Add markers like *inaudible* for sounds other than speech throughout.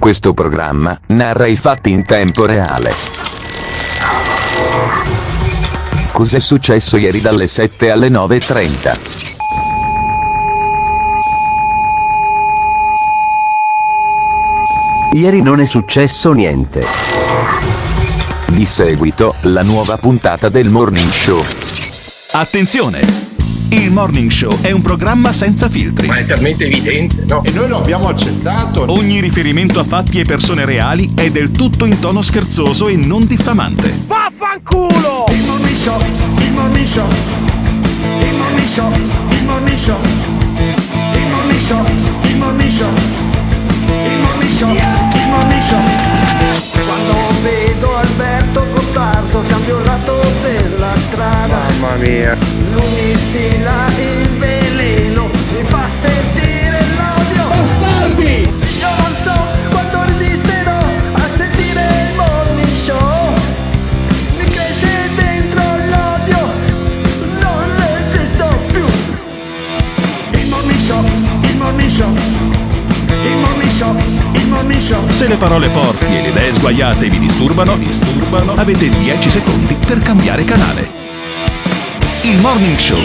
Questo programma narra i fatti in tempo reale. Cos'è successo ieri dalle 7 alle 9.30? Ieri non è successo niente. Di seguito, la nuova puntata del Morning Show. Attenzione! Il Morning Show è un programma senza filtri. Ma è talmente evidente, no? E noi lo abbiamo accettato. Ogni riferimento a fatti e persone reali è del tutto in tono scherzoso e non diffamante. Vaffanculo! Il Morning Show, il Morning Show, il Morning Show, il Morning Show, il Morning Show, il Morning Show, il Morning Show, il Morning Show. Vedo Alberto Gottardo cambio il lato della strada. Mamma mia. Lui mi stila il veleno, Se le parole forti e le idee sguaiate vi disturbano, disturbano, avete 10 secondi per cambiare canale. Il Morning Show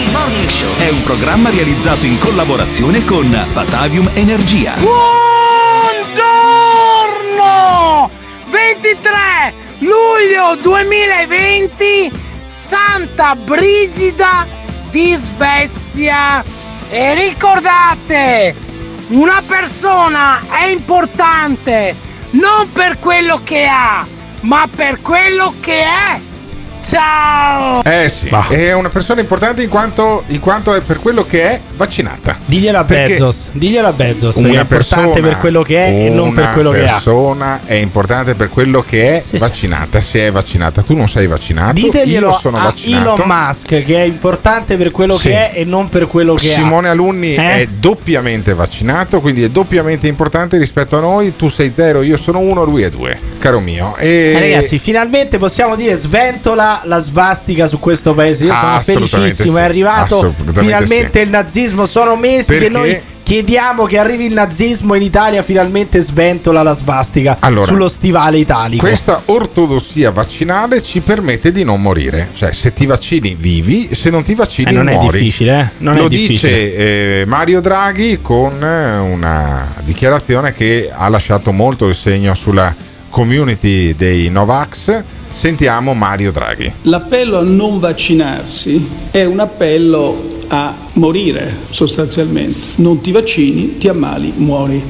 è un programma realizzato in collaborazione con Batavium Energia. Buongiorno! 23 luglio 2020 Santa Brigida di Svezia. E ricordate, una persona è importante non per quello che ha, ma per quello che è. Ciao! Eh sì, è una persona importante in quanto, in quanto è per quello che è vaccinata. Digliela a Bezos, digliela a Bezos, che è Una importante persona, per quello che è e non per quello che Una ha. persona è importante per quello che è Sì, sì. vaccinata. Se è vaccinata, tu non sei vaccinato. Diteglielo io sono a vaccinato. Elon Musk che è importante per quello Sì. che è e non per quello che Simone ha. Alunni Eh? è doppiamente vaccinato, quindi è doppiamente importante rispetto a noi. Tu sei zero, io sono uno, lui è due, caro mio. E Eh, ragazzi, finalmente possiamo dire sventola la svastica su questo paese. Io sono Assolutamente felicissimo. sì. È arrivato finalmente sì. il nazismo. Sono mesi che Perché? noi chiediamo che arrivi il nazismo in Italia. Finalmente sventola la svastica Allora, sullo stivale italico. Questa ortodossia vaccinale ci permette di non morire. Cioè, se ti vaccini, vivi, se non ti vaccini, Eh, non è muori. difficile, eh? Non è Lo dice eh, Mario Draghi con eh, una dichiarazione che ha lasciato molto il segno sulla community dei Novax. Sentiamo Mario Draghi. L'appello a non vaccinarsi è un appello a morire sostanzialmente. Non ti vaccini, ti ammali, muori.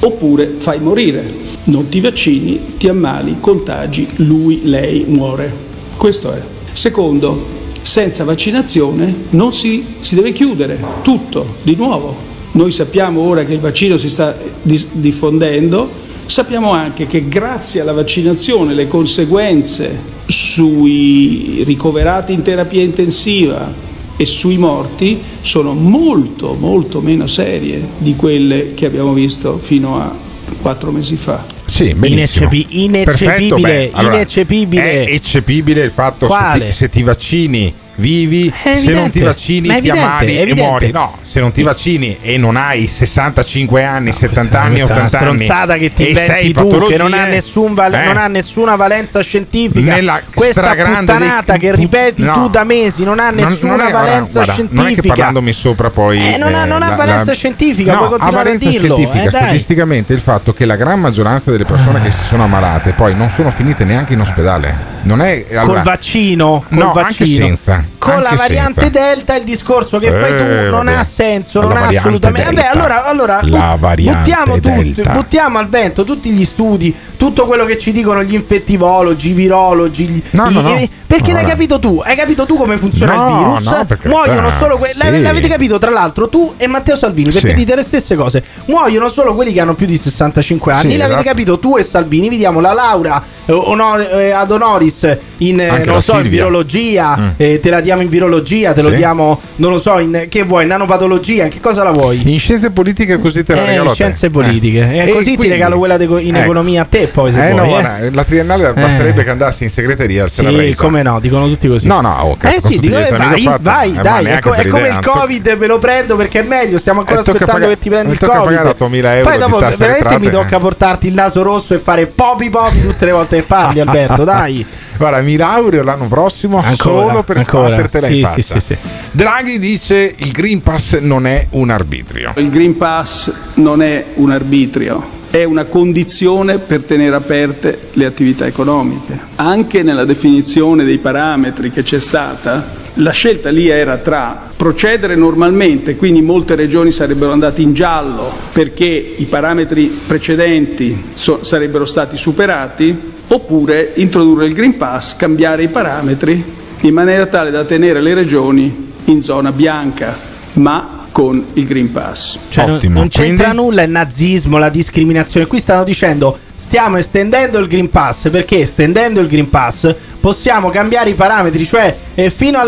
Oppure fai morire. Non ti vaccini, ti ammali, contagi, lui, lei muore. Questo è. Secondo, senza vaccinazione non si, si deve chiudere tutto di nuovo. Noi sappiamo ora che il vaccino si sta diffondendo, Sappiamo anche che grazie alla vaccinazione le conseguenze sui ricoverati in terapia intensiva e sui morti sono molto molto meno serie di quelle che abbiamo visto fino a quattro mesi fa. Sì. Ineccepi- ineccepibile, allora, ineccepibile. È eccepibile il fatto se Quale? ti, se ti vaccini vivi, se non ti vaccini ti ammali e muori. No, se non ti vaccini e non hai 65 anni, 70 anni, Questa è una 80 anni stronzata che ti inventi tu, che non ha, nessun val- eh, non ha nessuna valenza scientifica. Nella Questa puttanata dei- che ripeti no. tu da mesi non ha non- nessuna non è- guarda, valenza guarda, scientifica. Non è che parlandomi sopra poi. Eh, non ha- non ha la- valenza la- scientifica, no, puoi continuare ha a valenza dirlo, scientifica. eh, statisticamente il fatto che la gran maggioranza delle persone che si sono ammalate poi non sono finite neanche in ospedale. Non è allora, col vaccino, col no, vaccino. senza. Con la variante senza. Delta il discorso che fai tu Eh, non ha senso, La non ha assolutamente. Delta. Vabbè, allora, allora La variante buttiamo, Delta. buttiamo al vento tutti gli studi, tutto quello che ci dicono gli infettivologi, i virologi. gli- No, i- no, no. Perché l'hai capito tu? Hai capito tu come funziona il virus? no, per carità. Muoiono solo quelli. Sì. L'avete capito tra l'altro tu e Matteo Salvini perché Sì. dite le stesse cose. Muoiono solo quelli che hanno più di 65 anni. Sì, L'avete esatto. capito tu e Salvini. Vi diamo la laurea eh, onor- eh, ad honoris in eh, Anche non so, in virologia. Mm. eh, te la diamo in virologia, te lo Sì. diamo, non lo so, in che vuoi, nanopatologia, in che cosa la vuoi? In scienze politiche così te la Eh, regalo te. scienze politiche. E E così ti quindi- regalo quella de- in ecco. economia a te, poi se Eh no, vuoi. eh. guarda, la triennale basterebbe che andassi in segreteria se l'avrei Sì, come no, dicono tutti così. No, no, oh, cazzo, eh sì, dico, eh, vai, vai, Eh, dai, è, co- è per come il Covid, ve lo prendo perché è meglio, stiamo ancora Eh, aspettando che ti prendi il Covid. pagare 8.000 euro Poi dopo veramente mi tocca portarti il naso rosso e fare popi popi tutte le volte che parli, *laughs* Alberto, dai. Guarda, mi laureo l'anno prossimo Ancora, solo per sbattertela Sì, in sì, faccia. sì, sì. Draghi dice il Green Pass non è un arbitrio. Il Green Pass non è un arbitrio, è una condizione per tenere aperte le attività economiche. Anche nella definizione dei parametri che c'è stata, la scelta lì era tra procedere normalmente, quindi molte regioni sarebbero andate in giallo perché i parametri precedenti so- sarebbero stati superati, oppure introdurre il Green Pass, cambiare i parametri in maniera tale da tenere le regioni in zona bianca, ma con il Green Pass. Cioè, non- Ottimo. non, c'entra Quindi- nulla il nazismo, la discriminazione. Qui stanno dicendo stiamo estendendo il Green Pass perché estendendo il Green Pass possiamo cambiare i parametri, cioè eh, fino,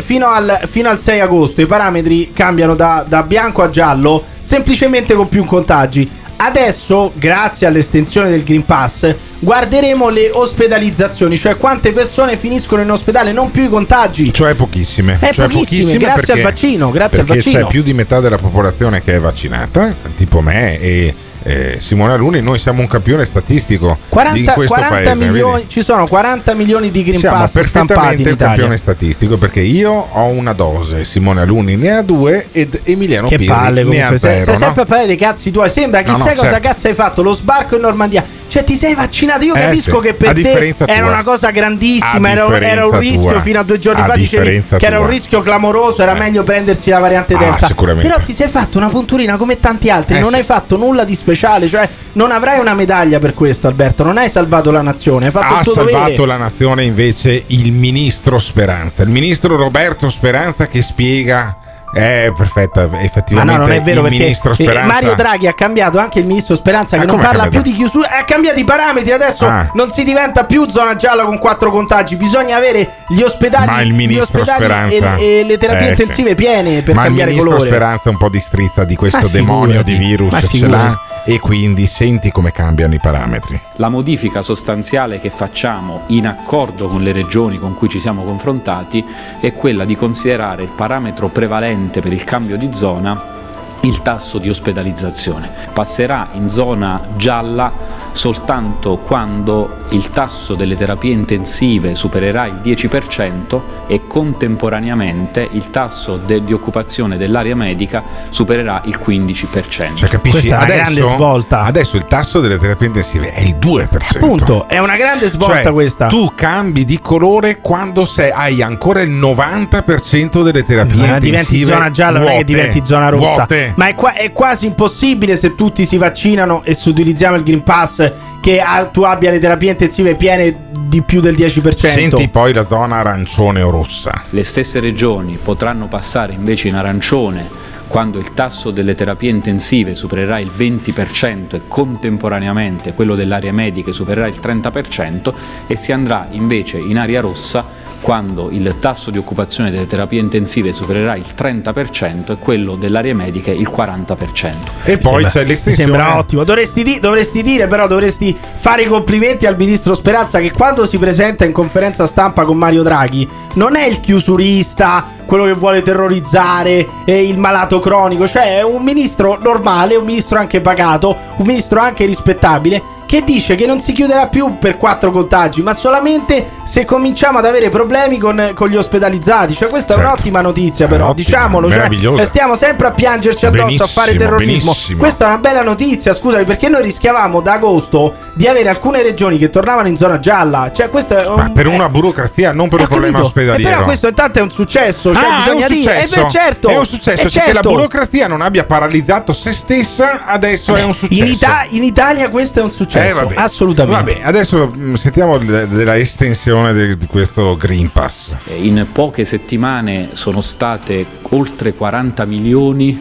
fino, al, fino al 6 agosto i parametri cambiano da, da bianco a giallo semplicemente con più contagi. Adesso, grazie all'estensione del Green Pass, guarderemo le ospedalizzazioni, cioè quante persone finiscono in ospedale, non più i contagi. Cioè pochissime. Eh, Cioè pochissime, grazie al vaccino, grazie al perché vaccino. c'è più di metà della popolazione che è vaccinata, tipo me e eh, Simone Aluni, noi siamo un campione statistico di 40, questo 40 paese. milioni, vedi? ci sono 40 milioni di Green Siamo Pass stampati in perfettamente un campione statistico perché io ho una dose, Simone Aluni ne ha due ed Emiliano Che Pirri palle ne ha comunque, sei, zero. sei no? sempre a parlare dei cazzi tuoi. Sembra che No, no, cosa certo. cazzo hai fatto? Lo sbarco in Normandia. Cioè, ti sei vaccinato. Io Eh, capisco sì. che per te differenza era tua. una cosa grandissima. Era, un- era un rischio tua. fino a due giorni A fa. Dicevi differenza che era un tua. rischio clamoroso. Era Eh. meglio prendersi la variante Ah, Delta. sicuramente. Però ti sei fatto una punturina come tanti altri. Eh, non sì. hai fatto nulla di speciale. Cioè, non avrai una medaglia per questo, Alberto. Non hai salvato la nazione. Hai fatto ha il tuo salvato dovere. la nazione invece il ministro Speranza, il ministro Roberto Speranza che spiega è perfetta Ma effettivamente no, non è vero il perché ministro eh, Speranza Mario Draghi ha cambiato anche il ministro Speranza che Ah, non parla più di chiusura, ha cambiato i parametri, adesso Ah. non si diventa più zona gialla con quattro contagi, bisogna avere gli ospedali, ma il gli ospedali e, e le terapie Eh, intensive sì. piene per ma il cambiare ministro colore. Speranza un po' di strizza di questo Ma demonio figurati, di virus ma ce figurati. l'ha e quindi senti come cambiano i parametri La modifica sostanziale che facciamo in accordo con le regioni con cui ci siamo confrontati è quella di considerare il parametro prevalente per il cambio di zona il tasso di ospedalizzazione. Passerà in zona gialla soltanto quando il tasso delle terapie intensive supererà il 10% e contemporaneamente il tasso de- di occupazione dell'area medica supererà il 15%. cioè capisci Questa è una adesso, grande svolta. adesso il tasso delle terapie intensive è il 2% Appunto, è una grande svolta Cioè, questa. Tu cambi di colore quando sei, hai ancora il 90% delle terapie Ma intensive. diventi zona gialla, non è che vuote, diventi zona rossa. vuote. Ma è, qua- è quasi impossibile se tutti si vaccinano e se utilizziamo il Green Pass che ah, tu abbia le terapie intensive piene di più del 10%. Senti poi la zona arancione o rossa. Le stesse regioni potranno passare invece in arancione quando il tasso delle terapie intensive supererà il 20% e contemporaneamente quello dell'area medica supererà il 30% e si andrà invece in area rossa quando il tasso di occupazione delle terapie intensive supererà il 30% e quello dell'area medica il 40%. E poi sembra- c'è Mi l'estensione. sembra ottimo. Dovresti, di- dovresti dire, però, dovresti fare i complimenti al ministro Speranza che quando si presenta in conferenza stampa con Mario Draghi non è il chiusurista, quello che vuole terrorizzare, e il malato cronico. Cioè, è un ministro normale, un ministro anche pagato, un ministro anche rispettabile che dice che non si chiuderà più per quattro contagi, ma solamente se cominciamo ad avere problemi con, con gli ospedalizzati. Cioè, questa è Certo. un'ottima notizia, È però, ottima, diciamolo. Cioè, eh, stiamo sempre a piangerci addosso, a fare Benissimo, terrorismo. benissimo. Questa è una bella notizia, scusami, perché noi rischiavamo da agosto di avere alcune regioni che tornavano in zona gialla. Cioè, questo è un, Ma per una burocrazia, non per un Ho problema capito. ospedaliero. Eh, però questo intanto è un successo, cioè Ah, bisogna è dire, eh, successo. beh, certo, È un successo, eh, cioè che la certo. burocrazia non abbia paralizzato se stessa, adesso è un successo. In, Ita- in Italia questo è un Eh, successo, vabbè. assolutamente. Vabbè, adesso mh, sentiamo de- della estensione de- di questo Green Pass. In poche settimane sono state oltre 40 milioni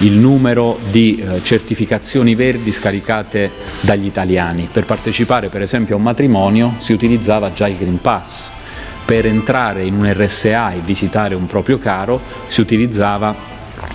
il numero di eh, certificazioni verdi scaricate dagli italiani. Per partecipare per esempio a un matrimonio si utilizzava già il Green Pass. Per entrare in un RSA e visitare un proprio caro si utilizzava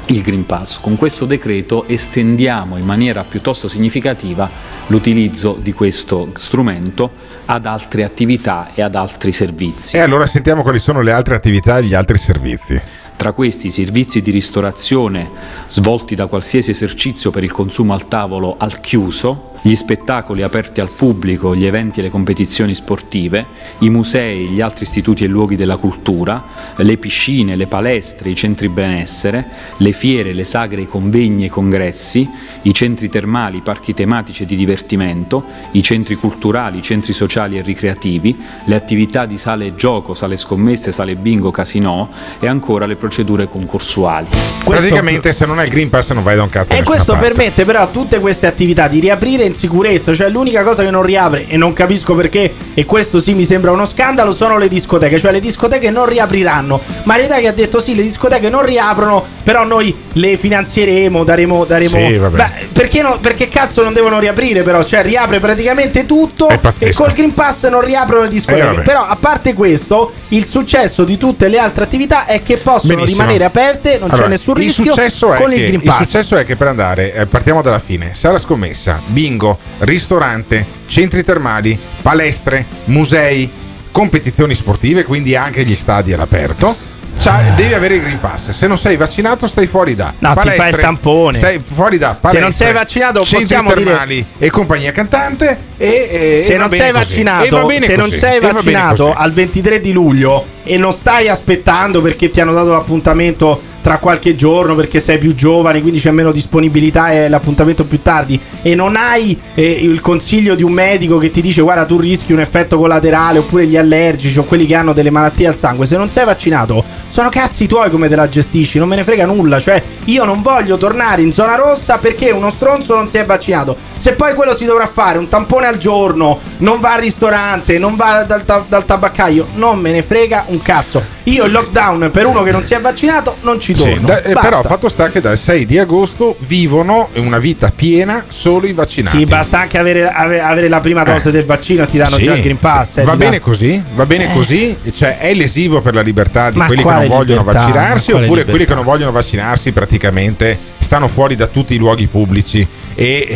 il Green Pass. Con questo decreto estendiamo in maniera piuttosto significativa l'utilizzo di questo strumento ad altre attività e ad altri servizi. E allora sentiamo quali sono le altre attività e gli altri servizi. Tra questi i servizi di ristorazione svolti da qualsiasi esercizio per il consumo al tavolo al chiuso, gli spettacoli aperti al pubblico, gli eventi e le competizioni sportive, i musei, gli altri istituti e luoghi della cultura, le piscine, le palestre, i centri benessere, le fiere, le sagre, i convegni e i congressi, i centri termali, i parchi tematici e di divertimento, i centri culturali, i centri sociali e ricreativi, le attività di sale gioco, sale scommesse, sale bingo, casino e ancora le procedure concorsuali. Praticamente se non hai il Green Pass non vai da un cazzo E questo parte. permette però a tutte queste attività di riaprire in sicurezza, cioè l'unica cosa che non riapre e non capisco perché e questo sì mi sembra uno scandalo sono le discoteche, cioè le discoteche non riapriranno. Mario Draghi ha detto sì, le discoteche non riaprono, però noi le finanzieremo, daremo daremo Sì. Beh, perché no, perché cazzo non devono riaprire però, cioè riapre praticamente tutto e col Green Pass non riaprono le Eh, discoteche. vabbè. però a parte questo, il successo di tutte le altre attività è che possono Benissimo. rimanere aperte, non Allora, c'è nessun il rischio con il Green il Pass. successo è che per andare, eh, partiamo dalla fine, sala scommessa, bingo, ristorante, centri termali, palestre, musei, competizioni sportive, quindi anche gli stadi all'aperto. C'ha- devi avere il Green Pass. Se non sei vaccinato, stai fuori da No, ti palestre, fai il tampone. Stai fuori da Se palestre, non sei vaccinato, possiamo dire- termali e compagnia cantante. E, e- se e non sei vaccinato, E se non sei vaccinato al 23 di luglio e non stai aspettando perché ti hanno dato l'appuntamento tra qualche giorno perché sei più giovane, quindi c'è meno disponibilità e l'appuntamento più tardi e non hai eh, il consiglio di un medico che ti dice guarda tu rischi un effetto collaterale oppure gli allergici o quelli che hanno delle malattie al sangue, se non sei vaccinato sono cazzi tuoi come te la gestisci, non me ne frega nulla, cioè io non voglio tornare in zona rossa perché uno stronzo non si è vaccinato. Se poi quello si dovrà fare un tampone al giorno, non va al ristorante, non va dal, ta- dal tabaccaio, non me ne frega un cazzo. Io il lockdown per uno che non si è vaccinato non ci Sì, torno. da- eh, però fatto sta che dal 6 di agosto vivono una vita piena solo i vaccinati. Sì, basta anche avere, ave- avere la prima dose del vaccino ti danno Sì, già il Green Pass. sì. eh, Va bene danno- così? Va bene Eh. così? Cioè è lesivo per la libertà di Ma quelli che non vogliono libertà? vaccinarsi oppure quelli che libertà? non vogliono vaccinarsi praticamente stanno fuori da tutti i luoghi pubblici e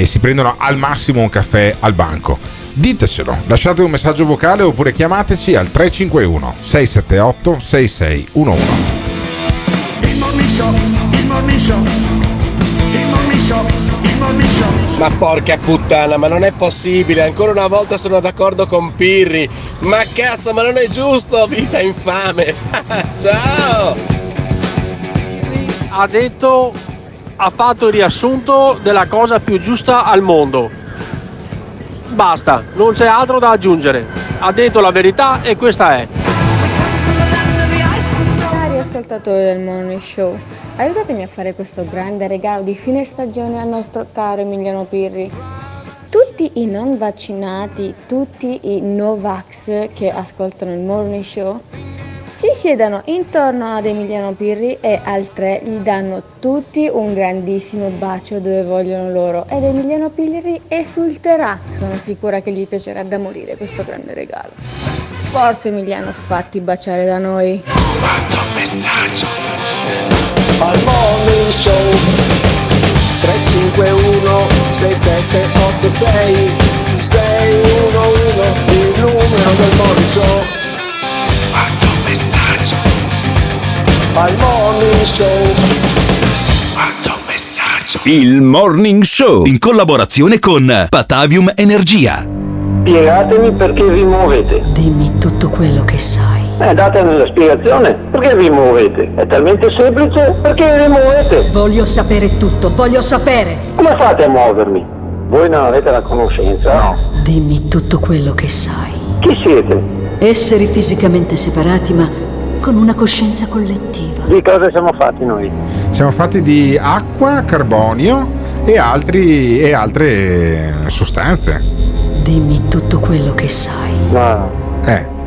eh, si prendono al massimo un caffè al banco. Ditecelo, lasciate un messaggio vocale oppure chiamateci al 351 678 6611. Il il il. Ma porca puttana, ma non è possibile, ancora una volta sono d'accordo con Pirri. Ma cazzo, ma non è giusto, vita infame. *laughs* Ciao! ha detto, ha fatto il riassunto della cosa più giusta al mondo. Basta, non c'è altro da aggiungere. Ha detto la verità e questa è. Ascoltatori del Morning Show, aiutatemi a fare questo grande regalo di fine stagione al nostro caro Emiliano Pirri. Tutti i non vaccinati, tutti i Novax che ascoltano il Morning Show, si siedano intorno ad Emiliano Pirri e al 3 gli danno tutti un grandissimo bacio dove vogliono loro ed Emiliano Pirri esulterà. Sono sicura che gli piacerà da morire questo grande regalo. Forza Emiliano, fatti baciare da noi. Messaggio. Al morning show 351 6786 611 il numero del morning show Quanto messaggio. Al morning show Quanto messaggio. Il Morning Show in collaborazione con Patavium Energia. Spiegatemi perché vi muovete. Dimmi quello che sai. Eh, datemi la spiegazione. Perché vi muovete? È talmente semplice. Perché vi muovete? Voglio sapere tutto, voglio sapere. Come fate a muovermi? Voi non avete la conoscenza? No. Dimmi tutto quello che sai. Chi siete? Esseri fisicamente separati ma con una coscienza collettiva. Di cosa siamo fatti noi? Siamo fatti di acqua, carbonio e, altri, e altre sostanze. Dimmi tutto quello che sai. No. Eh.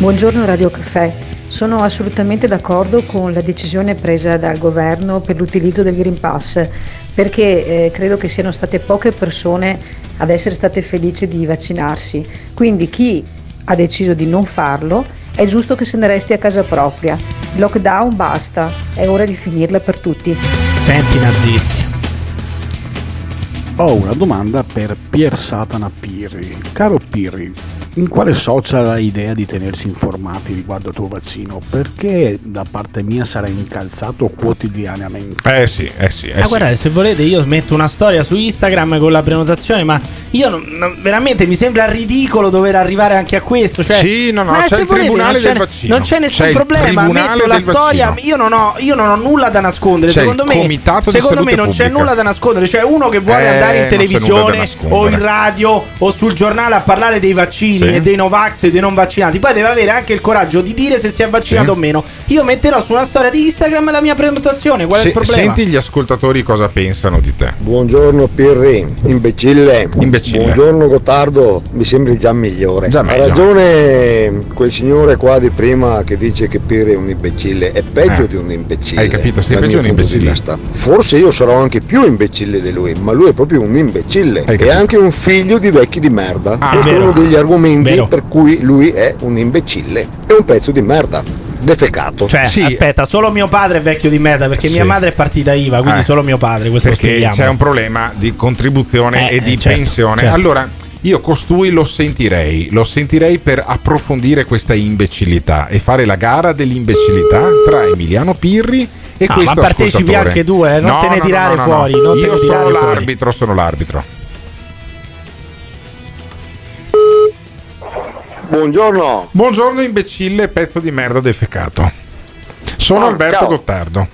Buongiorno Radio Caffè. Sono assolutamente d'accordo con la decisione presa dal governo per l'utilizzo del Green Pass perché eh, credo che siano state poche persone ad essere state felici di vaccinarsi. Quindi chi ha deciso di non farlo è giusto che se ne resti a casa propria. Il lockdown basta, è ora di finirla per tutti. Senti nazisti. Ho una domanda per Pier Satana Pirri. Caro Pirri, in quale social hai idea di tenersi informati riguardo al tuo vaccino? Perché da parte mia sarai incalzato quotidianamente? Eh sì, eh sì, eh Ah, sì. guardate, se volete io metto una storia su Instagram con la prenotazione, ma io non- non- veramente mi sembra ridicolo dover arrivare anche a questo. Cioè, Sì, no, no, ma c'è se il volete, tribunale non c'è, del vaccino. Non c'è nessun C'è problema, metto la storia. Io non, ho, io non ho nulla da nascondere. C'è secondo me, secondo me non c'è pubblica. nulla da nascondere. C'è uno che vuole Eh, andare in c'è televisione o in radio o sul giornale a parlare dei vaccini Sì. e dei Novax e dei non vaccinati. Poi deve avere anche il coraggio di dire se si è vaccinato Sì. o meno. Io metterò su una storia di Instagram la mia prenotazione. Qual è il problema? senti gli ascoltatori cosa pensano di te. Buongiorno Pirri, imbecille. Imbecille. Buongiorno Gottardo, mi sembri già migliore. Già ha ragione quel signore qua di prima che dice che Pirri è un imbecille, è peggio Eh. di un imbecille. Hai capito? Sei peggio di un imbecille. Forse io sarò anche più imbecille di lui, ma lui è proprio un imbecille. Hai È capito? anche un figlio di vecchi di merda. Ah, Questo è uno degli argomenti Vero. per cui lui è un imbecille. È un pezzo di merda. Defecato. Cioè, Sì. aspetta, solo mio padre è vecchio di merda perché Sì. mia madre è partita IVA, quindi Eh. solo mio padre, questo lo Perché spieghiamo. c'è un problema di contribuzione Eh, e di eh, certo, pensione. certo. Allora, io costui lo sentirei, lo sentirei per approfondire questa imbecillità e fare la gara dell'imbecillità tra Emiliano Pirri e Ah, questo ma partecipi anche tu, eh, non te ne tirare fuori, non te io ne sono tirare fuori. l'arbitro, sono l'arbitro. Buongiorno. Buongiorno imbecille, pezzo di merda defecato. Sono Oh, Alberto ciao. Gottardo.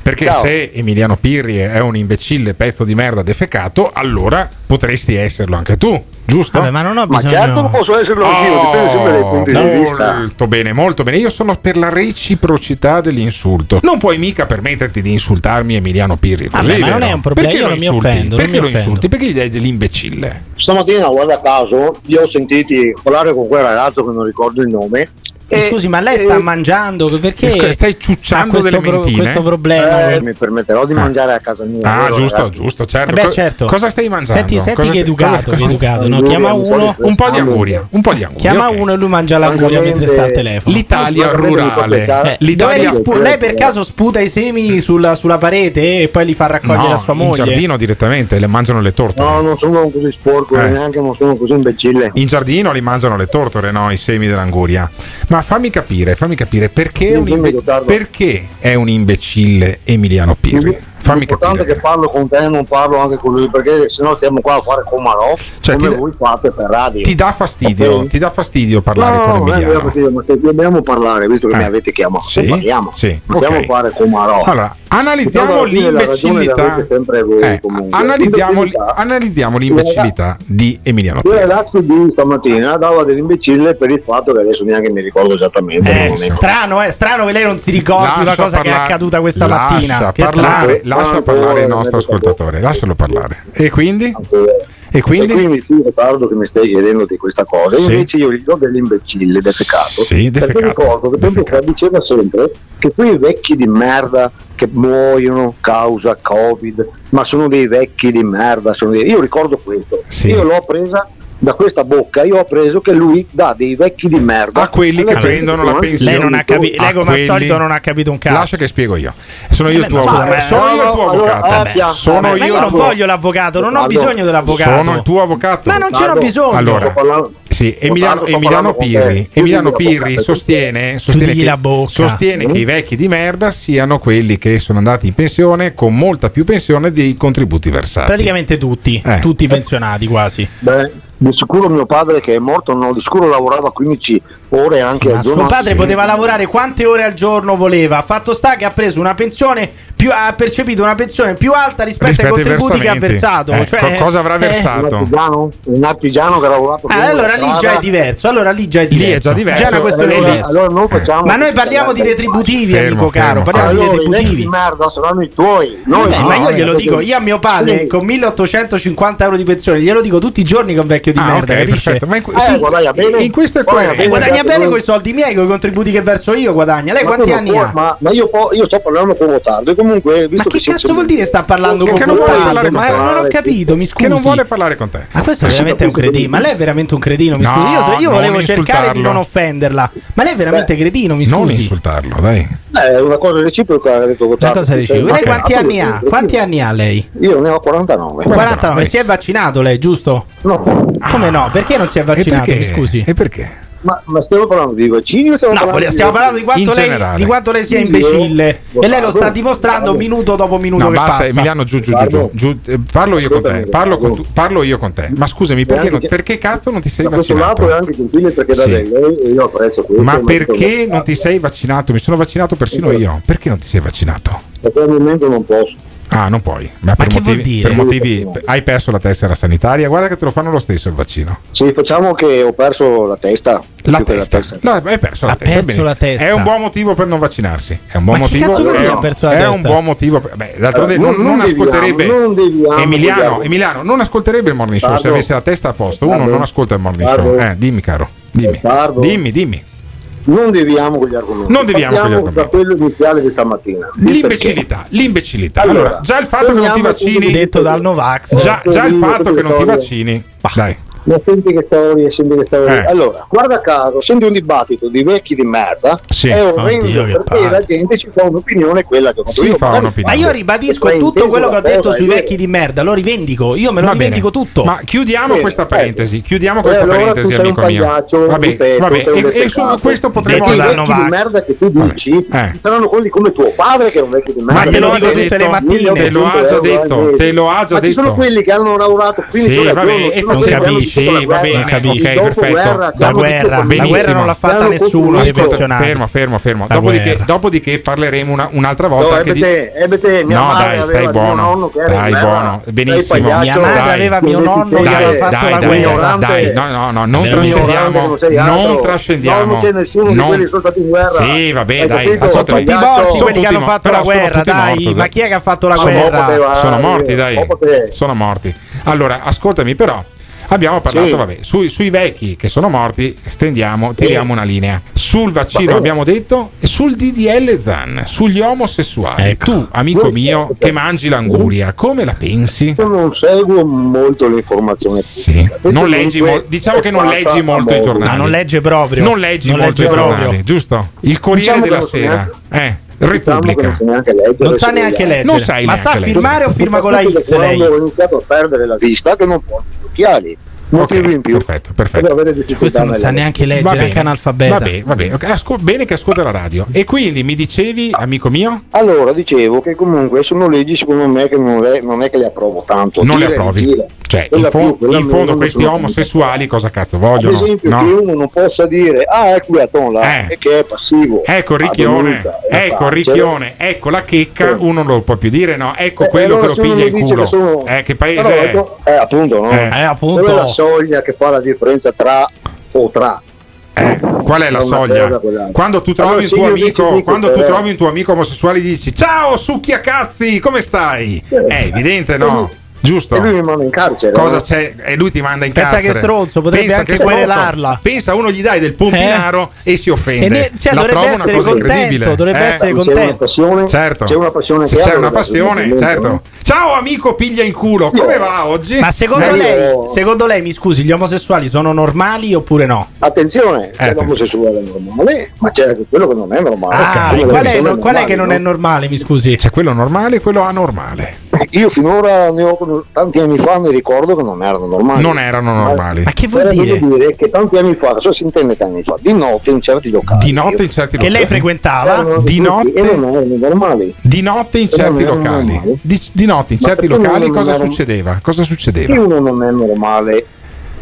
Perché Ciao. se Emiliano Pirri è un imbecille, pezzo di merda defecato, allora potresti esserlo anche tu, giusto? Vabbè, ma non ho Ma bisogno certo che posso esserlo anch'io, dipende sempre dai punti di vista. Molto bene, molto bene. Io sono per la reciprocità dell'insulto. Non puoi mica permetterti di insultarmi Emiliano Pirri. Così, Vabbè, ma non è un problema, Perché io lo non mi insulti? offendo, Perché lo offendo. insulti? Perché gli dai dell'imbecille? Stamattina, guarda caso, io ho sentiti parlare con quel ragazzo che non ricordo il nome. Mi Scusi, ma lei sta mangiando? Perché stai ciucciando questo delle pro- questo problema? Eh, mi permetterò di mangiare a casa mia. Ah, giusto, ragazzi? giusto, certo. Eh beh, certo. Cosa stai mangiando? Senti, senti Cosa che stai- educato, cosa- che cosa- educato. No, chiama uno, Un po' di anguria, un po' di anguria. chiama ok. uno e lui mangia l'anguria mentre sta al telefono. L'Italia rurale. Eh, L'Italia spu- lei per caso sputa i semi sulla, sulla parete e poi li fa raccogliere no, a sua in moglie? giardino direttamente, le mangiano le tortore. No, non sono così sporco, Eh. neanche non sono così imbecille. In giardino li mangiano le tortore, no? I semi dell'anguria. Ma fammi capire, fammi capire perché, è un, imbe- perché è un imbecille Emiliano Pirri? Fammi L'importante capire. che parlo con te non parlo anche con lui, perché sennò stiamo qua a fare comarò, Cioè, come voi fate per radio. Ti dà fastidio, Ok? ti dà fastidio parlare no, con no, Emiliano. vero, perché- ma se dobbiamo parlare, visto che Eh, mi avete chiamato, sì, parliamo. sì, Dobbiamo fare comarò. Allora, Analizziamo Diciamo, l'imbecillità. voi, Eh, analizziamo, Imbecillità. analizziamo l'imbecillità di Emiliano Il ragazzo di stamattina dava dell'imbecille per il fatto che adesso neanche mi ricordo esattamente. Eh, non è- strano, eh, strano che lei non si ricordi una cosa che è accaduta questa lascia mattina. Che parlare, strano. lascia parlare il nostro ascoltatore, lascialo parlare. E quindi? E quindi? E quindi sì, Riccardo che mi stai chiedendo di questa cosa. Sì. Invece io ricordo dell'imbecille defecato. Sì, Perché defecato, ricordo che tempo fa diceva sempre che quei vecchi di merda che muoiono causa Covid, ma sono dei vecchi di merda. sono dei- Io ricordo questo. Io l'ho presa da questa bocca, io ho preso che lui dà dei vecchi di merda A quelli che prendono la pensione. Lei, non ha capi- lei come al quelli- solito non ha capito un cazzo. Lascia che spiego io. Sono io Eh, il tuo ma scusa, avvocato. Sono io il tuo avvocato. Sono ma io non tuo- voglio l'avvocato, non ho bisogno dell'avvocato. Sono il tuo avvocato. Ma non ce n'ho bisogno. Allora, sì, Emiliano, Emiliano Pirri. Emiliano Pirri sostiene, sostiene, che, sostiene che i vecchi di merda siano quelli che sono andati in pensione con molta più pensione dei contributi versati. Praticamente tutti, Eh. tutti pensionati quasi. Beh, di sicuro mio padre che è morto, no, di sicuro lavorava 15 ore anche al Ma giorno. suo padre poteva lavorare quante ore al giorno voleva. Fatto sta che ha preso una pensione più ha percepito una pensione più alta rispetto, Rispetto ai ai contributi che ha versato. Eh, Cioè, co- cosa avrà eh, versato? Un artigiano, un artigiano che ha lavorato la allora lì già strada. è diverso. Allora lì già è Lì è diverso. già diverso. è una questione allora, lì. allora non facciamo Ma noi parliamo di retributivi, Fermo, amico caro. fermo, Parliamo allora, di retributivi. di merda saranno i tuoi. Noi Vabbè, no, ma io eh, glielo dico, io a mio padre Sì. con 1850 euro di pensione, glielo dico tutti i giorni che è un vecchio di Ah, merda, ok, capisce? perfetto. Ma in, Eh, guadagna bene. in questo è Guadagna. E guadagna Guardate, bene con i soldi miei, con i contributi che verso io, guadagna. Lei Ma quanti anni ha? Ma, ma io, po- io sto parlando con Gottardo e comunque visto Ma che cazzo vuol dire sta parlando con con Ma non ho capito, mi scusi. Che non vuole parlare con te. Ma questo è veramente un cretino. Ma lei è veramente un cretino, mi No, scusi. Io, io non volevo cercare di non offenderla. Ma lei è veramente cretino, mi Non scusi. insultarlo, dai. Eh, è una cosa reciproca, ha detto Una Gottardo. cosa reciproca. Lei Ok. quanti anni ha? Quanti anni ha lei? Io ne ho 49. 49. Si è vaccinato lei, giusto? No. Come no? Perché non si è vaccinato? perché? Mi scusi. E perché? Ma, ma stiamo parlando di vaccini o stiamo No, parlando stiamo parlando di quanto, In lei, generale. di quanto lei sia Io- imbecille. E lei lo sta dimostrando guarda. minuto dopo minuto No, che basta, passa. Emiliano, giù, giù, giù, giù, giù. Eh, Parlo io con te. Parlo, con tu- parlo io con te. Ma scusami, perché, non- perché cazzo non ti sei vaccinato? perché da Sì. lei e io apprezzo questo. Ma perché non ti sei vaccinato? Mi sono vaccinato persino io. Perché non ti sei vaccinato? Perché al momento non posso. Ah, non puoi. Ma, per, che vuol motivi, dire? per motivi. Hai perso la tessera sanitaria? Guarda che te lo fanno lo stesso il vaccino. Sì, facciamo che ho perso la testa. La più che testa. No, hai perso la testa. perso la testa. È un buon motivo per non vaccinarsi. È un buon Ma che motivo. cazzo è un- perso la è testa? un buon motivo. per- Beh, d'altronde Eh, non, non- non non ascolterebbe. deviamo, non deviamo Emiliano, deviamo. Emiliano, non ascolterebbe il morning show se Parlo. avesse la testa a posto. Uno Parlo. non ascolta il morning Parlo. show. Eh, dimmi, caro. Dimmi. Dimmi, dimmi. Non deviamo con gli argomenti. Non deviamo con gli Partiamo da quello iniziale di stamattina. L'imbecillità, l'imbecillità. Allora, Allora, già il fatto che non ti vaccini. Detto dal Novax. Già, già il fatto che non ti vaccini. Dai. Ma senti che storie, senti che storie. Eh. Allora, guarda caso, senti un dibattito di vecchi di merda, Sì. è orrendo Oddio, perché la gente ci fa un'opinione quella che ho Si io. fa un'opinione. Ma io ribadisco tutto quello che ho detto sui vecchi di merda, lo rivendico, io me lo Va bene. dimentico tutto. Ma chiudiamo Bene, questa parentesi. Chiudiamo Eh, questa allora tu parentesi, amico mio. Vabbè, ripeto, vabbè. E, e su questo Detto da vecchi di merda che tu dici Eh. saranno quelli come tuo padre che è un vecchio di merda. Ma te lo dico tutte le 1.800 mattine. Te lo ha già euro detto, te lo ha già Ma ci sono detto. quelli che hanno lavorato 15 Sì, ore al giorno, e non capisci, vissuto la va bene, il ok, perfetto. La guerra, la guerra non l'ha fatta nessuno Ascolta. Fermo, fermo, fermo. Dopodiché, dopodiché parleremo una- un'altra volta No, anche di. ebbe te, ebbe te, mia No, dai, stai buono. Stai buono. Benissimo. Mia madre Dai. aveva mio nonno che Dai, aveva dai, fatto la dai, guerra. dai, no, no, no, non trascendiamo. Non trascendiamo. Non c'è nessuno di quelli sono stati in guerra. Sì, vabbè, dai. ascoltami. Tutti morti Sono quelli che hanno fatto la sono guerra, dai. Ma chi è che ha fatto la Sono guerra? poteva- Sono eh, morti, dai. dopo te. Sono morti. Allora, ascoltami, però. Abbiamo parlato, Sì. vabbè, sui, sui vecchi che sono morti, stendiamo, tiriamo una linea. Sul vaccino bene. abbiamo detto, e sul DDL ZAN, sugli omosessuali. Ecco. Tu, amico mio, che mangi l'anguria, come la pensi? Io non seguo molto l'informazione. Sì. Non leggi mol- diciamo che non leggi molto i giornali. Ma non legge proprio. Non leggi Non molto i legge proprio. giornali, giusto? Il Corriere Diciamo della Sera. Eh, Diciamo Repubblica. non sa neanche leggere, Non sa se neanche vogliamo. leggere. Non sai Ma sa firmare o firma con la X lei? Ho iniziato a perdere la vista, che non porto gli occhiali. Motivo Ok, in più Perfetto, perfetto. Questo non sa neanche leggere, Va è bene, anche analfabeta. Va bene, va bene. Ok, asco- bene che ascolta la radio. E quindi mi dicevi, amico mio? Allora, dicevo che comunque sono leggi secondo me che non è, non è che le approvo tanto. Non le Dire, approvi. dire. Cioè, in, fo- più, in fondo questi omosessuali cosa cazzo Ad vogliono? esempio, No? che uno non possa dire, ah, ecco il Aton là, e che è passivo. Ecco il Ah, ricchione, ecco il ricchione, ecco la checca, uno non lo può più dire, no? Ecco Eh, quello allora che lo piglia in culo. che sono- Eh, che paese Però, è? ecco, eh, appunto, no? Eh. Eh, appunto. Soglia che fa la differenza tra o tra. Qual è la soglia? Quando tu trovi Allora, un tuo amico, quando tu trovi un tuo amico omosessuale dici "Ciao, succhi a cazzi, come stai?" È evidente, no? Giusto? E lui mi manda in carcere. Cosa no? c'è? E lui ti manda in Pensa carcere. che stronzo, potrebbe Pensa anche querelarla. Pensa uno gli dai del pompinaro e si offende. E ne- cioè, La dovrebbe essere cosa contento, incredibile. dovrebbe Eh? essere C'è una contento. passione, Certo. c'è una passione Se c'è una passione, certo. Ciao amico, piglia in culo. Come va oggi? Ma secondo Eh, lei, secondo lei, mi scusi, gli omosessuali sono normali oppure no? Attenzione, Eh, l'omosessuale normale, ma c'è anche quello che non è normale. Ah, le qual è, qual è che non è normale, mi scusi? C'è quello normale e quello anormale. no? Io finora ne ho tanti anni fa ne ricordo che non erano normali. Non erano normali. Ma che vuol Però dire? dire che tanti anni fa, cosa si intende tanti anni fa? Di notte in certi locali. Di notte in certi Che locali. lei frequentava? erano Di notte? E non erano normali. Di notte in certi erano locali. Di, di notte in Ma certi locali cosa erano- succedeva? Cosa Che succedeva? uno non è normale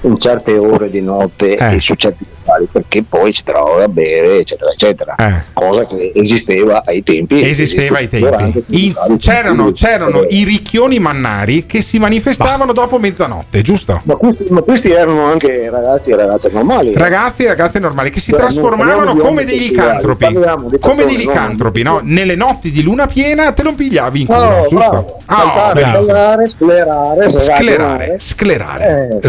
in certe ore di notte Eh. e su certi locali perché poi si trova a bere, eccetera, eccetera. Eh. Cosa che esisteva ai tempi. Esisteva ai tempi. locali c'erano, c'erano i ricchioni mannari che si manifestavano dopo mezzanotte, giusto? Ma questi, ma questi erano anche ragazzi e ragazze normali. eh. Ragazzi e ragazze normali che si Cioè, trasformavano come dei licantropi. Come dei no? licantropi, no? Nelle notti di luna piena te lo pigliavi in culo, No, giusto? bravo. Ah, Saltare, bravo. ballare, sclerare, Sclerare, sclerare. Eh.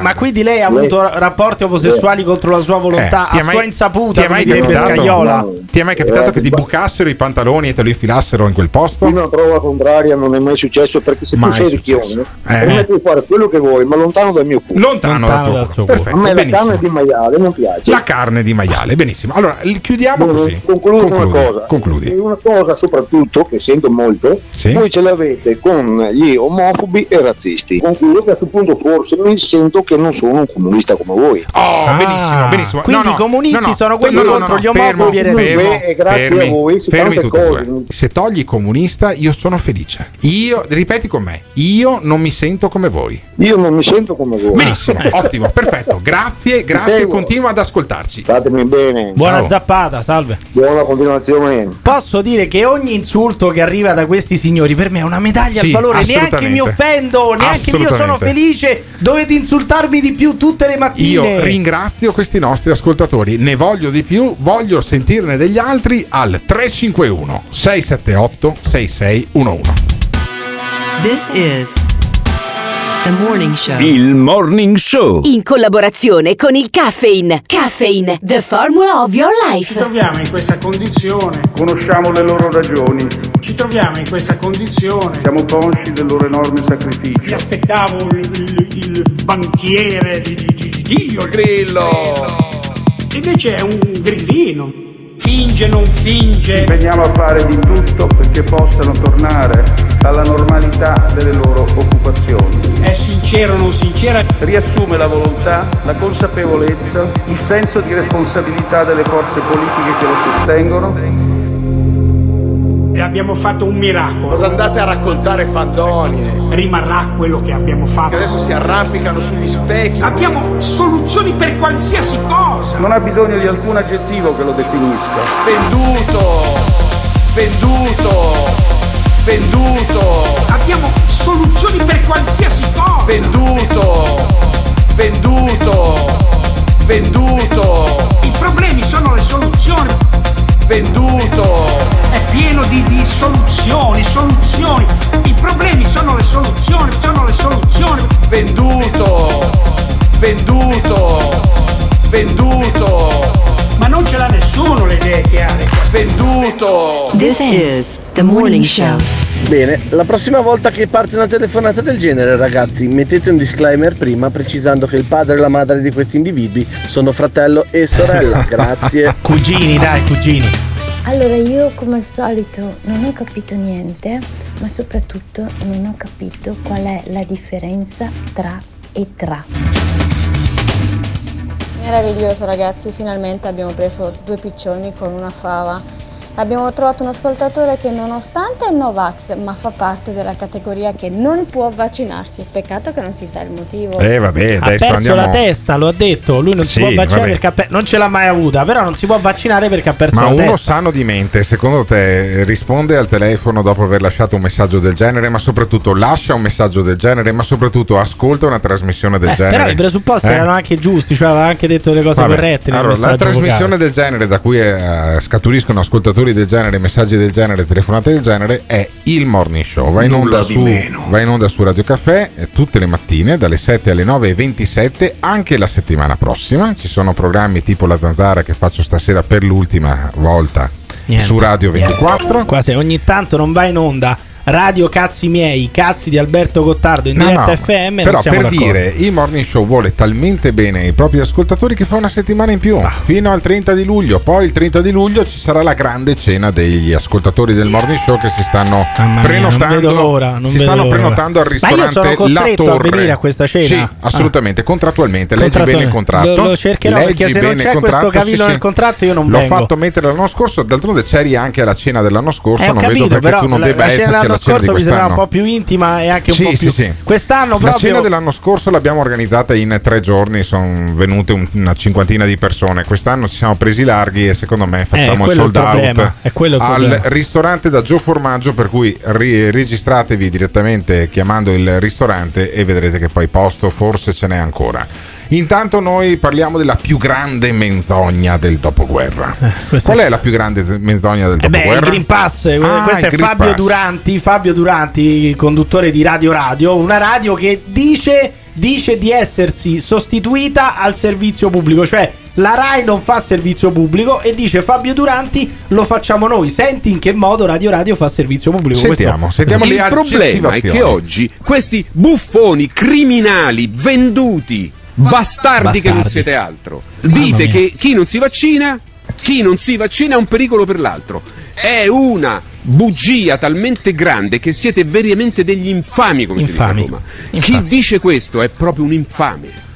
Ma quindi, sragionare. ma quindi lei ha avuto rapporti omosessuali contro la sua volontà, Eh, ti è a mai- sua insaputa, ti è mai capitato? Scagliola? Ti è mai capitato che ti bucassero i pantaloni e te lo infilassero in quel posto? Fino a prova contraria non è mai successo perché se Mai tu sei ricchione Eh. me puoi fare quello che vuoi ma lontano dal mio culo Lontano, dal tuo culo. Perfetto, a me la benissimo. carne di maiale non piace La carne di maiale, benissimo. Allora, chiudiamo Bene, così. concludo con Concludi, una cosa concludi. Una cosa soprattutto che sento molto Sì. voi ce l'avete con gli omofobi e razzisti concludo che a questo punto forse mi sento che non sono un comunista come voi Oh, benissimo, benissimo. quindi No, no, i comunisti no, no, sono quelli no, no, contro no, gli omofobi fermo, e fermo, E grazie fermi, a voi fermi tutti cose. due. Se togli comunista, io sono felice. Io, ripeti con me, io non mi sento come voi. io non mi sento come voi Benissimo, *laughs* ottimo, perfetto. Grazie, grazie, continua ad ascoltarci. statemi bene Buona Ciao. zappata, salve. buona continuazione Posso dire che ogni insulto che arriva da questi signori per me è una medaglia Sì, al valore. Neanche mi offendo, neanche io sono felice. Dovete insultarmi di più tutte le mattine. Io ringrazio questi nostri ascoltatori, ne voglio di più, voglio sentirne degli altri al 351 678 6611. This is morning show. Il Morning Show. In collaborazione con il Caffeine. Caffeine, the formula of your Ci life. troviamo in questa condizione, Conosciamo le loro ragioni, ci troviamo in questa condizione. siamo consci del loro enorme Mi sacrificio. aspettavo il, il- il banchiere di, di, di, di Dio. Il grillo. Invece è un grillino. Finge, non Ci finge. impegniamo a fare di tutto perché possano tornare alla normalità delle loro occupazioni. È sincero, non sincera. Riassume la volontà, la consapevolezza, il senso di responsabilità delle forze politiche che lo sostengono abbiamo fatto un miracolo. Cosa andate a raccontare fandonie? Rimarrà quello che abbiamo fatto. Che adesso si arrampicano sugli specchi. Abbiamo soluzioni per qualsiasi cosa. non ha bisogno di alcun aggettivo che lo definisca. Venduto! Venduto! Venduto! Abbiamo soluzioni per qualsiasi cosa. Venduto! Venduto! Venduto! I problemi sono le soluzioni. Venduto! È pieno di, di soluzioni, soluzioni. I problemi sono le soluzioni, sono le soluzioni. Venduto! Venduto! Venduto! Ma non ce l'ha nessuno le idee chiare. Venduto! This is the morning show. Bene, la prossima volta che parte una telefonata del genere, ragazzi, mettete un disclaimer prima precisando che il padre e la madre di questi individui sono fratello e sorella. *laughs* Grazie. Cugini, dai, cugini. Allora io come al solito non ho capito niente, ma soprattutto non ho capito qual è la differenza tra e tra. Meraviglioso ragazzi, finalmente abbiamo preso due piccioni con una fava. Abbiamo trovato un ascoltatore che nonostante è Novax, ma fa parte della categoria che non può vaccinarsi. Peccato che non si sa il motivo. Eh, vabbè, ha perso andiamo. la testa, lo ha detto. Lui non si Sì, può vaccinare vabbè. perché ha pe- non ce l'ha mai avuta. Però non si può vaccinare perché ha perso Ma la uno testa. sano di mente, secondo te, risponde al telefono dopo aver lasciato un messaggio del genere, ma soprattutto lascia un messaggio del genere, ma soprattutto ascolta una trasmissione del Eh, genere? però i presupposti Eh? erano anche giusti, cioè aveva anche detto le cose Vabbè, corrette. nel Allora, la trasmissione vocale. del genere da cui eh, scaturiscono ascoltatori del genere, messaggi del genere, telefonate del genere è il morning show. Va in, onda su, va in onda su Radio Caffè eh, tutte le mattine dalle 7 alle 9.27, anche la settimana prossima. Ci sono programmi tipo La Zanzara che faccio stasera per l'ultima volta Niente, su Radio niente. 24. Qua se ogni tanto non va in onda Radio Cazzi Miei, cazzi di Alberto Gottardo in No, diretta no, FM. però per d'accordo. dire il morning show vuole talmente bene ai propri ascoltatori che fa una settimana in più Ah. fino al 30 di luglio poi il 30 di luglio ci sarà la grande cena degli ascoltatori del morning show che si stanno mia, prenotando l'ora, non si stanno l'ora. prenotando al Ma io ristorante sono La a venire a questa cena? sì Ah. assolutamente contrattualmente leggi bene il contratto Lo- lo cercherò, leggi perché se non c'è questo cavillo nel contratto io non l'ho vengo. fatto mettere l'anno scorso d'altronde c'eri anche alla cena dell'anno scorso Eh, non capito, vedo perché però tu non la, debba esserci alla scorso mi sembrava un quest'anno po' più intima e anche un Sì, po' sì, più. sì. Quest'anno La proprio. cena dell'anno scorso l'abbiamo organizzata in tre giorni, sono venute un- una cinquantina di persone. Quest'anno ci siamo presi larghi e secondo me facciamo il quello è il sold out il al problema. ristorante da Gio Formaggio. Per cui ri- registratevi direttamente chiamando il ristorante e vedrete che poi posto forse ce n'è ancora. Intanto noi parliamo della più grande menzogna del dopoguerra. questa Qual è- è la più grande menzogna del Eh beh, il dopoguerra? Green Pass, eh, Ah, questo è Green Fabio Pass. Duranti, Fabio Duranti, conduttore di Radio Radio, una radio che dice, dice di essersi sostituita al servizio pubblico, cioè la RAI non fa servizio pubblico e dice Fabio Duranti lo facciamo noi. Senti in che modo Radio Radio fa servizio pubblico. Sentiamo, Questo- sentiamo Il le problema è che oggi questi buffoni criminali venduti, bastardi, che non siete altro, dite che chi non si vaccina, chi non si vaccina è un pericolo per l'altro. È una bugia talmente grande che siete veramente degli infami, come Infami. si dice a Roma. Chi dice questo è proprio un infame.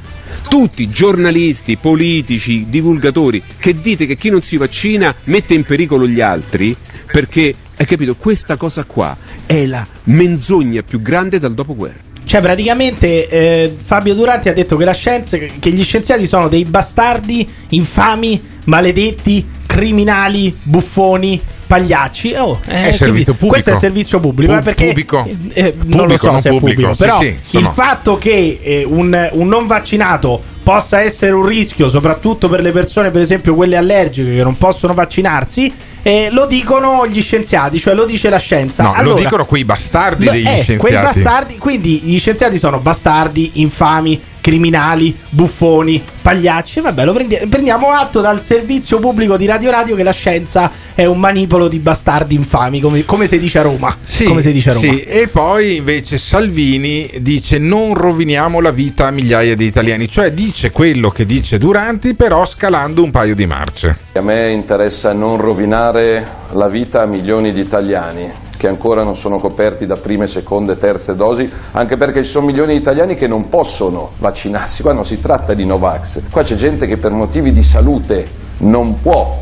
Tutti giornalisti, politici, divulgatori che dite che chi non si vaccina mette in pericolo gli altri perché, hai capito, questa cosa qua è la menzogna più grande dal dopoguerra. Cioè, praticamente eh, Fabio Duranti ha detto che la scienza, che gli scienziati sono dei bastardi, infami, maledetti, criminali, buffoni, pagliacci. Oh, eh, È quindi servizio pubblico. Questo è servizio pubblico. Pu- perché pubblico. eh, non lo Pubblico, so non se è pubblico. pubblico. Sì, Però sì, il fatto che eh, un, un non vaccinato possa essere un rischio, soprattutto per le persone, per esempio quelle allergiche che non possono vaccinarsi. Eh, lo dicono gli scienziati, cioè lo dice la scienza. No, lo Allora, dicono quei bastardi Lo- degli eh, scienziati. Quei bastardi, quindi gli scienziati sono bastardi, infami, criminali, buffoni, pagliacci. Vabbè, lo prendi- prendiamo atto dal servizio pubblico di Radio Radio che la scienza è un manipolo di bastardi infami, come, come si dice a Roma. Sì, come si dice a Roma. sì, e poi invece Salvini dice non roviniamo la vita a migliaia di italiani, cioè dice quello che dice Duranti però scalando un paio di marce. A me interessa non rovinare la vita a milioni di italiani che ancora non sono coperti da prime, seconde, terze dosi, anche perché ci sono milioni di italiani che non possono vaccinarsi. Qua non si tratta di Novax, qua c'è gente che per motivi di salute non può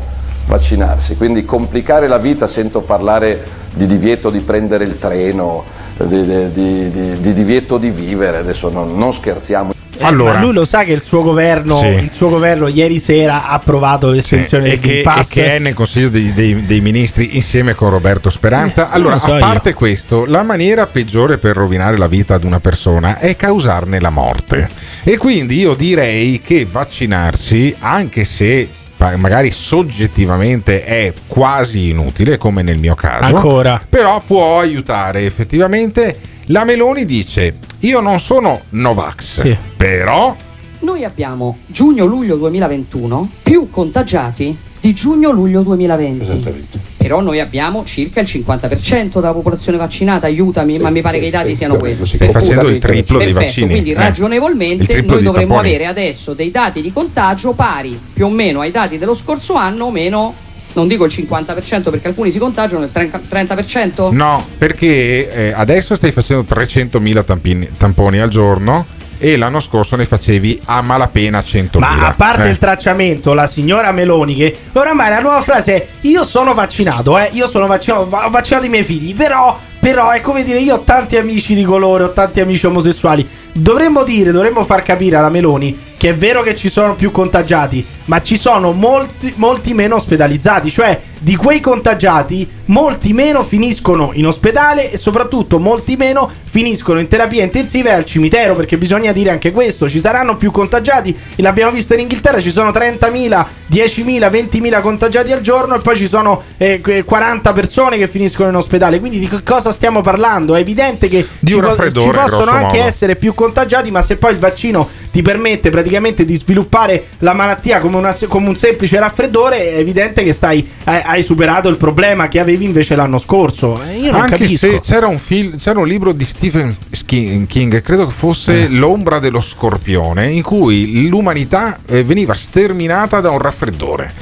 vaccinarsi, quindi complicare la vita, sento parlare di divieto di prendere il treno, di, di- di- di- di divieto di vivere, adesso non, non scherziamo. Eh, ma lui lo sa che il suo governo, Sì. il suo governo ieri sera ha approvato l'estensione e, del Green Pass. e che è nel Consiglio dei, dei- dei Ministri insieme con Roberto Speranza. Eh, Allora, so a parte questo, la maniera peggiore per rovinare la vita ad una persona è causarne la morte. E quindi io direi che vaccinarsi, anche se magari soggettivamente è quasi inutile, come nel mio caso, Ancora. però può aiutare effettivamente. La Meloni dice: Io non sono Novax, però Noi abbiamo giugno-luglio 2021 più contagiati di giugno-luglio 2020. Però noi abbiamo circa il 50% della popolazione vaccinata, aiutami, ma mi pare che i dati siano quelli. Stai facendo il triplo dei Perfetto, vaccini. quindi eh. Ragionevolmente noi dovremmo tamponi. avere adesso dei dati di contagio pari più o meno ai dati dello scorso anno, meno, non dico il 50% perché alcuni si contagiano, il 30%. 30%? No, perché eh, adesso stai facendo 300.000 tampini- tamponi al giorno e l'anno scorso ne facevi a malapena 100.000. Ma a parte Eh. il tracciamento, la signora Meloni, che oramai la nuova frase è: Io sono vaccinato, eh, io sono vaccinato, va- ho vaccinato i miei figli, però. Però è come dire, io ho tanti amici di colore, ho tanti amici omosessuali. Dovremmo dire, dovremmo far capire alla Meloni che è vero che ci sono più contagiati, ma ci sono molti, molti meno ospedalizzati. Cioè, di quei contagiati, molti meno finiscono in ospedale e soprattutto molti meno finiscono in terapia intensiva e al cimitero. Perché bisogna dire anche questo: ci saranno più contagiati. E l'abbiamo visto in Inghilterra: ci sono 30.000, 10.000, 20.000 contagiati al giorno, e poi ci sono eh, que- 40 persone che finiscono in ospedale. Quindi di che cosa stiamo parlando? È evidente che Di ci, po- ci possono anche modo. essere più contagiati, ma se poi il vaccino ti permette praticamente di sviluppare la malattia come, una- come un semplice raffreddore, è evidente che stai, hai, hai superato il problema che avevi invece l'anno scorso. Eh, Io non Anche capisco. se c'era un, film, c'era un libro di Stephen King, credo che fosse Eh. L'ombra dello scorpione, in cui l'umanità eh, veniva sterminata da un raffreddore.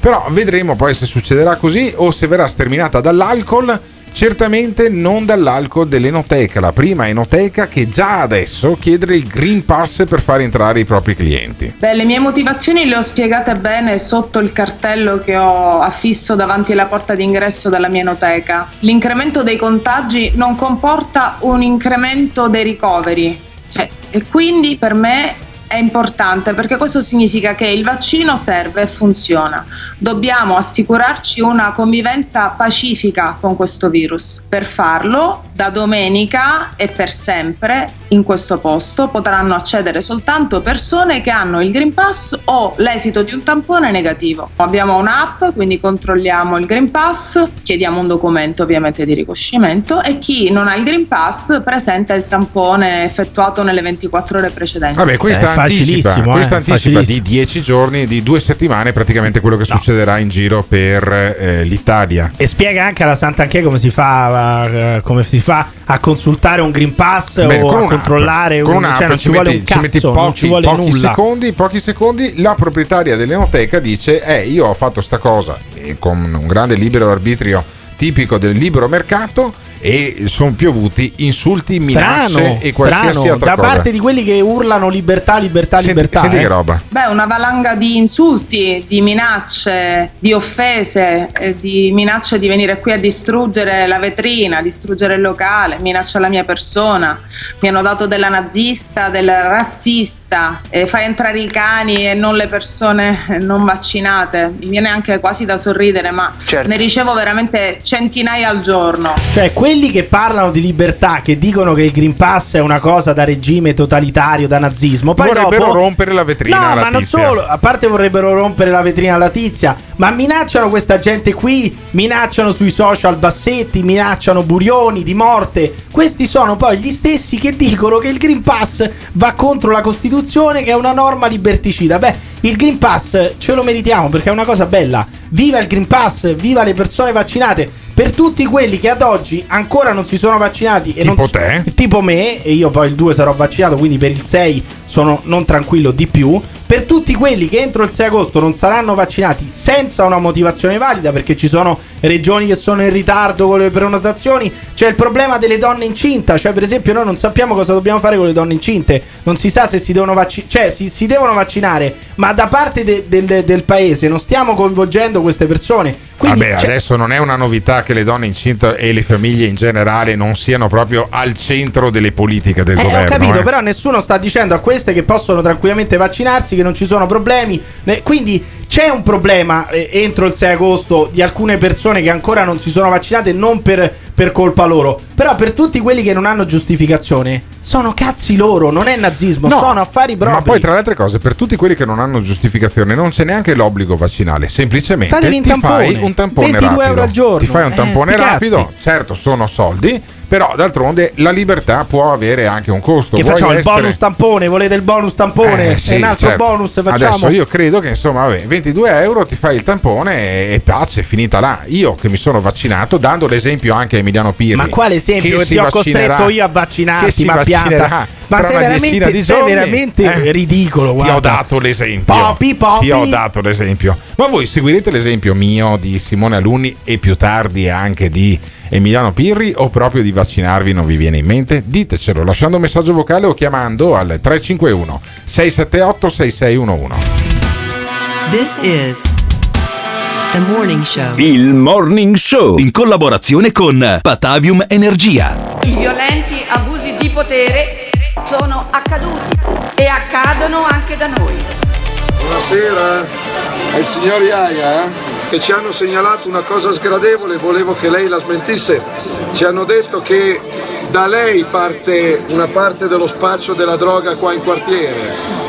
Però vedremo poi se succederà così o se verrà sterminata dall'alcol. Certamente non dall'alcol dell'enoteca, la prima enoteca che già adesso chiede il Green Pass per far entrare i propri clienti. Beh, le mie motivazioni le ho spiegate bene sotto il cartello che ho affisso davanti alla porta d'ingresso della mia enoteca. L'incremento dei contagi non comporta un incremento dei ricoveri, cioè, e quindi per me è importante perché questo significa che il vaccino serve e funziona. Dobbiamo assicurarci una convivenza pacifica con questo virus. Per farlo, da domenica e per sempre in questo posto potranno accedere soltanto persone che hanno il Green Pass o l'esito di un tampone negativo. Abbiamo un'app, quindi controlliamo il Green Pass, chiediamo un documento ovviamente di riconoscimento e chi non ha il Green Pass presenta il tampone effettuato nelle 24 ore precedenti. Vabbè, questa anticipa, facilissimo, questa eh, anticipa di facilissimo. 10 giorni, di due settimane, praticamente quello che succederà in giro per eh, l'Italia. E spiega anche alla Sant'Anché come si fa, eh, come si fa a consultare un Green Pass Bene, o a controllare con un, un'app cioè non ci ci vuole metti, un ci metti cazzo, non pochi, ci vuole pochi nulla. secondi, pochi secondi, la proprietaria dell'enoteca dice eh io ho fatto sta cosa eh, con un grande libero arbitrio tipico del libero mercato e sono piovuti insulti, minacce Strano, e qualsiasi strano, altra da cosa. parte di quelli che urlano libertà, libertà, Senti- libertà. senti eh. che roba. Beh, una valanga di insulti, di minacce, di offese, eh, di minacce di venire qui a distruggere la vetrina, distruggere il locale, minaccia la mia persona. Mi hanno dato della nazista, del razzista, eh, fai entrare i cani e non le persone non vaccinate. Mi viene anche quasi da sorridere, ma Certo. ne ricevo veramente centinaia al giorno. Cioè, quelli che parlano di libertà, che dicono che il Green Pass è una cosa da regime totalitario, da nazismo, poi Vorrebbero dopo... rompere la vetrina No, alla ma non tizia. solo, a parte vorrebbero rompere la vetrina alla tizia, ma minacciano questa gente qui, minacciano sui social Bassetti, minacciano Burioni di morte. Questi sono poi gli stessi che dicono che il Green Pass va contro la Costituzione, che è una norma liberticida. Beh, il Green Pass ce lo meritiamo perché è una cosa bella. Viva il Green Pass, viva le persone vaccinate. Per tutti quelli che ad oggi ancora non si sono vaccinati e Tipo non- te? tipo me, e io poi il 2 sarò vaccinato, quindi per il 6 sono non tranquillo di più. Per tutti quelli che entro il 6 agosto non saranno vaccinati senza una motivazione valida, perché ci sono regioni che sono in ritardo con le prenotazioni, c'è il problema delle donne incinta. Cioè, per esempio, noi non sappiamo cosa dobbiamo fare con le donne incinte, non si sa se si devono vaccinare, cioè si, si devono vaccinare, ma da parte de- del- del paese non stiamo coinvolgendo queste persone. Quindi, Vabbè, adesso non è una novità che le donne incinte e le famiglie in generale non siano proprio al centro delle politiche del Eh, governo. ho capito, eh. però nessuno sta dicendo a queste che possono tranquillamente vaccinarsi, che non ci sono problemi. Quindi c'è un problema eh, entro il 6 agosto di alcune persone che ancora non si sono vaccinate, non per, per colpa loro. Però per tutti quelli che non hanno giustificazione, sono cazzi loro, non è nazismo, No, sono affari propri. Ma poi, tra le altre cose, per tutti quelli che non hanno giustificazione, non c'è neanche l'obbligo vaccinale. Semplicemente Fatevi ti tampone. fai un tampone 22 rapido. euro al giorno. Ti fai un Eh, tampone rapido. cazzi. Certo, sono soldi. Però d'altronde la libertà può avere anche un costo. Che Vuoi facciamo il essere- bonus tampone? Volete il bonus tampone? Eh, sì, e un altro certo. bonus facciamo? Adesso io credo che insomma, vabbè, 22 euro ti fai il tampone e, pace, è finita là. Io che mi sono vaccinato, dando l'esempio anche a Emiliano Pirri. Ma quale esempio? Che ti ho costretto io a vaccinarti, ma pianta. Ma sei veramente, sei veramente eh, ridicolo. Ti ho guarda. dato l'esempio. Popi, popi. Ti ho dato l'esempio. Ma voi seguirete l'esempio mio di Simone Alunni e più tardi anche di Emiliano Pirri o proprio di vaccinarvi non vi viene in mente? Ditecelo lasciando un messaggio vocale o chiamando al 351 678 6611. This is The Morning Show. Il Morning Show in collaborazione con Patavium Energia. I violenti abusi di potere sono accaduti e accadono anche da noi. Buonasera, è il signor Iaia eh? Che ci hanno segnalato una cosa sgradevole, volevo che lei la smentisse. Ci hanno detto che da lei parte una parte dello spaccio della droga qua in quartiere.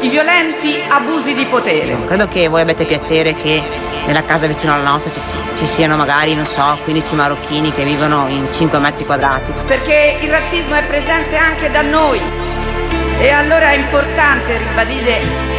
I violenti abusi di potere. Credo che voi abbiate piacere che nella casa vicino alla nostra ci, ci siano magari, non so, 15 marocchini che vivono in 5 metri quadrati. Perché il razzismo è presente anche da noi. E allora è importante ribadire,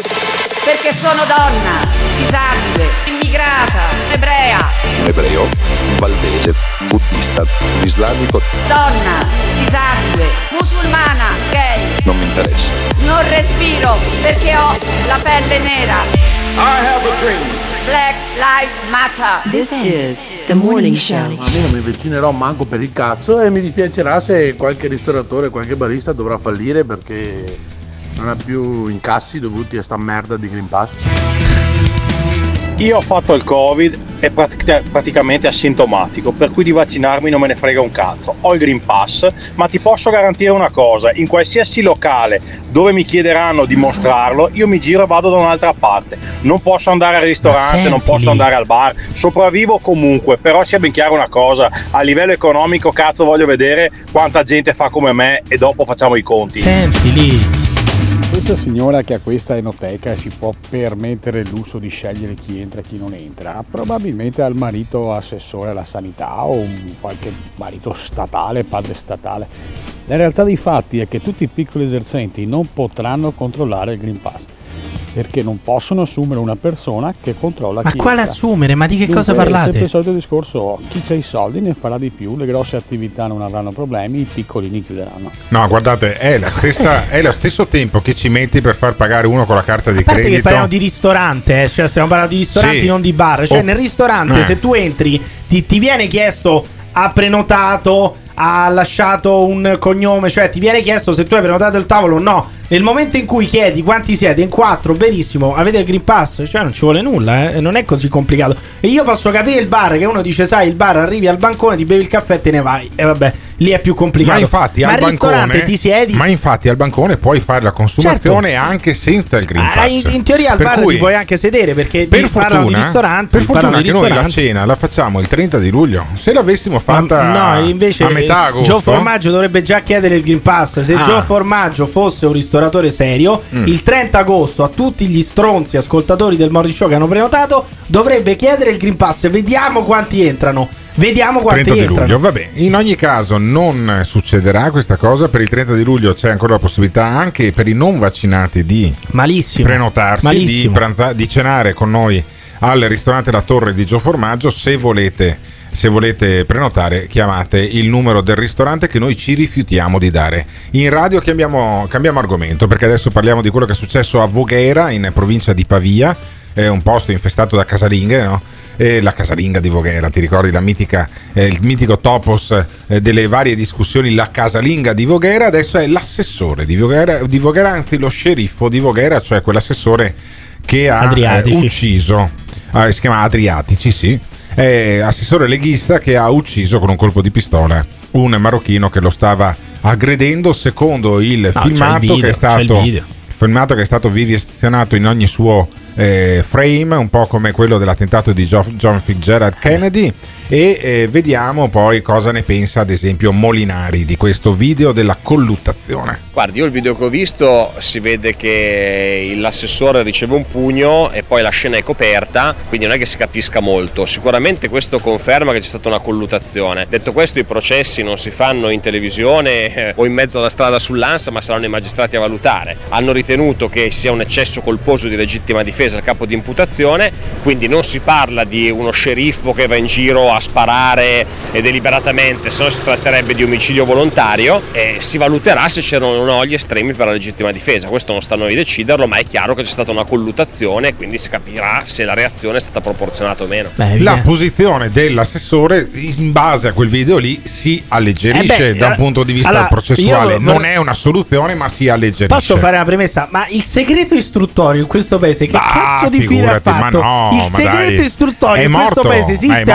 Perché sono donna, disabile, immigrata, ebrea, ebreo, valdese, buddista, islamico, donna, disabile, musulmana, gay. non mi interessa. Non respiro perché ho la pelle nera. I have a dream. Black Lives Matter. This is The Morning Show. A me non mi avvicinerò manco per il cazzo e mi dispiacerà se qualche ristoratore, qualche barista dovrà fallire perché non ha più incassi dovuti a sta merda di Green Pass. Io ho fatto il Covid e pratica- praticamente asintomatico, per cui di vaccinarmi non me ne frega un cazzo. Ho il Green Pass, ma ti posso garantire una cosa, in qualsiasi locale dove mi chiederanno di mostrarlo, io mi giro e vado da un'altra parte. Non posso andare al ristorante, non posso andare al bar, sopravvivo comunque, però sia ben chiaro una cosa, a livello economico cazzo voglio vedere quanta gente fa come me e dopo facciamo i conti. Senti lì. Questa signora che ha questa enoteca e si può permettere il lusso di scegliere chi entra e chi non entra, probabilmente ha il marito assessore alla sanità o qualche marito statale, padre statale. La realtà dei fatti è che tutti i piccoli esercenti non potranno controllare il Green Pass perché non possono assumere una persona che controlla Ma chi quale entra. assumere? Ma di che cosa Dunque, È parlate? sempre il solito discorso, chi ha i soldi ne farà di più, le grosse attività non avranno problemi, i piccolini chiuderanno. No, guardate, è, la stessa, è lo stesso tempo che ci metti per far pagare uno con la carta di A parte che credito. parliamo di ristorante, eh, cioè stiamo parlando di ristoranti, Sì. non di bar. Cioè, Oh. nel ristorante, Eh. se tu entri, ti, ti viene chiesto, ha prenotato, ha lasciato un cognome, cioè ti viene chiesto se tu hai prenotato il tavolo o no. Nel momento in cui chiedi quanti siete, in quattro, benissimo, avete il Green Pass, cioè non ci vuole nulla, eh, non è così complicato. E io posso capire il bar, che uno dice, sai, il bar arrivi al bancone, ti bevi il caffè e te ne vai. E vabbè, lì è più complicato. Ma infatti, Ma al ristorante bancone, ti siedi. ma infatti al bancone puoi fare la consumazione anche senza il Green Ah, Pass. in, in teoria al Per bar cui, ti puoi anche sedere perché per parlano di fortuna, ristoranti. per fortuna che noi la cena la facciamo il 30 di luglio. Se l'avessimo fatta Ma- no, invece a metà agosto, Gio Formaggio dovrebbe già chiedere il Green Pass. Se Ah. Gio Formaggio fosse un ristoratore serio, Mm. il 30 agosto a tutti gli stronzi ascoltatori del Morning Show che hanno prenotato, dovrebbe chiedere il Green Pass. Vediamo quanti entrano. Vediamo quanti 30 di entrano. luglio, vabbè. In ogni caso non succederà questa cosa. Per il 30 di luglio c'è ancora la possibilità anche per i non vaccinati di Malissimo. prenotarsi, di, Malissimo. pranza- di cenare con noi al ristorante La Torre di Gio Formaggio. Se volete, se volete prenotare, chiamate il numero del ristorante che noi ci rifiutiamo di dare. In radio cambiamo, cambiamo argomento perché adesso parliamo di quello che è successo a Voghera, in provincia di Pavia. È un posto infestato da casalinghe, no? E la casalinga di Voghera, ti ricordi la mitica, eh, il mitico topos eh, delle varie discussioni, la casalinga di Voghera, adesso è l'assessore di Voghera, di Voghera, anzi lo sceriffo di Voghera, cioè quell'assessore che ha eh, ucciso, ah, si chiama Adriatici, sì, è assessore leghista che ha ucciso con un colpo di pistola un marocchino che lo stava aggredendo secondo il il filmato video, che il stato video. filmato che è stato vivisezionato in ogni suo eh, frame, un po' come quello dell'attentato di Jo- John Fitzgerald Kennedy. E eh, vediamo poi cosa ne pensa ad esempio Molinari di questo video della colluttazione. Guardi, io il video che ho visto si vede che l'assessore riceve un pugno e poi la scena è coperta, quindi non è che si capisca molto. Sicuramente questo conferma che c'è stata una colluttazione. Detto questo, i processi non si fanno in televisione eh, o in mezzo alla strada sull'ANSA, ma saranno i magistrati a valutare. Hanno ritenuto che sia un eccesso colposo di legittima difesa al capo di imputazione, quindi non si parla di uno sceriffo che va in giro a sparare deliberatamente, se no si tratterebbe di omicidio volontario e si valuterà se c'erano o no gli estremi per la legittima difesa. Questo non sta a noi deciderlo, ma è chiaro che c'è stata una collutazione e quindi si capirà se la reazione è stata proporzionata o meno. la posizione dell'assessore in base a quel video lì si alleggerisce Eh beh, da un punto di vista allora, processuale. io Non vorrei- è una soluzione, ma si alleggerisce. Posso fare una premessa? Ma il segreto istruttorio in questo paese, che Ah, cazzo di fine ha fatto? no, il segreto dai. istruttorio È in questo paese esiste è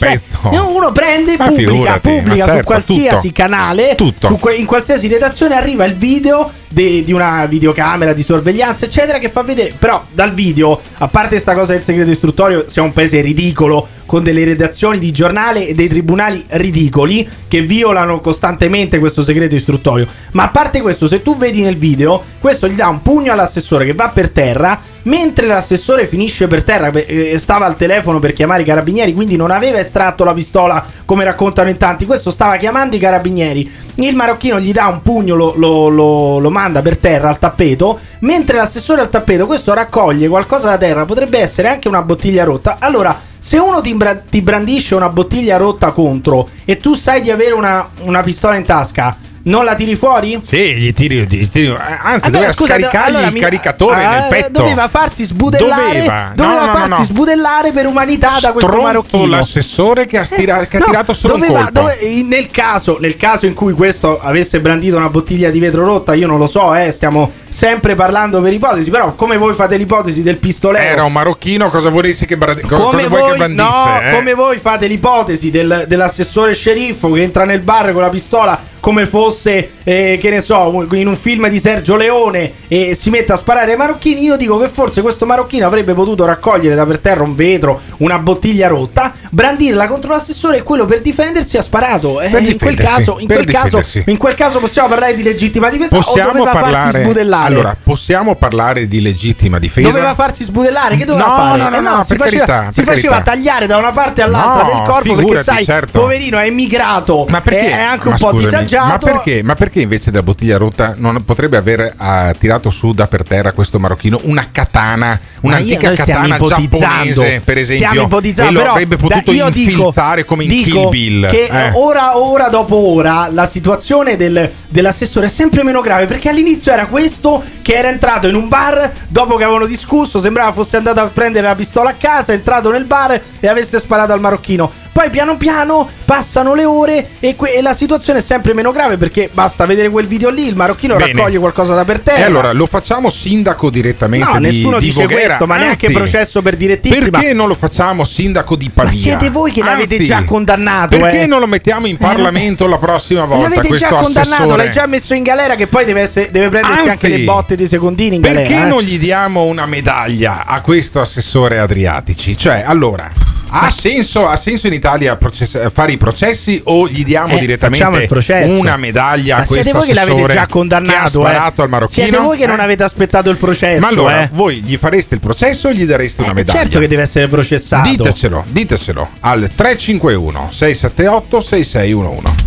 un Cioè, pezzo. uno prende e pubblica, figurati, pubblica ma su certo, qualsiasi tutto. canale, Tutto. su que- in qualsiasi redazione arriva il video de- di una videocamera di sorveglianza, eccetera, che fa vedere. Però dal video, a parte sta cosa del segreto istruttorio, siamo un paese ridicolo con delle redazioni di giornale e dei tribunali ridicoli che violano costantemente questo segreto istruttorio. Ma a parte questo, se tu vedi nel video, questo gli dà un pugno all'assessore che va per terra. Mentre l'assessore finisce per terra, beh, eh, stava al telefono per chiamare i carabinieri, quindi non aveva estratto la pistola come raccontano in tanti. Questo stava chiamando i carabinieri. Il marocchino gli dà un pugno, lo, lo- lo- lo manda per terra al tappeto. Mentre l'assessore al tappeto, questo raccoglie qualcosa da terra, potrebbe essere anche una bottiglia rotta. Allora, se uno ti, imbra- ti brandisce una bottiglia rotta contro e tu sai di avere una, una pistola in tasca, non la tiri fuori? Sì, gli tiri, gli tiri- eh, anzi, Vabbè, doveva scusa, scaricargli allora il caricatore ah, nel petto. Doveva farsi sbudellare. Doveva. Doveva No, no, no, farsi no. sbudellare per umanità da questo Stronzo marocchino. l'assessore che ha, stira- *laughs* che ha tirato solo un doveva- colpo. dove- nel, caso, nel caso in cui questo avesse brandito una bottiglia di vetro rotta, io non lo so, eh, stiamo sempre parlando per ipotesi, però come voi fate l'ipotesi del pistolero Era un marocchino, cosa vorresti che, co- come voi, che bandisse? no, eh? come voi fate l'ipotesi del- dell'assessore sceriffo che entra nel bar con la pistola come fosse, eh, che ne so, in un film di Sergio Leone e si mette a sparare ai marocchini, io dico che forse questo marocchino avrebbe potuto raccogliere da per terra un vetro, una bottiglia rotta, brandirla contro l'assessore e quello per difendersi ha sparato. Eh, in, quel caso, in, quel caso, in quel caso possiamo parlare di legittima difesa o Possiamo doveva farsi parlare, sbudellare? allora, possiamo parlare di legittima difesa? Doveva farsi sbudellare, che doveva No, fare? no, no, Eh no, si per faceva, carità, si faceva tagliare da una parte all'altra No, del corpo perché figurati, sai, certo. poverino è emigrato, Ma perché? è anche un po' scusami, disagiato. Ma perché? Ma perché invece della bottiglia rotta non potrebbe aver ah, tirato su da per terra questo marocchino una katana, un'antica katana giapponese, per esempio, stiamo ipotizzando, e però, da- potuto io dico- infilzare come in dico Kill Bill. Che eh. ora, ora dopo ora la situazione del- dell'assessore è sempre meno grave perché all'inizio era questo che era entrato in un bar dopo che avevano discusso, sembrava fosse andato a prendere la pistola a casa, è entrato nel bar e avesse sparato al marocchino. Poi piano piano passano le ore e, que- e la situazione è sempre meno grave perché basta vedere quel video lì, il marocchino Bene. raccoglie qualcosa da per terra. E allora lo facciamo sindaco direttamente No, di, nessuno di dice Voghera? questo, ma neanche Anzi, processo per direttissima. Perché non lo facciamo sindaco di Ma Pavia? siete voi che l'avete Anzi, già condannato. Perché eh? non lo mettiamo in Parlamento la prossima volta? L'avete già condannato, assessore? l'hai già messo in galera che poi deve, essere- deve prendersi Anzi, anche le botte dei secondini in Perché galera. eh? non gli diamo una medaglia a questo assessore Adriatici? Cioè, allora, ha, senso, ha senso in Italia process- fare i processi o gli diamo Eh, direttamente una medaglia Ma a questo siete voi che l'avete già condannato, che ha sparato eh? al marocchino? Siete voi che non Eh? avete aspettato il processo. Ma allora, eh? voi gli fareste il processo o gli dareste una medaglia? certo che deve essere processato. Ditecelo, ditecelo al 351 678 6611.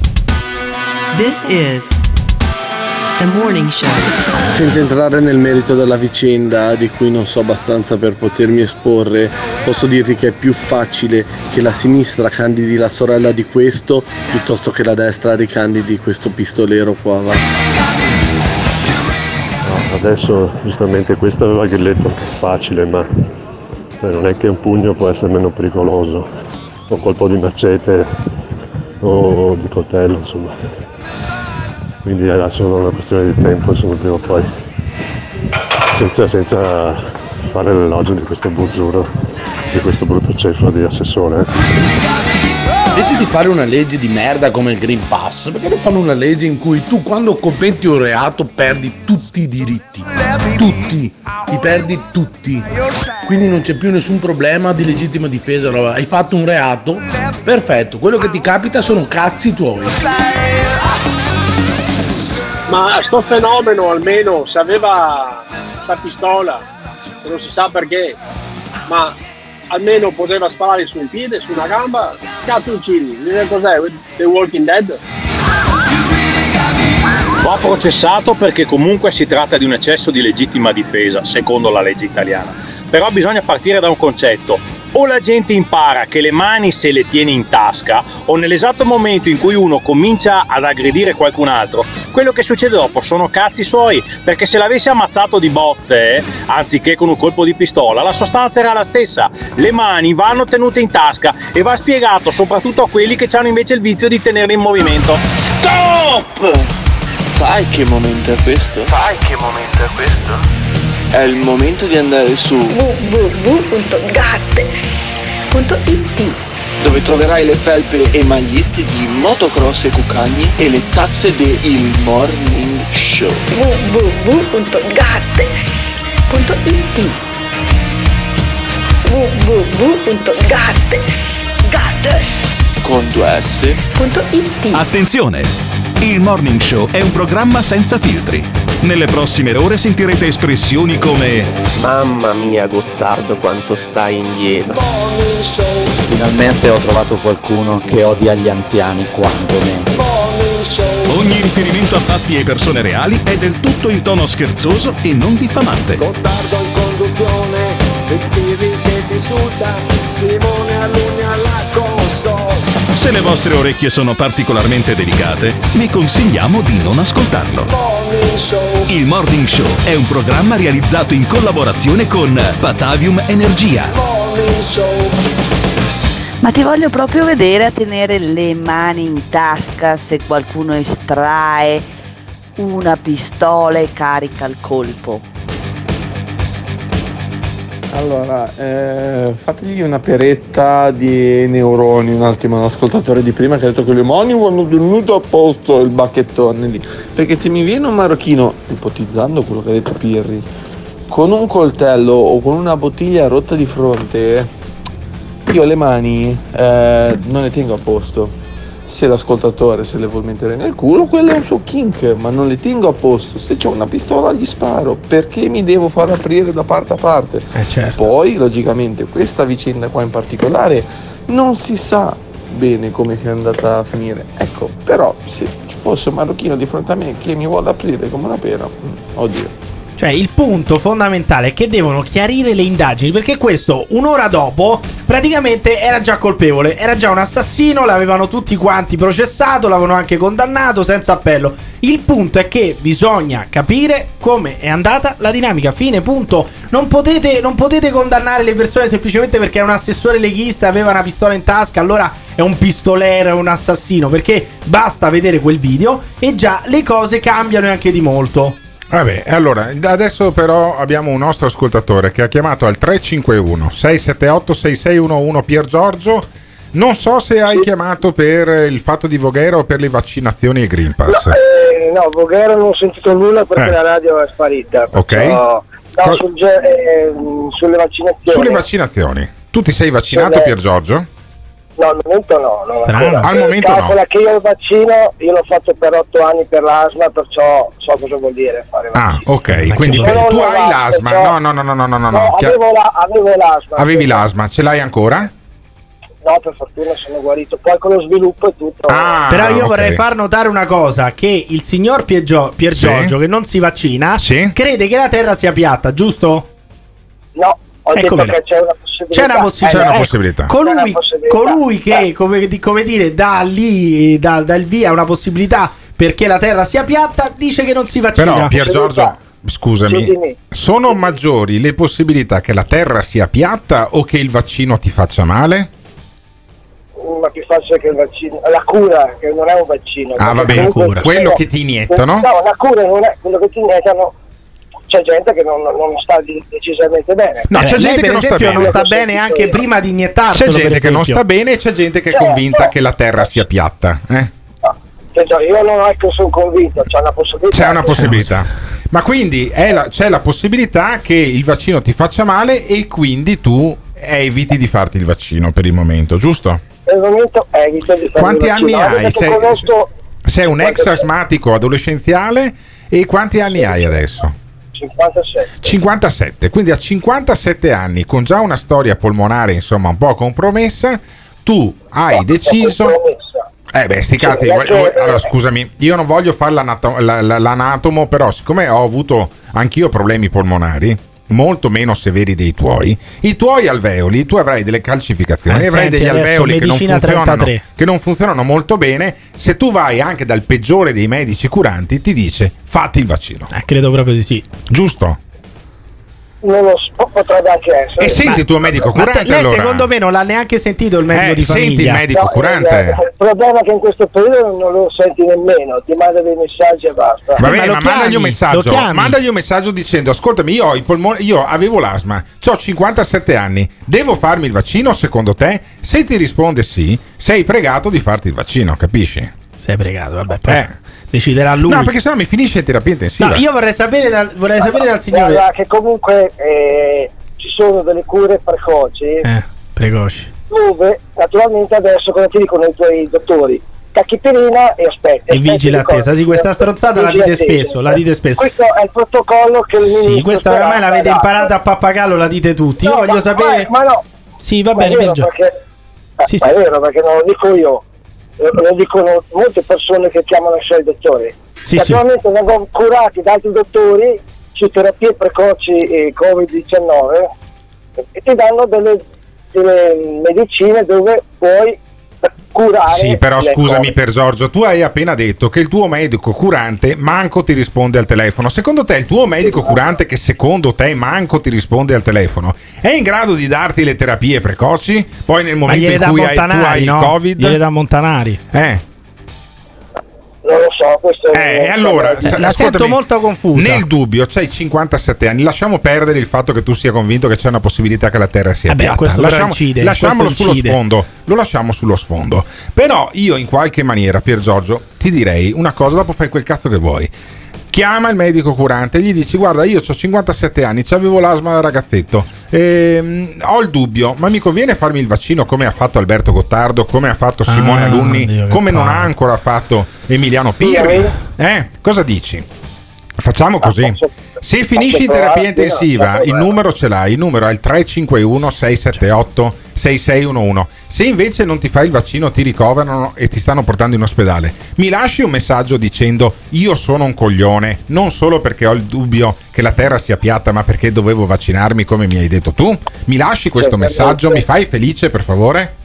This is The Morning Show. Senza entrare nel merito della vicenda di cui non so abbastanza per potermi esporre, posso dirti che è più facile che la sinistra candidi la sorella di questo piuttosto che la destra ricandidi questo pistolero qua. Va. No, adesso giustamente questo aveva Grilletto che è facile, ma beh, non è che un pugno può essere meno pericoloso, o un colpo di macete o di coltello, insomma. Quindi è solo una questione di tempo, insomma, prima o poi. Senza, senza fare l'elogio di questo buzzuro, di questo brutto ceffo di assessore. eh. invece di fare una legge di merda come il Green Pass, perché non fanno una legge in cui tu quando commetti un reato perdi tutti i diritti? Tutti, li perdi tutti. Quindi non c'è più nessun problema di legittima difesa, roba. hai fatto un reato, perfetto, quello che ti capita sono cazzi tuoi. Ma sto fenomeno almeno se aveva sta pistola, che non si sa perché, ma almeno poteva sparare su un piede, su una gamba, cazzo uccidi, cos'è? The Walking Dead? Va processato perché comunque si tratta di un eccesso di legittima difesa, secondo la legge italiana. Però bisogna partire da un concetto. O la gente impara che le mani se le tiene in tasca, o nell'esatto momento in cui uno comincia ad aggredire qualcun altro, quello che succede dopo sono cazzi suoi, perché se l'avesse ammazzato di botte, anziché con un colpo di pistola, la sostanza era la stessa. Le mani vanno tenute in tasca e va spiegato soprattutto a quelli che hanno invece il vizio di tenerle in movimento. Stop! Sai che momento è questo? Sai che momento è questo? È il momento di andare su www.gattes.it dove troverai le felpe e magliette di motocross e cucagni e le tazze del Morning Show. www.gattes.it www.gattes Con due S. .it Attenzione! Il Morning Show è un programma senza filtri. Nelle prossime ore sentirete espressioni come Mamma mia Gottardo quanto stai indietro. Finalmente ho trovato qualcuno che odia gli anziani quanto me. Ogni riferimento a fatti e persone reali è del tutto in tono scherzoso e non diffamante. Gottardo in conduzione, il Pirri che ti insulta, Simone Alunni alla console. Se le vostre orecchie sono particolarmente delicate, vi consigliamo di non ascoltarlo. Il Morning Show è un programma realizzato in collaborazione con Batavium Energia. Ma ti voglio proprio vedere a tenere le mani in tasca se qualcuno estrae una pistola e carica il colpo. Allora, eh, fategli una peretta di neuroni un attimo all'ascoltatore di prima che ha detto che le mani vanno tenute a posto il bacchettone lì. Perché se mi viene un marocchino, ipotizzando quello che ha detto Pirri, con un coltello o con una bottiglia rotta di fronte, io le mani eh, non le tengo a posto. Se l'ascoltatore se le vuol mettere nel culo, quello è un suo kink, ma non le tengo a posto. Se c'ho una pistola gli sparo, perché mi devo far aprire da parte a parte? Poi, logicamente, questa vicenda qua in particolare non si sa bene come sia andata a finire. Ecco, però se ci fosse un marocchino di fronte a me che mi vuole aprire come una pera, mm, oddio. Cioè, il punto fondamentale è che devono chiarire le indagini. Perché questo, un'ora dopo, praticamente era già colpevole. Era già un assassino, l'avevano tutti quanti processato, l'avevano anche condannato senza appello. Il punto è che bisogna capire come è andata la dinamica. Fine, punto. Non potete, non potete condannare le persone semplicemente perché un assessore leghista aveva una pistola in tasca. Allora è un pistolero, è un assassino. Perché basta vedere quel video e già le cose cambiano e anche di molto. Vabbè, allora adesso però abbiamo un nostro ascoltatore che ha chiamato al 351 678 6611 Pier Giorgio. Non so se hai chiamato per il fatto di Voghera o per le vaccinazioni e Green Pass. No, eh, no, Voghera non ho sentito nulla perché Eh. la radio è sparita. Ok. no, Co- sul eh, sulle vaccinazioni. Sulle vaccinazioni. Tu ti sei vaccinato, Pier Giorgio? No, al momento no. non Strano. ancora. Al Eh, momento no. calcola che io il vaccino, io l'ho fatto per otto anni per l'asma, perciò so cosa vuol dire fare Ah, ok. Quindi bello. tu No, no, hai no, l'asma. perciò- No, no, no, no, no, no, no. No, avevo, la- avevo l'asma. Avevi l'asma, ce l'hai ancora? No, per fortuna sono guarito. Poi con lo sviluppo e tutto. Ah, Però io vorrei far notare una cosa: che il signor Pier, Pier Sì. Giorgio, che non si vaccina, crede che la terra sia piatta, giusto? No, ho Ecco detto che c'è una possibilità. C'è una possibilità. Eh, Ecco, possibilità. Colui, C'è una possibilità. colui che, come, di- come dire, dà lì, dà, dà il via una possibilità perché la terra sia piatta, dice che non si vaccina. Però, Pier Giorgio, scusami, sono maggiori le possibilità che la terra sia piatta o che il vaccino ti faccia male? Ma più facile che il vaccino. La cura, che non è un vaccino. Ah, va bene, quello che ti iniettano? No, la cura non è quello che ti iniettano. C'è gente che non, non sta decisamente bene. No, c'è Eh, gente per che non sta esempio, bene. non sta bene anche prima di iniettarlo. C'è gente che non sta bene e c'è gente che è convinta che la Terra sia piatta. eh? Cioè, io non è che sono convinto, c'è una possibilità. C'è una possibilità. Ma quindi è la- c'è la possibilità che il vaccino ti faccia male e quindi tu eviti di farti il vaccino per il momento, giusto? Per il momento evito di fare Quanti il anni vaccino, hai? Sei, conosco sei un ex asmatico adolescenziale e quanti anni hai adesso? 57. 57, quindi a 57 anni, con già una storia polmonare insomma un po' compromessa, tu hai deciso... Eh beh, sti cazzi, allora scusami, io non voglio fare l'anato- la- la- l'anatomo, però siccome ho avuto anch'io problemi polmonari, molto meno severi dei tuoi, i tuoi alveoli, tu avrai delle calcificazioni, Eh, avrai degli alveoli che non, medicina funzionano, 33. che non funzionano molto bene, se tu vai anche dal peggiore dei medici curanti ti dice fatti il vaccino. Eh, credo proprio di sì. Giusto? Non lo so, potrebbe anche essere. E senti il tuo medico Ma te- curante lei allora. secondo me non l'ha neanche sentito il medico Eh, di senti famiglia. il medico No, curante. eh, Il problema è che in questo periodo non lo senti nemmeno, ti manda dei messaggi e basta. Va bene, ma, mandagli un messaggio. Mandagli un messaggio dicendo: Ascoltami, io ho i polmoni, io avevo l'asma, ho 57 anni, devo farmi il vaccino secondo te? Se ti risponde sì, sei pregato di farti il vaccino, capisci? Sei pregato, vabbè, poi deciderà lui. No, perché sennò mi finisce in terapia intensiva. No, io vorrei sapere dal, vorrei sapere dal signore. Guarda che comunque eh, ci sono delle cure precoci Eh, precoci. dove naturalmente adesso cosa ti dicono i tuoi dottori? Tachipirina e aspetti. E vigile aspetti, attesa. Sì, questa stronzata la dite spesso, la dite spesso. Questo è il protocollo che il Sì, questa oramai l'avete imparata a pappagallo, la dite tutti. Io No, voglio ma- sapere. Ma, no, Sì, va ma è bene, vero Biagio. perché, eh, Sì, ma sì, è sì. vero perché non lo dico io, lo, dicono molte persone che chiamano i suoi dottori. Sì, che sì. Naturalmente vengono curati da altri dottori su terapie precoci e Covid-19 e ti danno delle, delle medicine dove puoi curare. Sì, però scusami Covid. per Giorgio, tu hai appena detto che il tuo medico curante manco ti risponde al telefono. Secondo te il tuo medico curante che secondo te manco ti risponde al telefono è in grado di darti le terapie precoci? Poi nel momento in cui hai, tu hai il no? Covid? Gliele dà Montanari. Eh. Non lo so, questo Eh, e allora, La ascoltami, sento molto confusa. Nel dubbio, c'hai 57 anni. Lasciamo perdere il fatto che tu sia convinto che c'è una possibilità che la Terra sia Vabbè, piatta. Lasciamo- incide, lasciamolo questo sullo incide. sfondo. Lo lasciamo sullo sfondo. Però io, in qualche maniera, Pier Giorgio, ti direi una cosa. Dopo fai quel cazzo che vuoi. Chiama il medico curante e gli dici: Guarda, io ho 57 anni, avevo l'asma da ragazzetto. ehm, ho il dubbio, ma mi conviene farmi il vaccino come ha fatto Alberto Gottardo, come ha fatto Simone Ah, Alunni, Dio, come non ha palle. ancora fatto Emiliano Pirri? Eh, cosa dici? Facciamo così. Se finisci in terapia intensiva, il numero ce l'hai, il numero è il 351 678 6611. Se invece non ti fai il vaccino, ti ricoverano e ti stanno portando in ospedale, mi lasci un messaggio dicendo io sono un coglione, non solo perché ho il dubbio che la terra sia piatta, ma perché dovevo vaccinarmi come mi hai detto tu? Mi lasci questo messaggio, mi fai felice per favore?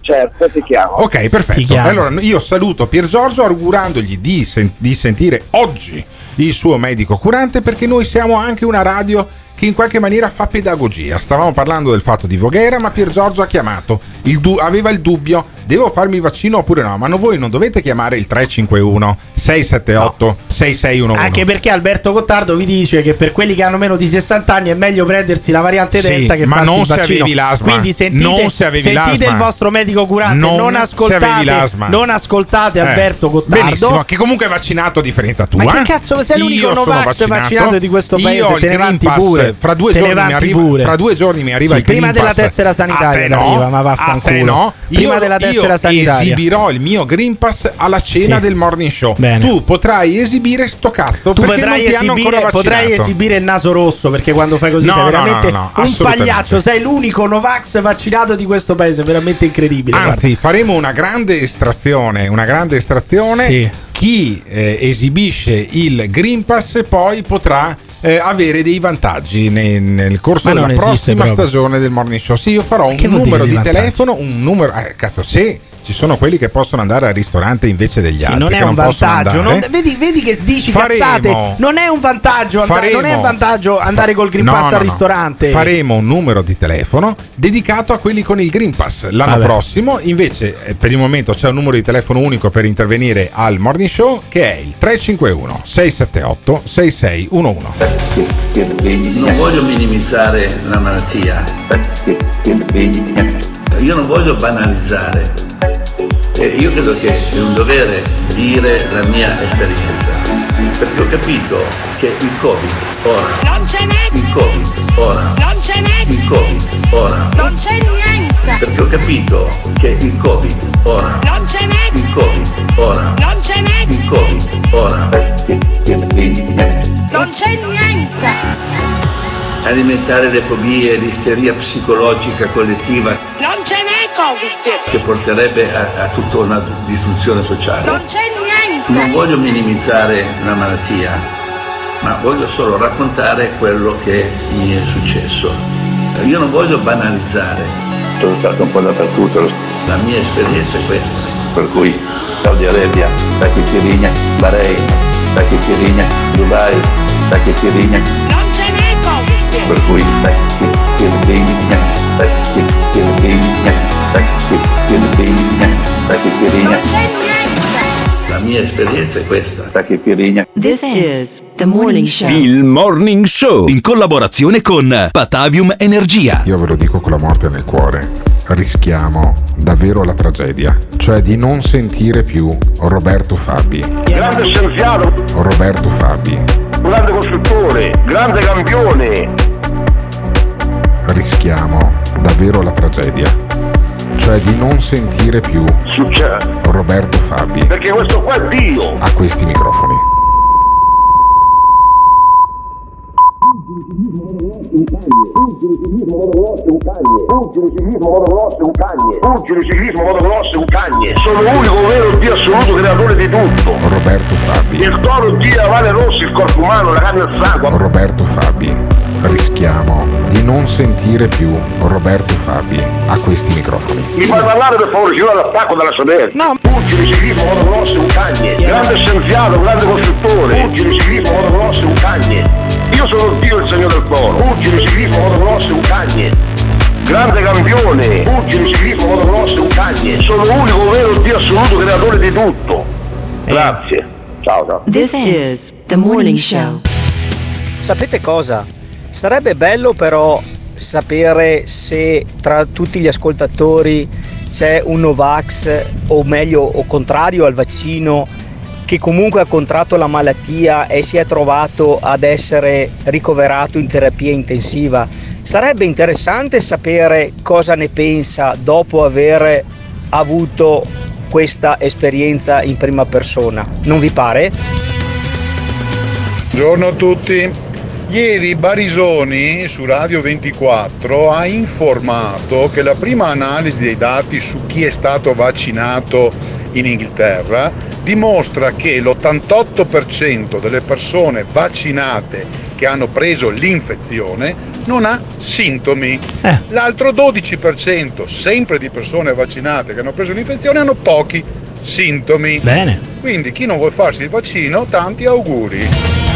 Certo, ti chiamo. Ok, perfetto. chiamo. Allora io saluto Pier Giorgio augurandogli di, sen- di sentire oggi il suo medico curante perché noi siamo anche una radio che in qualche maniera fa pedagogia. Stavamo parlando del fatto di Voghera, ma Pier Giorgio ha chiamato, il du- aveva il dubbio, devo farmi il vaccino oppure no? Ma no, voi non dovete chiamare il 351 678 6611. Anche perché Alberto Gottardo vi dice che per quelli che hanno meno di 60 anni è meglio prendersi la variante Sì, delta che ma non il se vaccino. avevi l'asma. Quindi sentite, Non se avevi sentite l'asma. il vostro medico curante, Non non, ascoltate, non ascoltate Eh, Alberto Gottardo. Benissimo, che comunque è vaccinato a differenza tua. Ma che cazzo, sei l'unico Novax vaccinato di questo paese, Io te ne vanti pure. Fra due, giorni mi arriva, pure. fra due giorni mi arriva Sì, il prima della tessera sanitaria arriva, ma vaffanculo. No. Prima Io- della tessera io sanitaria. esibirò il mio Green Pass alla cena Sì. del morning show. Bene. Tu potrai esibire sto cazzo Tu perché non ti hanno ancora esibire, vaccinato. potrai esibire il naso rosso perché quando fai così No, sei veramente no, no, un pagliaccio. Sei l'unico Novax vaccinato di questo paese, veramente incredibile. Anzi, faremo una grande estrazione, una grande estrazione. Sì. Chi eh, esibisce il Green Pass poi potrà eh, avere dei vantaggi nel, nel corso della prossima proprio. stagione del Morning Show. Sì, io farò un numero di vantaggi? telefono, un numero. Eh, cazzo, sì, ci sono quelli che possono andare al ristorante invece degli Sì, altri. non è che un possono vantaggio. non- vedi, vedi che dici Faremo- cazzate. Non è un vantaggio. andare- non è Faremo- un vantaggio andare col Green No, Pass no, al no. ristorante. Faremo un numero di telefono dedicato a quelli con il Green Pass. L'anno Vabbè. prossimo, invece, eh, per il momento c'è un numero di telefono unico per intervenire al morning show che è il 351 678 6611. Non voglio minimizzare la malattia, io non voglio banalizzare. E io credo che è un dovere dire la mia esperienza, perché ho capito che il Covid ora, Non ce n'è! il Covid ora, Non ce n'è! il Covid ora, Non c'è niente! perché ho capito che il Covid ora, Non ce n'è! il Covid ora, Non ce n'è! il Covid ora, Non c'è niente! alimentare le fobie, l'isteria psicologica collettiva Non ce n'è Covid! che porterebbe a, a tutta una distruzione sociale. Non c'è Non niente! voglio minimizzare la malattia, ma voglio solo raccontare quello che mi è successo. Io non voglio banalizzare. Sono stato un po' dappertutto. La mia esperienza è questa. Per cui Saudi Arabia, Tachipirigna, Bahrain, Tachipirigna, Dubai, Tachipirigna. Non ce n'è Covid! Per cui Tachipirigna, Tachipirigna, Tachipirigna, Tachipirigna. Non c'è niente! La mia esperienza è questa. Tachipirigna. This is the morning show. Il Morning Show in collaborazione con Patavium Energia. Io ve lo dico con la morte nel cuore, rischiamo davvero la tragedia, cioè di non sentire più Roberto Fabi. Grande scienziato, Roberto Fabi, grande costruttore, grande campione. rischiamo davvero la tragedia, cioè di non sentire più Succede. Roberto Fabi Perché questo qua è Dio. a questi microfoni. Pugili ciclismo motocross è un cagne. Pugili ciclismo motocross è un cagne. Sono l'unico vero Dio assoluto creatore di tutto. Roberto Fabi, Il toro Dio, la Vale Rossi, il corpo umano, la carne e il sangue. Roberto Fabi, rischiamo di non sentire più Roberto Fabi a questi microfoni. Mi fai parlare per favore, ci vuole l'attacco dalla sodera. No. Pugili ciclismo motocross è un cagne. Grande scienziato, grande costruttore. Pugili ciclismo motocross è un cagne. Io sono Dio il segno del toro. Pugili ciclismo motocross è un cagne. Grande campione. Pugili ciclismo motocross è un cagne. Sono l'unico vero Dio assoluto creatore di tutto. Grazie. Ciao ciao. This is the morning show. Sapete cosa? Sarebbe bello però sapere se tra tutti gli ascoltatori c'è un Novax o meglio o contrario al vaccino che comunque ha contratto la malattia e si è trovato ad essere ricoverato in terapia intensiva. Sarebbe interessante sapere cosa ne pensa dopo aver avuto questa esperienza in prima persona. Non vi pare? Buongiorno a tutti. Ieri Barisoni su Radio 24 ha informato che la prima analisi dei dati su chi è stato vaccinato in Inghilterra dimostra che l'88% delle persone vaccinate che hanno preso l'infezione non ha sintomi. L'altro 12%, sempre di persone vaccinate che hanno preso l'infezione, hanno pochi sintomi. Bene. Quindi chi non vuole farsi il vaccino, tanti auguri.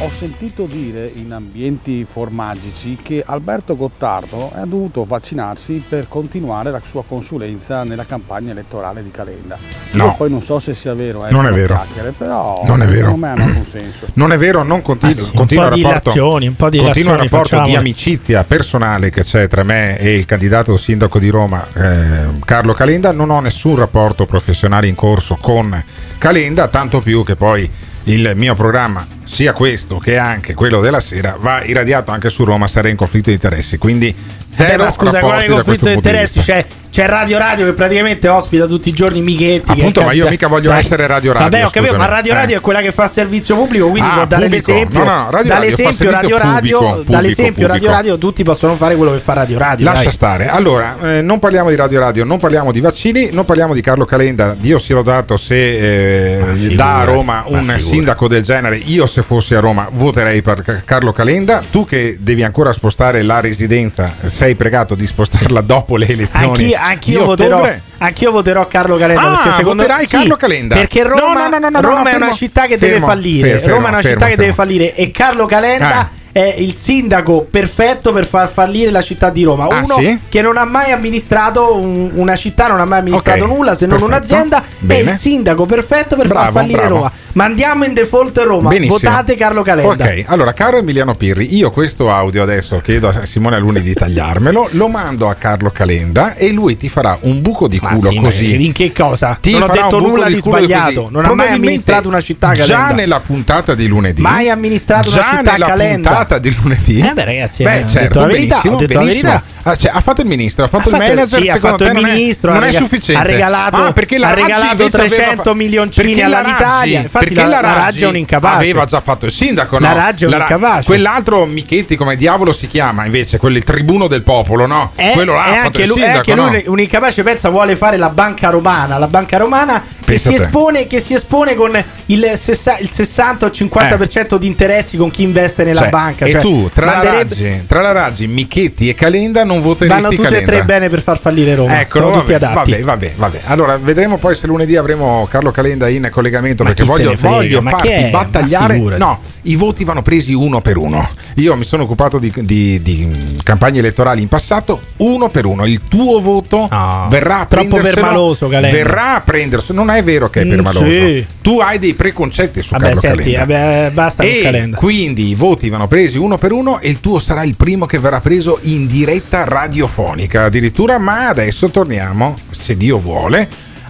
Ho sentito dire in ambienti formagici che Alberto Gottardo ha dovuto vaccinarsi per continuare la sua consulenza nella campagna elettorale di Calenda. No. Io poi non so se sia vero, eh, Non è vero. però Non è vero. secondo me hanno un senso. Non è vero, non continu- Ah sì, un continua po' il di rapporto, ilazioni, un po' di continua il rapporto di facciamo. amicizia personale che c'è tra me e il candidato sindaco di Roma, eh, Carlo Calenda. Non ho nessun rapporto professionale in corso con Calenda, tanto più che poi il mio programma, sia questo che anche quello della sera, va irradiato anche su Roma, sarei in conflitto di interessi. Quindi zero ma scusa, quale conflitto di interessi? C'è, c'è Radio Radio che praticamente ospita tutti i giorni Michetti. che Appunto, ma io mica voglio Dai. essere Radio Radio, Vabbè, ho capito, ma scusami. Radio Eh. Radio è quella che fa servizio pubblico, quindi Ah, può dare pubblico. l'esempio. No, no, Radio Radio dall'esempio Radio Radio, pubblico, dall'esempio Radio pubblico. Radio tutti possono fare quello che fa Radio Radio. Lascia dai. stare. Allora, eh, non parliamo di Radio Radio, non parliamo di vaccini, non parliamo di Carlo Calenda. Dio sia lodato se eh, figurati, da a Roma ma un sindaco del genere. Io, se fossi a Roma, voterei per Ca- Carlo Calenda. Tu che devi ancora spostare la residenza, sei pregato di spostarla dopo le elezioni. Anch'io, anch'io voterò, anch'io voterò Carlo Calenda. Ah, perché secondo voterai sì, Carlo Calenda? Perché Roma, no, no, no, Roma è fermo, una città che deve fermo, fallire. fer- fermo, Roma è una città che deve fallire. E Carlo Calenda. Ah. È il sindaco perfetto per far fallire la città di Roma. Ah, Uno sì? che non ha mai amministrato un- una città, non ha mai amministrato Ok, nulla se non perfetto. un'azienda. È Bene. il sindaco perfetto per Bravo, far fallire bravo. Roma. Mandiamo in default Roma. Benissimo. Votate Carlo Calenda. Ok, allora, caro Emiliano Pirri, io questo audio adesso chiedo a Simone Aluni di tagliarmelo, lo mando a Carlo Calenda e lui ti farà un buco di culo sì, così. in che cosa? Ti non ho detto nulla di, sbagliato. così. Non ha mai amministrato una città Calenda. Già nella puntata di lunedì. Mai amministrato una già città nella Calenda. puntata di lunedì. Eh beh, ragazzi, Beh, eh, ho certo, detto la verità, benissimo, ho detto la benissimo. verità. Ah, cioè, ha fatto il ministro, ha fatto Ha il fatto- manager, sì, ha fatto il non è- ministro, non è sufficiente. ha regalato- Ah, perché la ha regalato invece aveva 300 fa- milioncini all'Italia. Raggi- Infatti perché la- la la Raggi è un incapace. Aveva già fatto il sindaco, no? La Raggi è un incapace. Quell'altro Michetti, come diavolo si chiama invece, quello il tribuno del popolo, no? È, quello là è ha fatto anche il lui, è sindaco, anche no? lui un incapace pensa vuole fare la banca romana la banca romana che si, espone, che si espone con il, sessa- il 60 o 50% di interessi con chi investe nella Cioè, banca e cioè, tu, tra la, manderebbe- Raggi, tra la Raggi, Michetti e Calenda non voteresti vanno tutte e Calenda? tre bene per far fallire Roma Eccolo, sono tutti vabbè, adatti vabbè, vabbè, vabbè. Allora, vedremo poi se lunedì avremo Carlo Calenda in collegamento Ma perché voglio, voglio farti battagliare. No, i voti vanno presi uno per uno. Io mi sono occupato di, di- di campagne elettorali in passato, uno per uno. Il tuo voto verrà a troppo permaloso, Calenda. Verrà a prenderselo. Non è vero che è Mm, permaloso. sì. Tu hai dei preconcetti su vabbè Carlo senti vabbè, basta E Calenda quindi i voti vanno presi uno per uno e il tuo sarà il primo che verrà preso in diretta radiofonica addirittura, ma adesso torniamo, se Dio vuole,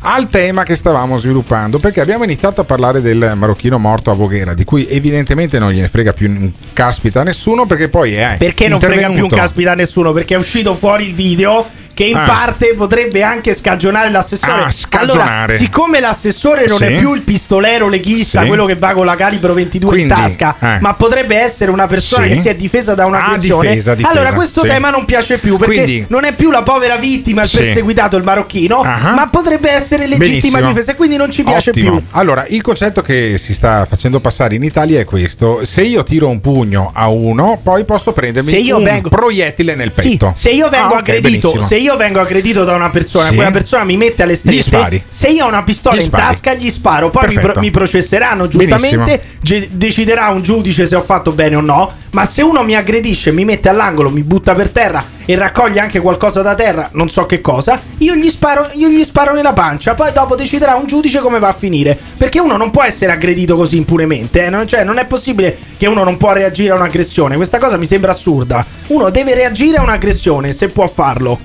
al tema che stavamo sviluppando, perché abbiamo iniziato a parlare del marocchino morto a Voghera, di cui evidentemente non gliene frega più un caspita a nessuno, perché poi è perché non frega più un caspita a nessuno perché è uscito fuori il video che in Ah. parte potrebbe anche scagionare l'assessore. Ah, scagionare. Allora, siccome l'assessore non Sì. è più il pistolero leghista, Sì. quello che va con la calibro 22 Quindi, in tasca, eh. ma potrebbe essere una persona Sì. che si è difesa da Ah, un'aggressione, difesa, difesa, allora questo tema non piace più perché Quindi- non è più la povera vittima, il perseguitato, il marocchino, Ah. ma potrebbe essere legittima Benissimo. difesa quindi non ci piace Ottimo. più. Allora, il concetto che si sta facendo passare in Italia è questo: se io tiro un pugno a uno, poi posso prendermi Se io un vengo- proiettile nel petto. se io vengo Ah, ok, aggredito, benissimo. se io vengo aggredito da una persona, Sì. quella persona mi mette alle strette, se io ho una pistola in tasca gli sparo, poi mi, pro- mi processeranno giustamente, ge- deciderà un giudice se ho fatto bene o no, ma se uno mi aggredisce, mi mette all'angolo, mi butta per terra e raccoglie anche qualcosa da terra, non so che cosa, io gli sparo, io gli sparo nella pancia, poi dopo deciderà un giudice come va a finire, perché uno non può essere aggredito così impunemente, eh, non, cioè non è possibile che uno non può reagire a un'aggressione, questa cosa mi sembra assurda. Uno deve reagire a un'aggressione se può farlo.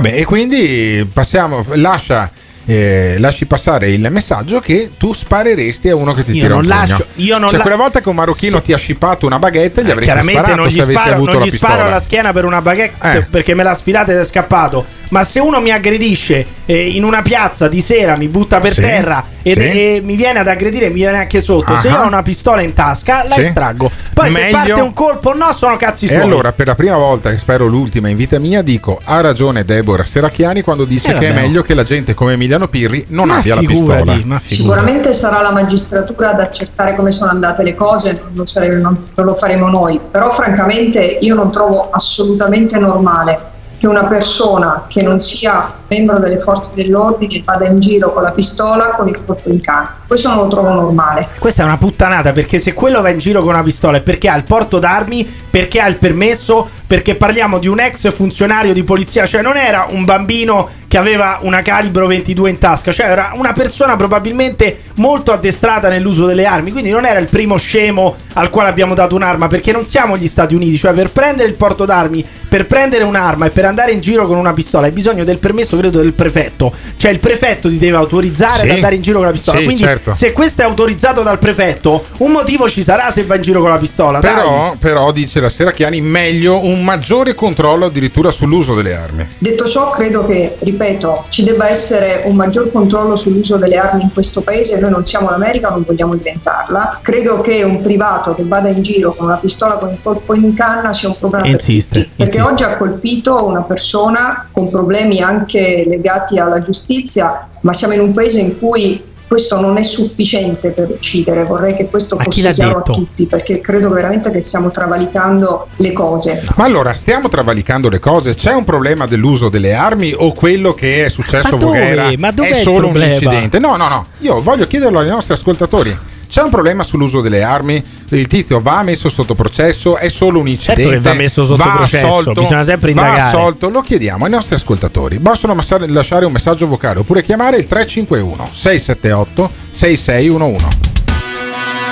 Vabbè, e quindi passiamo, lascia. eh, lasci passare il messaggio che tu spareresti a uno che ti Io tira non un pugno. lascio- io non cioè, la- quella volta che un marocchino Sì. ti ha scippato una baguette, gli avresti Chiaramente sparato non gli se avessi sparo, avuto non la gli sparo alla schiena per una baguette Eh. perché me l'ha sfilata ed è scappato. Ma se uno mi aggredisce eh, in una piazza di sera, mi butta per Sì, terra ed- sì. e mi viene ad aggredire, mi viene anche sotto. Se Ah. io ho una pistola in tasca, la Sì. estraggo. Poi se Meglio- parte un colpo no, sono cazzi E suoi. allora, per la prima volta, e spero l'ultima in vita mia, dico: ha ragione Deborah Serracchiani quando dice Eh, che è meglio che la gente come Emiliano Pirri non Ma abbia la figurati, pistola. ma figurati. Sicuramente sarà la magistratura ad accertare come sono andate le cose, non lo, sare- non- non lo faremo noi, però francamente io non trovo assolutamente normale che una persona che non sia membro delle forze dell'ordine vada in giro con la pistola con il colpo in canna. Questo non lo trovo normale. Questa è una puttanata perché se quello va in giro con una pistola è perché ha il porto d'armi, perché ha il permesso, perché parliamo di un ex funzionario di polizia, cioè non era un bambino che aveva una calibro 22 in tasca, cioè era una persona probabilmente molto addestrata nell'uso delle armi, quindi non era il primo scemo al quale abbiamo dato un'arma, perché non siamo gli Stati Uniti, cioè per prendere il porto d'armi, per prendere un'arma e per andare in giro con una pistola hai bisogno del permesso credo del prefetto, cioè il prefetto ti deve autorizzare Sì. ad andare in giro con la pistola, Sì, quindi certo. se questo è autorizzato dal prefetto, un motivo ci sarà se va in giro con la pistola. Però, però, dice la Serracchiani, meglio un maggiore controllo addirittura sull'uso delle armi. Detto ciò, credo che, ripeto, ci debba essere un maggior controllo sull'uso delle armi in questo paese. Noi non siamo l'America, non vogliamo diventarla. Credo che un privato che vada in giro con una pistola con il colpo in canna sia un problema Insiste, per tutti. Perché insiste. oggi ha colpito una persona con problemi anche legati alla giustizia, ma siamo in un paese in cui questo non è sufficiente per uccidere, vorrei che questo fosse chiaro detto? a tutti, perché credo veramente che stiamo travalicando le cose. Ma allora, stiamo travalicando le cose? C'è un problema dell'uso delle armi o quello che è successo a? Voghera è solo un incidente? No, no, no. Io voglio chiederlo ai nostri ascoltatori. C'è un problema sull'uso delle armi? Il tizio va messo sotto processo? È solo un incidente? Certo che va messo sotto Va processo, assolto? bisogna sempre Va indagare. assolto? Lo chiediamo ai nostri ascoltatori. Possono lasciare un messaggio vocale oppure chiamare il 351 678 6611.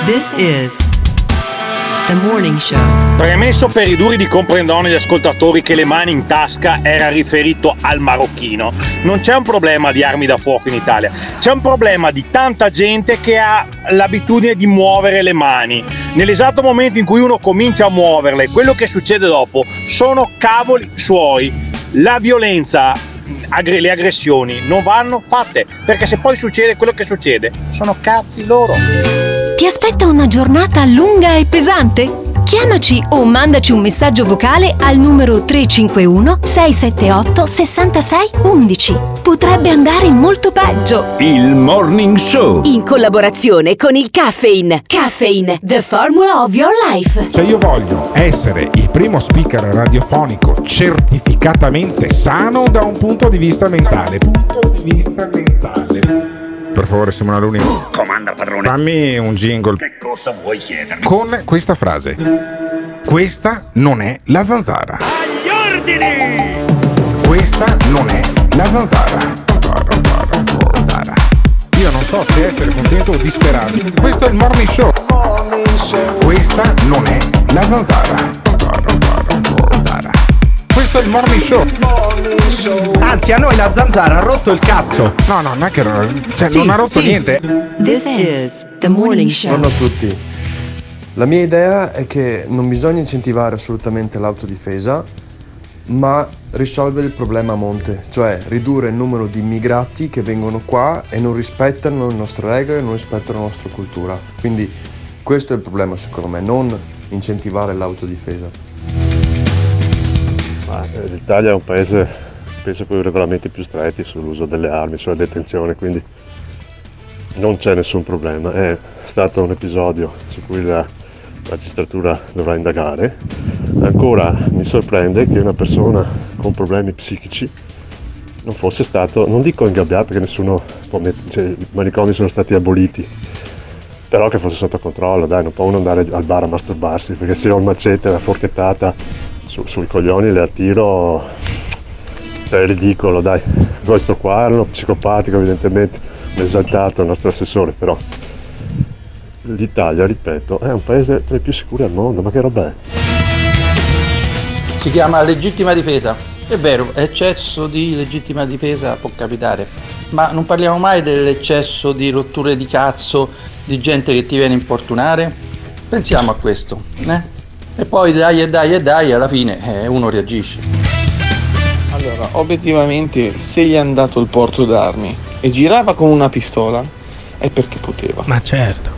This is the morning show. Premesso per i duri di comprendone gli ascoltatori che le mani in tasca era riferito al marocchino. Non c'è un problema di armi da fuoco in Italia, c'è un problema di tanta gente che ha l'abitudine di muovere le mani. Nell'esatto momento in cui uno comincia a muoverle, quello che succede dopo sono cavoli suoi. La violenza, le aggressioni non vanno fatte, perché se poi succede quello che succede, sono cazzi loro. Ti aspetta una giornata lunga e pesante? Chiamaci o mandaci un messaggio vocale al numero 351 678 66 11. Potrebbe andare molto peggio. Il Morning Show. In collaborazione con il Caffeine. Caffeine, the formula of your life. Cioè io voglio essere il primo speaker radiofonico certificatamente sano da un punto di vista mentale. Punto di vista mentale. Per favore, Simona Luni. Comanda padrone. Fammi un jingle Che cosa vuoi chiedermi? con questa frase. Questa non è la zanzara. Agli ordini! Questa non è la zanzara. Zanzara, zanzara, zanzara. Io non so se essere contento o disperato. Questo è il morning show. Questa non è la zanzara. Zanzara, zanzara, zanzara. Questo è il morning show. Anzi, a noi la zanzara ha rotto il cazzo. No, no, non è che cioè, Sì, non ha rotto sì. niente. This is the morning show. Buongiorno a tutti. La mia idea è che non bisogna incentivare assolutamente l'autodifesa, ma risolvere il problema a monte, cioè ridurre il numero di immigrati che vengono qua e non rispettano le nostre regole, non rispettano la nostra cultura. Quindi questo è il problema secondo me, non incentivare l'autodifesa. Eh, l'Italia è un paese, penso, con i regolamenti più stretti sull'uso delle armi, sulla detenzione, quindi non c'è nessun problema. È stato un episodio su cui la magistratura dovrà indagare. Ancora mi sorprende che una persona con problemi psichici non fosse stato, non dico ingabbiato perché nessuno può met- cioè, i manicomi sono stati aboliti, però che fosse sotto controllo, dai, non può uno andare al bar a masturbarsi, perché se ho il macete la forchettata su- sui coglioni le attiro, cioè è ridicolo, dai. Questo qua era uno psicopatico evidentemente, un esaltato il nostro assessore, però l'Italia, ripeto, è un paese tra i più sicuri al mondo, ma che roba è? Si chiama legittima difesa. È vero, eccesso di legittima difesa può capitare, ma non parliamo mai dell'eccesso di rotture di cazzo di gente che ti viene a importunare? Pensiamo a questo, eh? E poi dai e dai e dai, alla fine eh, uno reagisce. Allora, obiettivamente, se gli hanno dato il porto d'armi e girava con una pistola, è perché poteva. Ma certo.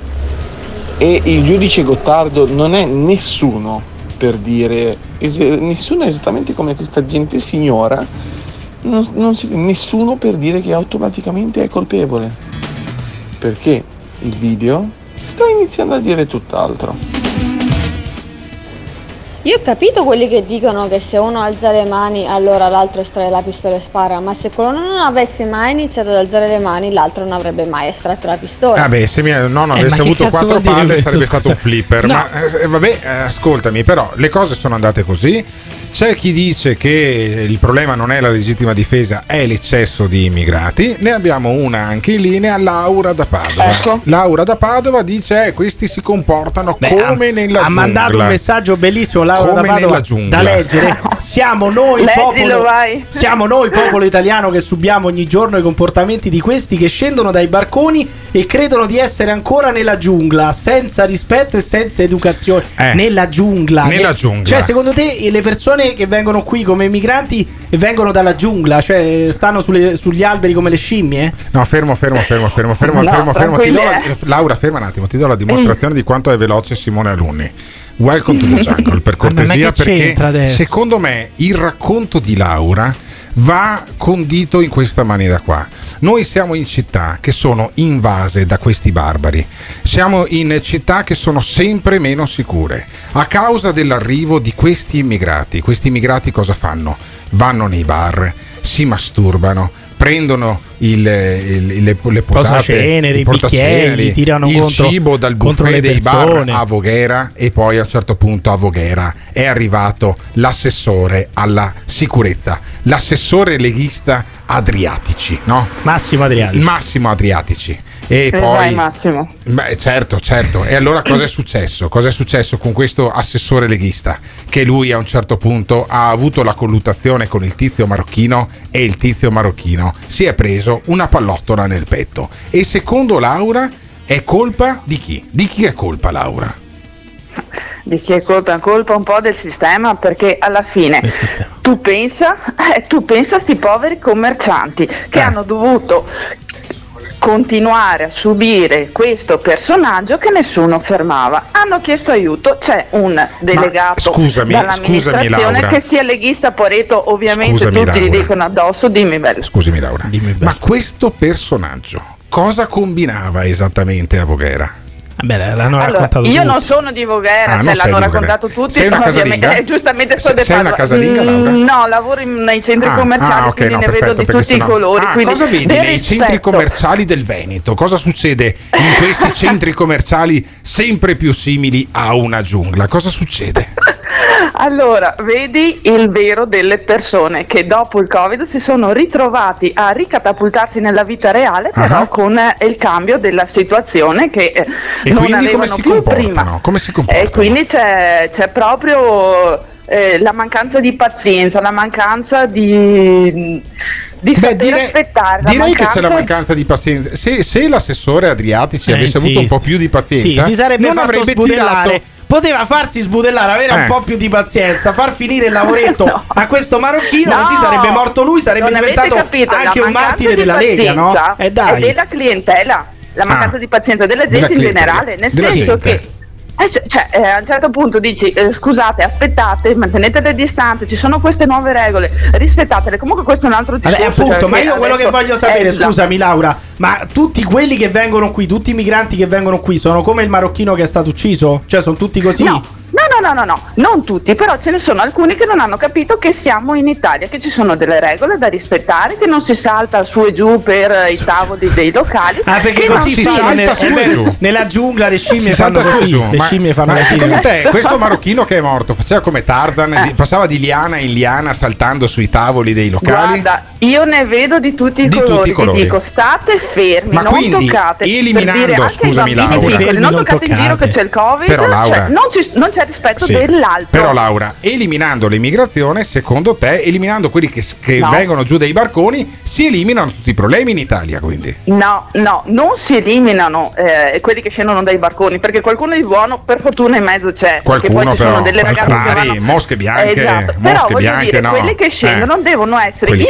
E il giudice Gottardo non è nessuno per dire, es- nessuno è esattamente come questa gente signora, non, non si- nessuno per dire che automaticamente è colpevole. Perché il video sta iniziando a dire tutt'altro. Io ho capito quelli che dicono che se uno alza le mani allora l'altro estrae la pistola e spara, ma se quello non avesse mai iniziato ad alzare le mani l'altro non avrebbe mai estratto la pistola. Vabbè, Ah, se mio nonno Eh, avesse avuto quattro palle questo, sarebbe stato un flipper. No. Ma eh, vabbè, eh, ascoltami, però le cose sono andate così. C'è chi dice che il problema non è la legittima difesa, è l'eccesso di immigrati. Ne abbiamo una anche in linea, Laura da Padova. Ecco. Laura da Padova dice: eh, questi si comportano Beh, come ha, nella ha giungla. mandato un messaggio bellissimo Laura Come da Padova nella giungla. da leggere siamo noi Leggilo, popolo siamo noi popolo italiano che subiamo ogni giorno i comportamenti di questi che scendono dai barconi e credono di essere ancora nella giungla senza rispetto e senza educazione Eh, nella giungla nella Ne- giungla. cioè secondo te le persone che vengono qui come migranti vengono dalla giungla cioè stanno sulle- sugli alberi come le scimmie No, fermo, fermo, fermo, fermo, fermo, *laughs* No, fermo, fermo. La-. Laura, ferma un attimo, ti do la dimostrazione di quanto è veloce Simone Alunni. Welcome to the jungle, per cortesia, perché secondo me il racconto di Laura va condito in questa maniera qua. Noi siamo in città che sono invase da questi barbari. Siamo in città che sono sempre meno sicure a causa dell'arrivo di questi immigrati. Questi immigrati cosa fanno? Vanno nei bar, si masturbano, prendono il, il- le, le posate, Posaceneri, i bicchieri, tirano il contro- cibo dal buffet dei bar a Voghera e poi a un certo punto a Voghera è arrivato l'assessore alla sicurezza, l'assessore leghista Adriatici, no? Massimo Adriatici. Massimo Adriatici. E Eh, poi... Massimo. Beh, certo, certo. E allora cosa è successo? Cosa è successo con questo assessore leghista? Che lui a un certo punto ha avuto la colluttazione con il tizio marocchino e il tizio marocchino si è preso una pallottola nel petto. E secondo Laura è colpa di chi? Di chi è colpa Laura? Di chi è colpa? È colpa un po' del sistema perché alla fine tu pensa, *laughs* eh, tu pensa a sti poveri commercianti che hanno dovuto continuare a subire questo personaggio che nessuno fermava. Hanno chiesto aiuto, c'è un delegato scusami, dall'amministrazione scusami, Laura. che sia leghista Poreto, ovviamente Scusami, tutti gli dicono addosso, dimmi bello. Scusami Laura. Ma questo personaggio cosa combinava esattamente a Voghera? Vabbè, l'hanno Allora, raccontato io tutti. non sono di Voghera, Ah, cioè l'hanno raccontato tutti, Sei una casalinga? eh, *laughs* giustamente sto Se- sei una casalinga, Laura? Mm, No, lavoro in- nei centri Ah, commerciali, ah, ok, quindi no, ne perfetto, vedo di tutti i colori. Ah, cosa vedi nei centri rispetto. commerciali del Veneto? Cosa succede in questi *laughs* centri commerciali sempre più simili a una giungla? Cosa succede? Allora, vedi il vero delle persone che dopo il Covid si sono ritrovati a ricatapultarsi nella vita reale, però Ah. con eh, il cambio della situazione che eh, E non quindi come avevano si più comportano? prima. Come si comportano? E quindi c'è, c'è proprio eh, la mancanza di pazienza, la mancanza di, di saper aspettare. Direi che c'è la mancanza- di pazienza. Se, se l'assessore Adriatici Eh, avesse sì, avuto un po' più di pazienza, Sì, si sarebbe non fatto avrebbe sbudellare. tirato. Poteva farsi sbudellare, avere Eh. un po' più di pazienza, far finire il *laughs* lavoretto a questo marocchino, No, così sarebbe morto lui, sarebbe non diventato capito, anche un martire della Lega, no? E dai. E della clientela, la mancanza Ah. di pazienza della Della gente in generale, nel Della senso gente. che eh, cioè, eh, a un certo punto dici eh, scusate, aspettate, mantenete le distanze, ci sono queste nuove regole, rispettatele. Comunque questo è un altro discorso. Vabbè, appunto, cioè, ma io quello che voglio sapere, eh, scusami Laura, ma tutti quelli che vengono qui, tutti i migranti che vengono qui, sono come il marocchino che è stato ucciso? Cioè, sono tutti così? No. No, no, no, no, no, non tutti, però ce ne sono alcuni che non hanno capito che siamo in Italia, che ci sono delle regole da rispettare, che non si salta su e giù per eh, i tavoli dei locali. Ah, perché che non così si fanno nel- salta su e giù. nella giungla le scimmie si fanno salta su e così. giù. Le Ma- scimmie fanno ma secondo te *laughs* questo marocchino che è morto faceva come Tarzan, di- passava di liana in liana saltando sui tavoli dei locali? Guarda, io ne vedo di tutti i Di colori. tutti i colori. Dico, state fermi, Ma non quindi, toccate. per eliminando, dire, anche i scusami, Laura. piccoli, non Non toccate in giro che c'è il Covid, Però, Laura- cioè, non, ci- non c'è rispetto Sì. dell'altro. Però Laura, eliminando l'immigrazione, secondo te, eliminando quelli che, che No. vengono giù dai barconi, si eliminano tutti i problemi in Italia, quindi. No, no, non si eliminano eh, quelli che scendono dai barconi, perché qualcuno di buono per fortuna in mezzo c'è. perché Qualcuno poi ci però, sono delle ragazze che Ferrari, vanno... mosche bianche, Esatto. Però mosche voglio bianche, dire, no. quelli che scendono Eh. devono essere Quelli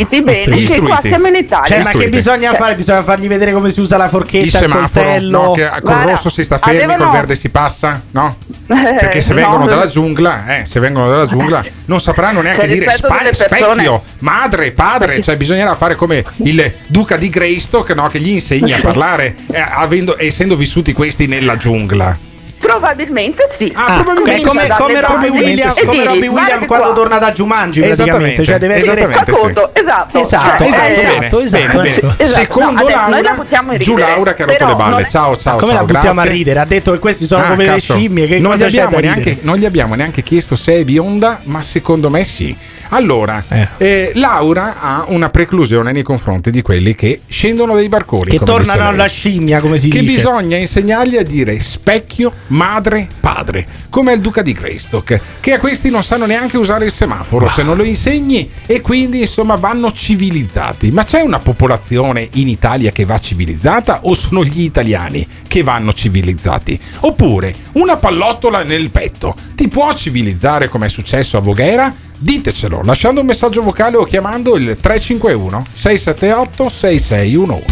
istruiti bene che qua siamo in Italia. Cioè, ma che bisogna fare? Bisogna fargli vedere come si usa la forchetta, Il il semaforo, coltello. no, che col Guarda, rosso si sta fermi, avevano- col verde si passa, no? *laughs* Eh, Perché se no, vengono dalla giungla, eh, se vengono dalla giungla, non sapranno neanche C'è dire spa- specchio, madre, padre, cioè bisognerà fare come il duca di Greystock, no? Che gli insegna a parlare, eh, avendo- essendo vissuti questi nella giungla. Probabilmente sì. Ah, è come, come Robbie Williams, come digli, Robbie Williams quando qua- torna da Jumanji praticamente, cioè deve essere esattamente, Fa sì. conto, esatto. Esatto, Cioè, esatto, eh, esatto, esatto, bene, bene. ecco. Esatto. Secondo No, Laura, la giù Laura che ha rotto le balle. è- Ciao, ciao, come ciao, la buttiamo grazie. a ridere? Ha detto che questi sono Ah, come cazzo. le scimmie. Che non, gli neanche, non gli abbiamo neanche chiesto se è bionda, ma secondo me sì. Allora, eh, Laura ha una preclusione nei confronti di quelli che scendono dai barconi. Che tornano alla scimmia, come si che dice. bisogna insegnargli a dire specchio, madre, padre, come il duca di Greystock, che a questi non sanno neanche usare il semaforo se non lo insegni e quindi insomma vanno civilizzati. Ma c'è una popolazione in Italia che va civilizzata o sono gli italiani che vanno civilizzati? Oppure una pallottola nel petto ti può civilizzare come è successo a Voghera? Ditecelo lasciando un messaggio vocale o chiamando il 351 678 6611.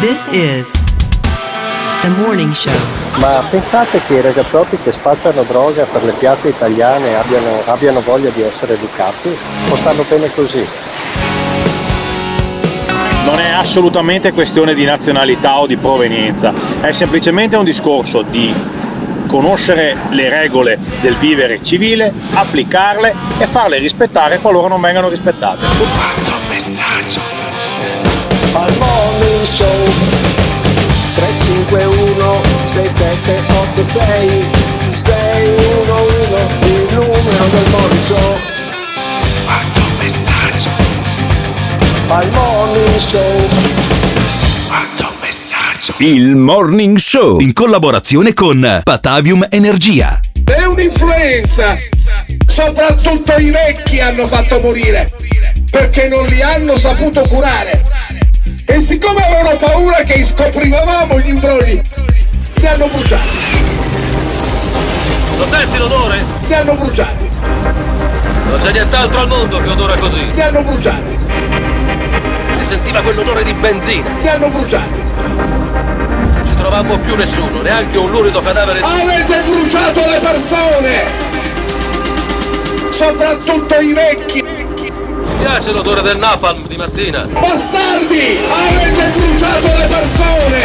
This is the morning show. Ma pensate che i ragazzotti che spacciano droga per le piazze italiane abbiano, abbiano voglia di essere educati? O stanno bene così? Non è assolutamente questione di nazionalità o di provenienza, è semplicemente un discorso di conoscere le regole del vivere civile, applicarle e farle rispettare qualora non vengano rispettate. messaggio. Al morning show 351 6786 611 il numero del morning show Quanto messaggio. Al morning show Quanto Il Morning Show in collaborazione con Patavium Energia. È un'influenza! Soprattutto i vecchi hanno fatto morire perché non li hanno saputo curare. E siccome avevano paura che scoprivamo gli imbrogli, li hanno bruciati. Lo senti l'odore? Li hanno bruciati. Non c'è nient'altro al mondo che odora così. Li hanno bruciati. Si sentiva quell'odore di benzina. Li hanno bruciati. Trovammo più nessuno, neanche un lurido cadavere. Avete bruciato le persone! Soprattutto i vecchi! Mi piace l'odore del napalm di mattina. Bastardi! Avete bruciato le persone!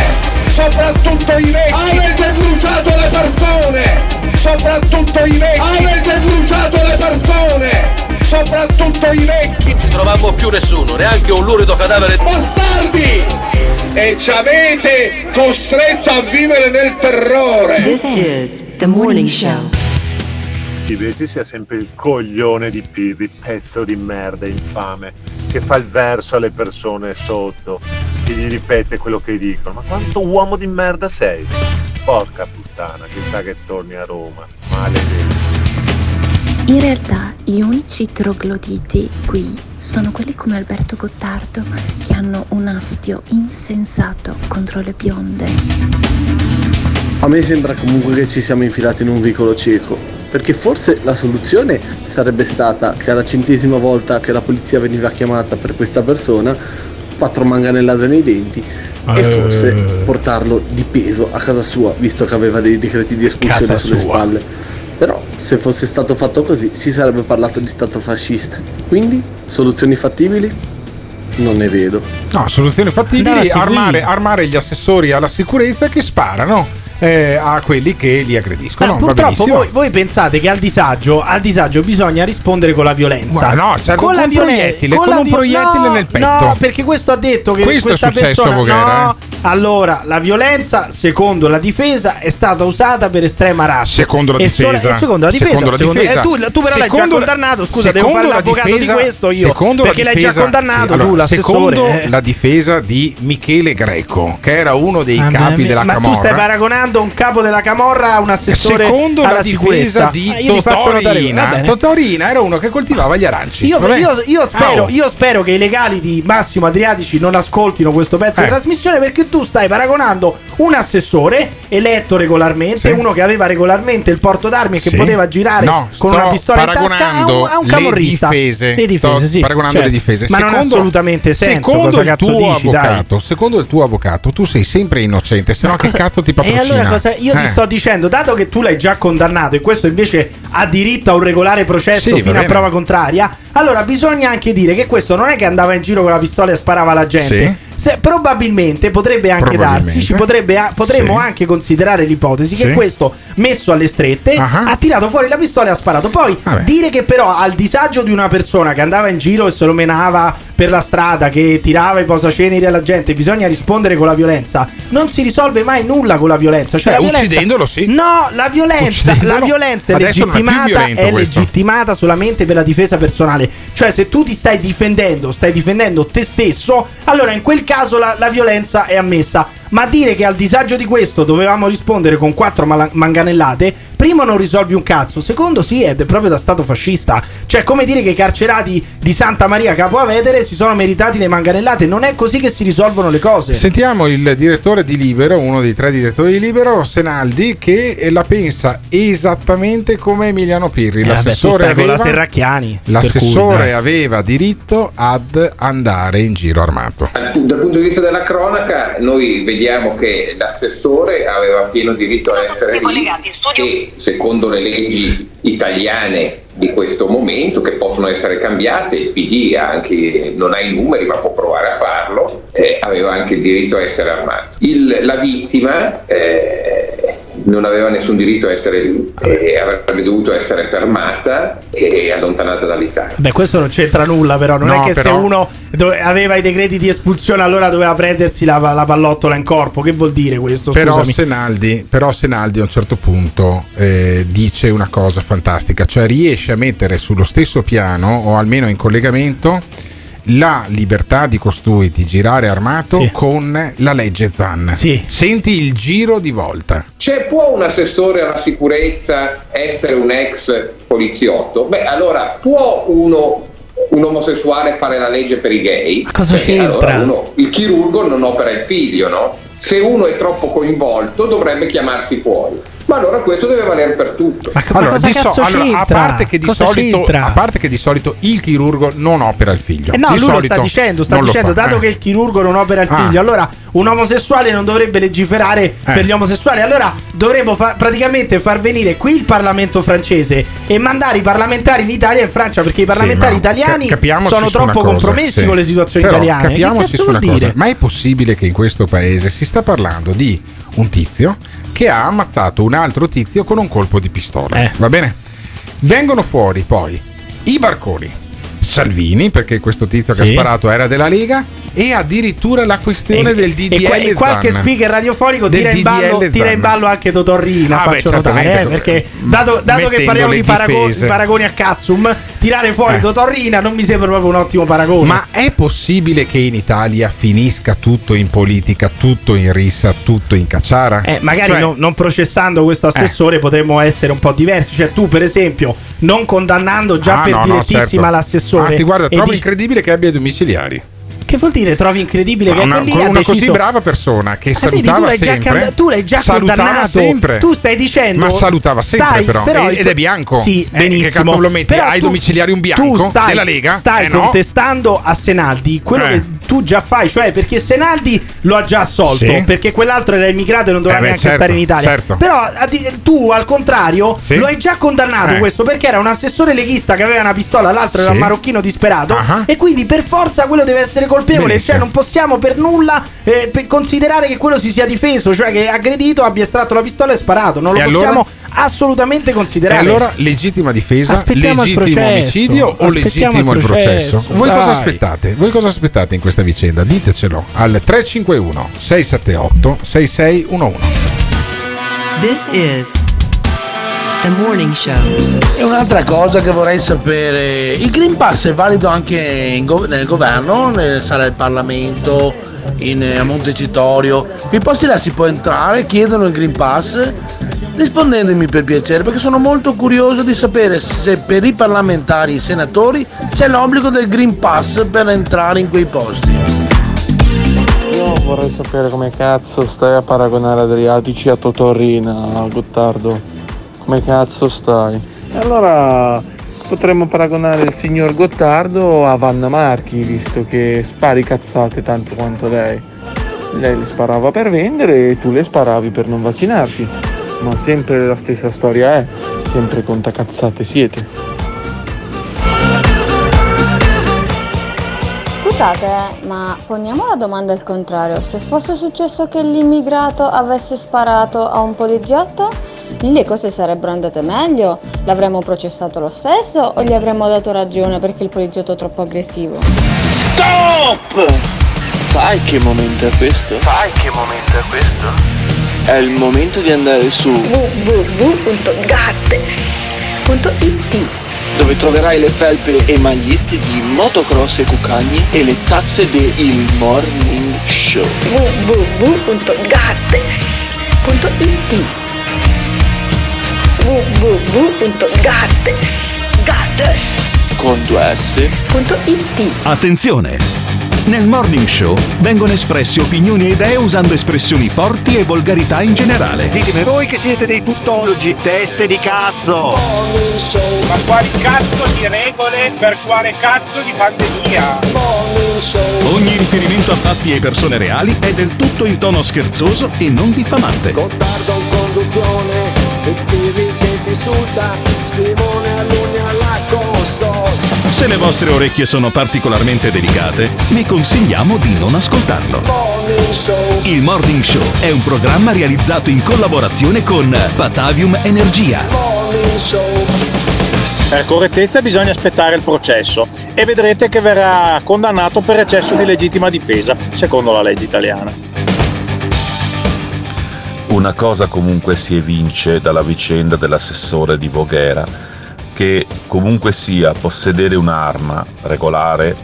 Soprattutto i vecchi! Avete bruciato le persone! Soprattutto i vecchi! Avete bruciato le persone! Soprattutto i vecchi! Non ci trovammo più nessuno, neanche un lurido cadavere di... Bastardi! E ci avete costretto a vivere nel terrore! This is the morning show. Invece sia sempre il coglione di Pirri, pezzo di merda infame, che fa il verso alle persone sotto, che gli ripete quello che dicono. Ma quanto uomo di merda sei? Porca puttana, chissà che torni a Roma. Maledetto. In realtà gli unici trogloditi qui sono quelli come Alberto Gottardo che hanno un astio insensato contro le bionde. A me sembra comunque che ci siamo infilati in un vicolo cieco, perché forse la soluzione sarebbe stata che alla centesima volta che la polizia veniva chiamata per questa persona, quattro manganellate nei denti e Eh. forse portarlo di peso a casa sua, visto che aveva dei decreti di espulsione Casa sulle sua. spalle. Però se fosse stato fatto così si sarebbe parlato di stato fascista. Quindi soluzioni fattibili? Non ne vedo. No, soluzioni fattibili, seguire. armare, armare gli assessori alla sicurezza che sparano eh, a quelli che li aggrediscono. Ah, Va purtroppo voi, voi pensate che al disagio, al disagio bisogna rispondere con la violenza. Guarda, no, cioè, con un violen- proiettile, con un vi- proiettile no, nel petto. No, perché questo ha detto che Questo è questa successo persona a Voghera, no. Allora, la violenza, secondo la difesa, è stata usata per estrema razza. Secondo la E difesa. e secondo la difesa. Secondo la secondo- difesa. eh, tu, tu però l'hai già Secondo la- condannato. Scusa, devo secondo fare la l'avvocato difesa- di questo io. secondo la Perché l'hai già difesa- condannato sì, allora, tu, l'assessore. Secondo eh. la difesa di Michele Greco, che era uno dei Ah, capi della ma tu Camorra. stai paragonando un capo della Camorra un assessore Secondo alla la sicurezza. difesa di Ah, io ti faccio notare- va Totorina, bene. Totorina era uno che coltivava gli aranci. Io, Vabbè. io- io spero, oh. io spero che i legali di Massimo Adriatici non ascoltino questo pezzo di Eh. trasmissione perché tu stai paragonando un assessore eletto regolarmente, Sì. uno che aveva regolarmente il porto d'armi e che Sì. poteva girare No, con sto una pistola in tasca a un, a un le camorrista. difese. Le difese, Sto sì, paragonando certo. le difese. Ma non ha Secondo- assolutamente senso. Secondo cosa il cazzo tuo dici, dai? avvocato, secondo il tuo avvocato, tu sei sempre innocente, se no che cazzo ti E patrocina? Allora cosa io ti Eh. sto dicendo, dato che tu l'hai già condannato e questo invece ha diritto a un regolare processo Sì, fino a prova contraria, allora bisogna anche dire che questo non è che andava in giro con la pistola e sparava alla gente. Se- probabilmente potrebbe anche Probabilmente. darsi, ci potrebbe potremmo Sì. anche considerare l'ipotesi che Sì. questo messo alle strette Ah. ha tirato fuori la pistola e ha sparato. Poi dire che però al disagio di una persona che andava in giro e se lo menava per la strada, che tirava i posaceneri alla gente, bisogna rispondere con la violenza, non si risolve mai nulla con la violenza. Cioè, Beh, la violenza- uccidendolo, sì. No, la violenza, la violenza è è legittimata, è questo. legittimata solamente per la difesa personale. Cioè, se tu ti stai difendendo, stai difendendo te stesso, allora in quel caso la, la violenza è ammessa. Ma dire che al disagio di questo dovevamo rispondere con quattro mala- manganellate, primo non risolvi un cazzo, secondo sì, ed è proprio da stato fascista. Cioè, come dire che i carcerati di Santa Maria Capo Avedere si sono meritati le manganellate, non è così che si risolvono le cose. Sentiamo il direttore di Libero, uno dei tre direttori di Libero, Senaldi, che eh, la pensa esattamente come Emiliano Pirri. Eh, vabbè, L'assessore, stai con la aveva, Serracchiani, l'assessore cui, dai. aveva diritto ad andare in giro armato. Dal punto di vista della cronaca, noi vediamo che l'assessore aveva pieno diritto a essere lì e secondo le leggi italiane di questo momento, che possono essere cambiate, il PD anche, non ha i numeri ma può provare a farlo, eh, aveva anche il diritto a essere armato. Il- la vittima eh, non aveva nessun diritto a essere lì, eh, avrebbe dovuto essere fermata e allontanata dall'Italia. Beh, questo non c'entra nulla, però. Non No, è che però- se uno dove- aveva i decreti di espulsione, allora doveva prendersi la, la pallottola in corpo. Che vuol dire questo? Però. Senaldi, però Senaldi a un certo punto eh, dice una cosa fantastica, cioè riesce a mettere sullo stesso piano o almeno in collegamento la libertà di costui di girare armato Sì. con la legge Zan. Sì. Senti il giro di volta. Cioè, può un assessore alla sicurezza essere un ex poliziotto? Beh, allora, può uno, un omosessuale fare la legge per i gay? Ma cosa Perché c'entra? allora uno- il chirurgo non opera il figlio, no? Se uno è troppo coinvolto dovrebbe chiamarsi fuori. Ma allora questo deve valere per tutto. Allora, di so- allora, a, parte che di solito, a parte che di solito il chirurgo non opera il figlio. Eh no, Di lui lo solito sta dicendo, sta dicendo, fa. dato Eh. che il chirurgo non opera il Ah. figlio, allora un omosessuale non dovrebbe legiferare per gli omosessuali. Allora dovremmo fa- praticamente far venire qui il Parlamento francese e mandare i parlamentari in Italia e in Francia, perché i parlamentari Sì, ma italiani ca- sono troppo cosa, compromessi sì. con le situazioni Però italiane. Che Capiamoci cazzo su vuol una dire? cosa, ma è possibile che in questo paese si sta parlando di un tizio che ha ammazzato un altro tizio con un colpo di pistola? Eh. Va bene? Vengono fuori poi i barconi. Salvini, perché questo tizio che Sì. ha sparato era della Lega, e addirittura la questione E- del e DDL qua- e qualche speaker radiofonico tira in, ballo, tira in ballo anche Totorrina. Ah, beh, faccio notare, certamente, eh, perché dato, dato che parliamo di, parago- paragoni a Cazzum, tirare fuori Eh. Totorina non mi sembra proprio un ottimo paragone. Ma è possibile che in Italia finisca tutto in politica, tutto in rissa, tutto in cacciara? Eh, magari Cioè, non, non processando questo assessore potremmo essere un po' diversi. Cioè, tu, per esempio, non condannando già ah, per no, no, direttissima certo. l'assessore. Anzi, guarda, trovo dici- incredibile che abbia i domiciliari. Che vuol dire trovi incredibile Ma che una, ha una deciso- così brava persona che Eh, vedi, salutava tu l'hai già sempre. canda- tu l'hai già condannato. sempre. Tu stai dicendo Ma salutava sempre stai- però. però ed è bianco. Sì, Eh, benissimo. che cazzo lo metti? Però Hai tu- domiciliari un bianco tu stai, della Lega? Stai Eh, no. contestando a Senaldi quello Eh. che tu già fai, cioè perché Senaldi lo ha già assolto, Sì. perché quell'altro era immigrato e non doveva Eh beh, neanche certo, stare in Italia. certo. Però tu al contrario Sì. lo hai già condannato Eh. questo perché era un assessore leghista che aveva una pistola, l'altro era Sì. un marocchino disperato Ah. e quindi per forza quello deve essere colpevole, Benissimo. cioè non possiamo per nulla eh, per considerare che quello si sia difeso, cioè che aggredito abbia estratto la pistola e sparato, non lo E allora? Assolutamente E considerare. allora legittima difesa, Aspettiamo legittimo omicidio o Aspettiamo legittimo il processo? processo, Voi cosa aspettate? Voi cosa aspettate in questa vicenda? Ditecelo al 351 678 6611. This is The Morning Show. E un'altra cosa che vorrei sapere, il Green Pass è valido anche in go- nel governo, nelle sale del Parlamento, in, a Montecitorio, quei posti là si può entrare, chiedono il Green Pass, rispondetemi per piacere, perché sono molto curioso di sapere se per i parlamentari e i senatori c'è l'obbligo del Green Pass per entrare in quei posti. Io vorrei sapere come cazzo stai a paragonare Adriatici a Totorina, Gottardo. Come cazzo stai? E allora potremmo paragonare il signor Gottardo a Vanna Marchi, visto che spari cazzate tanto quanto lei. Lei le sparava per vendere e tu le sparavi per non vaccinarti. Ma sempre la stessa storia è, sempre contacazzate siete. Scusate, eh, ma poniamo la domanda al contrario. Se fosse successo che l'immigrato avesse sparato a un poliziotto, lì le cose sarebbero andate meglio? L'avremmo processato lo stesso o gli avremmo dato ragione perché il poliziotto è troppo aggressivo? Stop! Sai che momento è questo? Sai che momento è questo? È il momento di andare su www.gattes.it dove troverai le felpe e magliette di motocross e cucagni e le tazze del Morning Show. www.gattes.it www.gattes.it. Attenzione! Nel Morning Show vengono espresse opinioni e idee usando espressioni forti e volgarità in generale. Ditemi voi che siete dei tuttologi, teste di cazzo! Ma quali cazzo di regole per quale cazzo di pandemia? Ogni riferimento a fatti e persone reali è del tutto in tono scherzoso e non diffamante. Gottardo in conduzione, il Pirri che ti insulta, Simone Alunni alla console. Se le vostre orecchie sono particolarmente delicate, vi consigliamo di non ascoltarlo. Il Morning Show è un programma realizzato in collaborazione con Batavium Energia. Per correttezza bisogna aspettare il processo e vedrete che verrà condannato per eccesso di legittima difesa, secondo la legge italiana. Una cosa comunque si evince dalla vicenda dell'assessore di Voghera, che comunque sia possedere un'arma regolare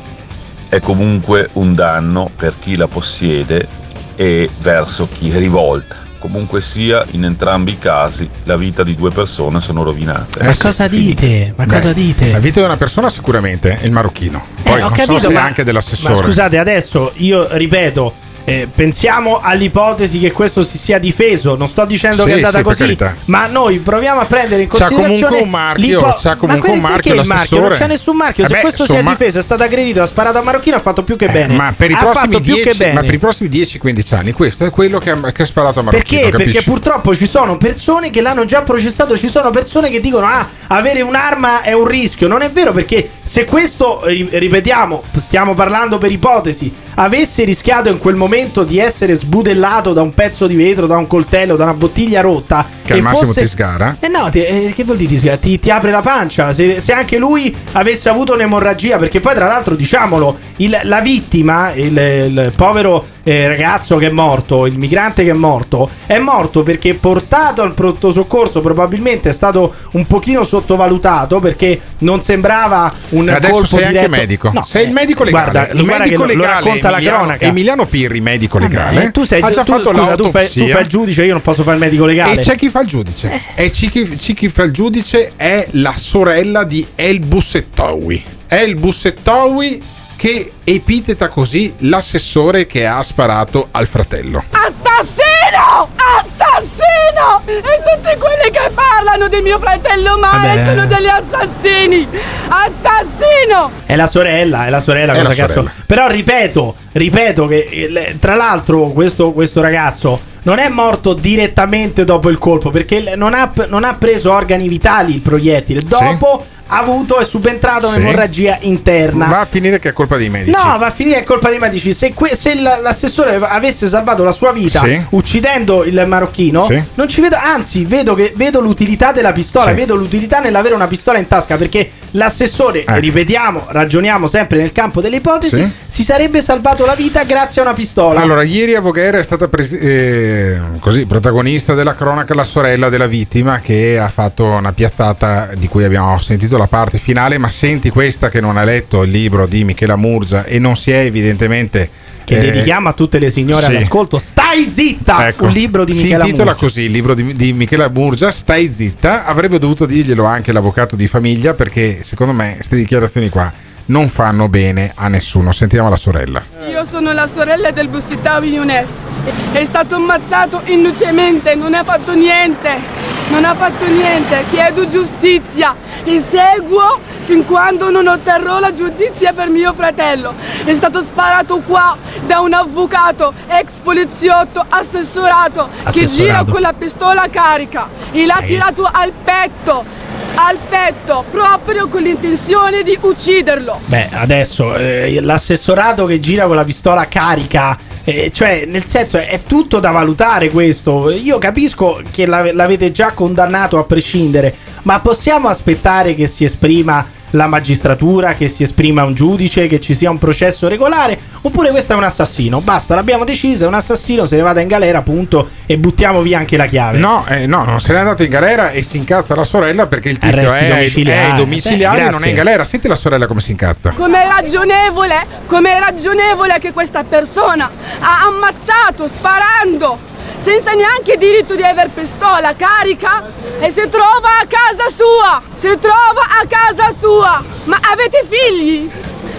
è comunque un danno per chi la possiede e verso chi è rivolta. Comunque sia, in entrambi i casi la vita di due persone sono rovinate. Ma cosa dite? Ma Beh, cosa dite? La vita di una persona sicuramente è il marocchino. Poi Eh, ho non capito, so se ma- anche dell'assessore. Ma scusate, adesso io ripeto. Eh, pensiamo all'ipotesi che questo si sia difeso. Non sto dicendo Sì, che è andata sì, così, ma noi proviamo a prendere in C'ha considerazione. comunque un marchio, c'ha comunque ma un marchio perché il marchio? Non c'è nessun marchio. Eh Se beh, questo si è insomma- difeso, è stato aggredito, ha sparato a Marocchino, ha fatto più che bene. Eh, Ma per, i ha prossimi fatto più che 10, bene. ma per i prossimi 10-15 anni questo è quello che ha, che ha sparato a Marocchino. Perché? capisci? Perché purtroppo ci sono persone che l'hanno già processato, ci sono persone che dicono ah, avere un'arma è un rischio. Non è vero perché se questo, ri- ripetiamo, stiamo parlando per ipotesi, avesse rischiato in quel momento di essere sbudellato da un pezzo di vetro, da un coltello, da una bottiglia rotta, Che al massimo fosse- ti sgara. eh no, ti- eh, che vuol dire ti, sga- ti, ti apre la pancia? Se, se anche lui avesse avuto un'emorragia, perché poi tra l'altro diciamolo, il- la vittima, il, il povero eh, ragazzo che è morto, il migrante che è morto, è morto perché portato al pronto soccorso probabilmente è stato un pochino sottovalutato perché non sembrava un Adesso colpo sei diretto. anche medico. No, sei il medico legale. Guarda, il medico lo- lo legale racconta la Emiliano- cronaca. Emiliano Pirri, medico legale. Vabbè, tu sei ha già tu, fatto scusa, tu fai, tu fai il giudice, io non posso fare il medico legale. E c'è chi fa il giudice. E c'è chi, c'è chi fa il giudice è la sorella di El Bussetowi. El Bussetowi che epiteta così l'assessore che ha sparato al fratello. Assassino! Assassino! E tutti quelli che parlano di mio fratello male Vabbè. sono degli assassini! Assassino! È la sorella, è la sorella, È cosa la cazzo. sorella. Però ripeto, ripeto che eh, le- tra l'altro questo, questo ragazzo non è morto direttamente dopo il colpo perché l- non ha, non ha preso organi vitali il proiettile. Dopo ha avuto è subentrata Sì. un'emorragia interna. Va a finire che è colpa dei medici. No, va a finire è colpa dei medici. Se, que- se l- l'assessore avesse salvato la sua vita Sì. uccidendo il marocchino, Sì. non ci vedo. Anzi, vedo, che, vedo l'utilità della pistola. Vedo l'utilità nell'avere una pistola in tasca. Perché l'assessore, Ecco. ripetiamo, ragioniamo sempre nel campo delle ipotesi, si sarebbe salvato la vita grazie a una pistola. Allora, ieri a Voghera è stata presi- eh, così, protagonista della cronaca la sorella della vittima che ha fatto una piazzata di cui abbiamo sentito la parte finale, ma senti questa che non ha letto il libro di Michela Murgia e non si è evidentemente... che eh, dedichiamo a tutte le signore sì. all'ascolto. Stai zitta! Ecco, un libro di si Michela intitola Murgia. così il libro di, di Michela Murgia stai zitta avrebbe dovuto dirglielo anche l'avvocato di famiglia perché secondo me queste dichiarazioni qua non fanno bene a nessuno sentiamo la sorella Io sono la sorella del Bussitawi Younes. È stato ammazzato innocentemente, non ha fatto niente. Non ha fatto niente. Chiedo giustizia. Inseguo fin quando non otterrò la giustizia per mio fratello. È stato sparato qua da un avvocato, ex poliziotto, assessorato, che Assessorato. gira con la pistola carica e l'ha tirato al petto. Al petto, proprio con l'intenzione di ucciderlo. Beh, adesso eh, l'assessorato che gira con la pistola carica, eh, cioè nel senso è, tutto da valutare questo. Io capisco che l'ave- l'avete già condannato a prescindere, ma possiamo aspettare che si esprima la magistratura, che si esprima un giudice, che ci sia un processo regolare? Oppure questo è un assassino? Basta, l'abbiamo deciso, è un assassino, se ne vada in galera, punto, e buttiamo via anche la chiave. no, eh, no, non se n'è andato in galera e si incazza la sorella perché il tizio Arresti è, domiciliari. è ai domiciliari Beh, e non è in galera senti la sorella come si incazza Com'è ragionevole, com'è ragionevole che questa persona ha ammazzato sparando senza neanche diritto di aver pistola carica e si trova a casa sua, si trova a casa sua. Ma avete figli?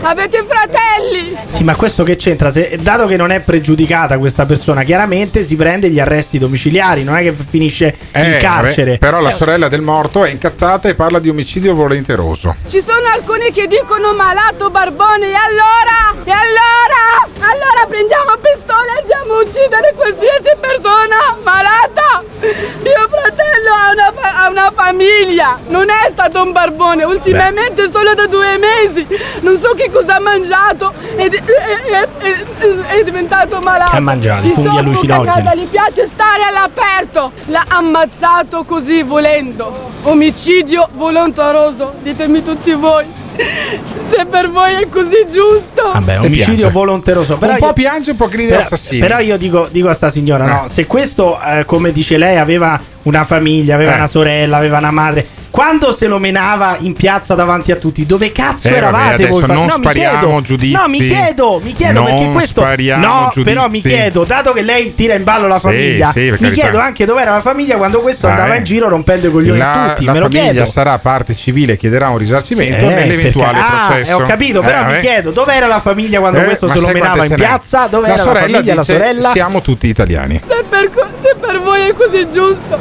Avete fratelli? Sì, ma questo che c'entra? Se, dato che non è pregiudicata questa persona, chiaramente si prende gli arresti domiciliari, non è che finisce in Eh, carcere. vabbè, però la Eh, sorella del morto è incazzata e parla di omicidio volenteroso Ci sono alcuni che dicono malato barbone e allora? E allora? Allora prendiamo pistola e andiamo a uccidere qualsiasi persona malata? Mio fratello ha una, fa- ha una famiglia, non è stato un barbone, ultimamente solo da due mesi, non so che cosa ha mangiato ed è, è- è- è- diventato malato. Che ha mangiato? Si Funghi allucinogeni. casa, gli piace stare all'aperto, l'ha ammazzato così volendo. Omicidio volontaroso, ditemi tutti voi. *laughs* Se per voi è così giusto. Vabbè, E omicidio piange. volonteroso. Però un po' io- piange un po' grida però, però io dico, dico a sta signora, no, Eh. se questo, eh, come dice lei, aveva una famiglia, aveva Eh. una sorella, aveva una madre, quando se lo menava in piazza davanti a tutti, dove cazzo Eh, eravate voi? non no, mi spariamo chiedo, giudizi. no, mi chiedo, mi chiedo Non perché questo No, giudizi. però mi chiedo, dato che lei tira in ballo la Sì, famiglia, sì, mi carità. chiedo anche dove era la famiglia quando questo Ah, andava eh. in giro rompendo i coglioni la, a tutti, la me lo famiglia chiedo. sarà parte civile e chiederà un risarcimento Eh, nell'eventuale perché- ah, processo. eh, ho capito, però Eh, mi vabbè. chiedo dove era la famiglia quando Eh, questo se lo menava in piazza? Dove la era la famiglia, la sorella? Siamo tutti italiani. Se per, voi è così giusto,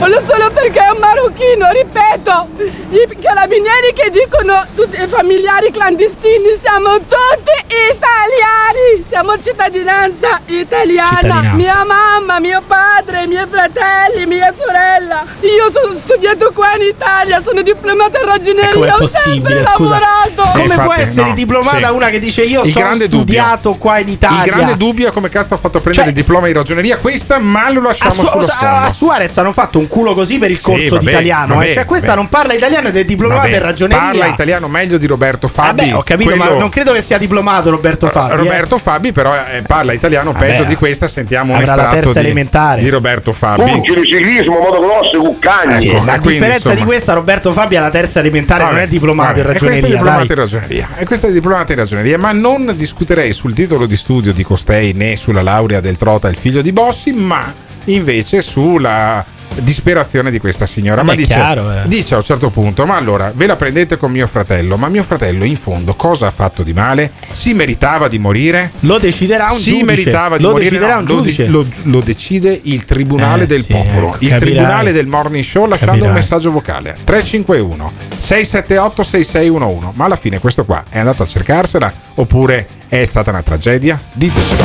voglio solo perché è un marocchino, ripeto, i carabinieri che dicono tutti i familiari clandestini, siamo tutti italiani, siamo cittadinanza italiana, Cittadinanza. mia mamma, mio padre, i miei fratelli, mia sorella, io sono studiato qua in Italia, sono diplomata in ragioneria, Com'è ho possibile, sempre scusa? lavorato. Come Eh, può essere no, diplomata sì. una che dice io Il sono grande dubbio. studiato qua in Italia? Il grande dubbio è come cazzo ha fatto prendere Cioè- il diploma di ragioneria questa, ma lo A, lasciamo Su- sullo a. Suarez hanno fatto un culo così per il Sì, corso vabbè, di italiano. vabbè, eh. Cioè, questa vabbè. non parla italiano ed è diplomata Vabbè, in ragioneria. Parla italiano meglio di Roberto Fabi. Vabbè, ho capito, ma Quello- non credo che sia diplomato Roberto Fabi. eh. Roberto Fabi però eh, parla italiano Vabbè, peggio di questa sentiamo un estratto terza di, elementare. di Roberto Fabi Pugili, ciclismo, motocross, cuccagni. Ecco, A quindi, differenza di insomma, questa, Roberto Fabi alla terza elementare non è diplomato in vabbè, e questa è ragioneria. diplomata dai. in ragioneria e questa è diplomata in ragioneria ma non discuterei sul titolo di studio di costei né sulla laurea del Trota il figlio di Bossi ma invece sulla disperazione di questa signora ma dice, chiaro, eh. dice a un certo punto ma allora ve la prendete con mio fratello ma mio fratello in fondo cosa ha fatto di male? si meritava di morire? Lo deciderà un si giudice. meritava di Lo morire deciderà No, un lo, giudice. lo- lo decide il tribunale Eh, del sì, popolo ecco, il capirai. tribunale del morning show lasciando Capirai. un messaggio vocale 351 678 6611 ma alla fine questo qua è andato a cercarsela oppure è stata una tragedia? ditecelo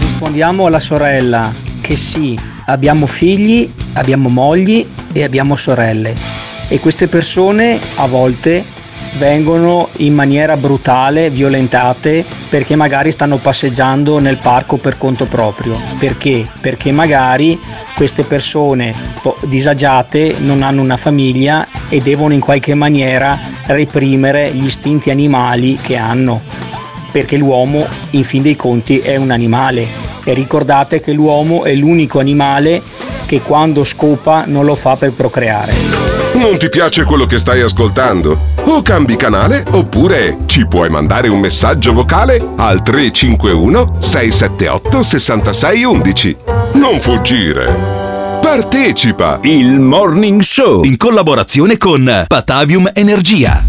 Rispondiamo alla sorella che sì, abbiamo figli, abbiamo mogli e abbiamo sorelle e queste persone a volte vengono in maniera brutale violentate perché magari stanno passeggiando nel parco per conto proprio. Perché? Perché magari queste persone disagiate non hanno una famiglia e devono in qualche maniera reprimere gli istinti animali che hanno perché l'uomo in fin dei conti è un animale e ricordate che l'uomo è l'unico animale che quando scopa non lo fa per procreare. Non ti piace quello che stai ascoltando? O cambi canale oppure ci puoi mandare un messaggio vocale al 351 678 6611. Non fuggire. Partecipa! Il Morning Show in collaborazione con Patavium Energia.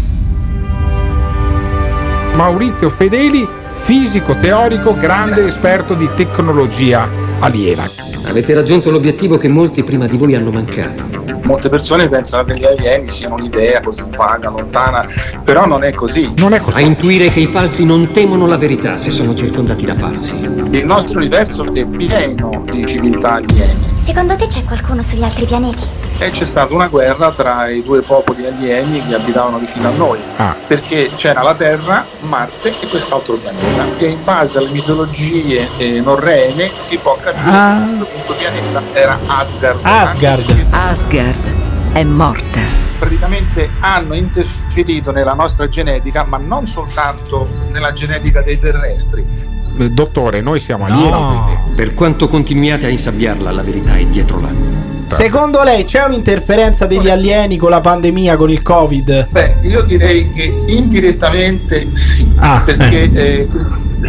Maurizio Fedeli fisico teorico grande esperto di tecnologia aliena Avete raggiunto l'obiettivo che molti prima di voi hanno mancato. Molte persone pensano che gli alieni siano un'idea così vaga, lontana, però non è così. Non è A intuire che i falsi non temono la verità se sono circondati da falsi. Il nostro universo è pieno di civiltà aliene Secondo te c'è qualcuno sugli altri pianeti? e c'è stata una guerra tra i due popoli alieni che abitavano vicino a noi, Ah. perché c'era la Terra, Marte e quest'altro pianeta. E in base alle mitologie eh, norrene si può capire Ah. che questo pianeta era Asgard. Asgard. Asgard è morta. praticamente hanno interferito nella nostra genetica, ma non soltanto nella genetica dei terrestri. Eh, dottore noi siamo alieni Per quanto continuiate a insabbiarla, la verità è dietro l'angolo. Secondo lei c'è un'interferenza degli alieni con la pandemia, con il Covid? Beh, io direi che indirettamente sì, Ah, perché eh,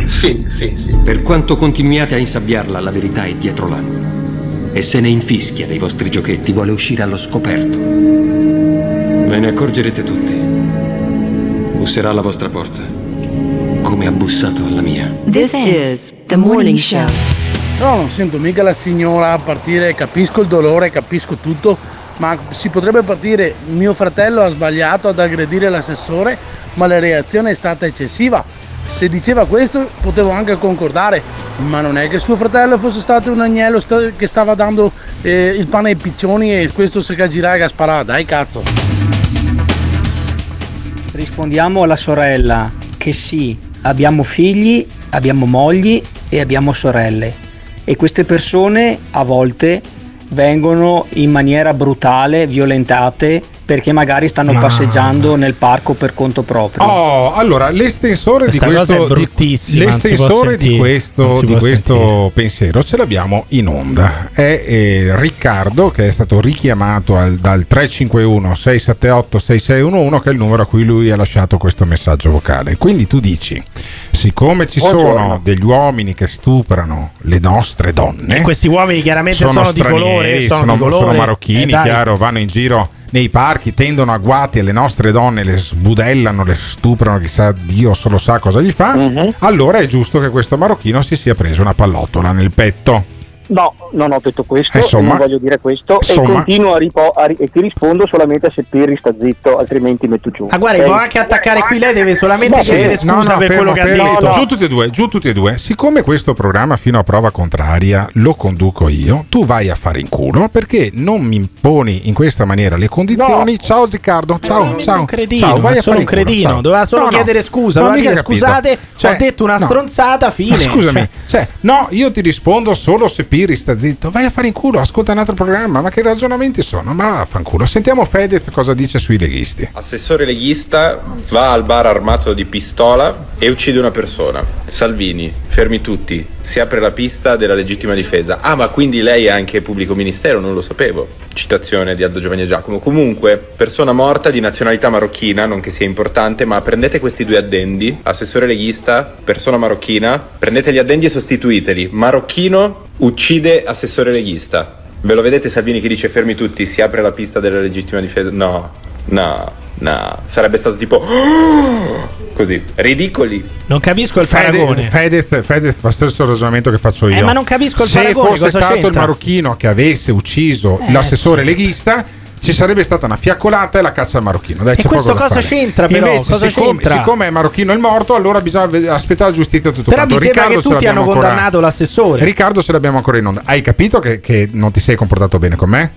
sì, sì, sì. Per quanto continuiate a insabbiarla, la verità è dietro l'angolo. E se ne infischia dei vostri giochetti, vuole uscire allo scoperto. Ve ne accorgerete tutti. Busserà alla vostra porta, come ha bussato alla mia. This is the morning show. No, non sento mica la signora partire, capisco il dolore, capisco tutto, ma si potrebbe partire, mio fratello ha sbagliato ad aggredire l'assessore, ma la reazione è stata eccessiva. Se diceva questo potevo anche concordare, ma non è che suo fratello fosse stato un agnello che stava dando eh, il pane ai piccioni e questo se Giraga sparà, dai cazzo. Rispondiamo alla sorella che sì, abbiamo figli, abbiamo mogli e abbiamo sorelle e queste persone a volte vengono in maniera brutale violentate perché magari stanno Ma- passeggiando nel parco per conto proprio. Oh, allora l'estensore di Questa cosa questo, di, l'estensore di questo, di questo pensiero ce l'abbiamo in onda. È eh, Riccardo che è stato richiamato al- dal 351 678 6611 che è il numero a cui lui ha lasciato questo messaggio vocale. Quindi tu dici, siccome ci sono Buongiorno. degli uomini che stuprano le nostre donne, E questi uomini chiaramente sono, di colore, stranieri, sono, sono, di colore. sono marocchini, Eh, chiaro, vanno in giro nei parchi, tendono agguati alle nostre donne, le sbudellano, le stuprano, chissà Dio solo sa cosa gli fa. Mhm. Allora è giusto che questo marocchino si sia preso una pallottola nel petto. No, non ho detto questo, Eh, insomma. e non voglio dire questo Insomma. e continuo a, ripo- a ri- e ti rispondo solamente se Pirri sta zitto, altrimenti metto giù. Ah, guarda, ok? può anche attaccare qui. Lei deve solamente Va chiedere scusa per quello che ha fermo. detto. Giù tutti e due, giù tutti e due. Siccome questo programma fino a prova contraria lo conduco io, tu vai a fare in culo perché non mi imponi in questa maniera le condizioni. Ciao Riccardo, ciao, ciao. un cretino, ciao, vai ma a solo fare un in culo, ciao. Doveva solo No, no, chiedere scusa. Doveva dire capito. scusate, Cioè, ho detto una no. stronzata, fine. Ma scusami, Cioè, cioè, no, io ti rispondo solo se Piri sta zitto. Vai a fare in culo, ascolta un altro programma. Ma che ragionamenti sono? Ma vaffanculo. Sentiamo Fedez cosa dice sui leghisti. Assessore leghista va al bar armato di pistola e uccide una persona. Salvini, fermi tutti. Si apre la pista della legittima difesa. Ah, ma quindi lei è anche pubblico ministero? Non lo sapevo. Citazione di Aldo Giovanni e Giacomo. Comunque, persona morta di nazionalità marocchina, non che sia importante, ma prendete questi due addendi. Assessore leghista, persona marocchina. Prendete gli addendi e sostituiteli. Marocchino uccide assessore leghista. Ve lo vedete Salvini che dice fermi tutti, si apre la pista della legittima difesa? No, no, no. Sarebbe stato tipo... *gasps* Così, ridicoli. Non capisco il paragone. Fedez, Fedez, Fedez fa lo stesso ragionamento che faccio io. Eh, ma non capisco il Se paragone, fosse cosa stato il c'entra? marocchino che avesse ucciso Eh, l'assessore leghista, ci sarebbe stata una fiaccolata e la caccia al marocchino. Dai, E questo cosa c'entra, però? Invece, Cosa siccome, c'entra? siccome è marocchino il morto, allora bisogna aspettare la giustizia tutto Però quanto. mi sembra Riccardo che tutti hanno ancora- condannato l'assessore. Riccardo ce l'abbiamo ancora in onda. Hai capito che, che non ti sei comportato bene con me?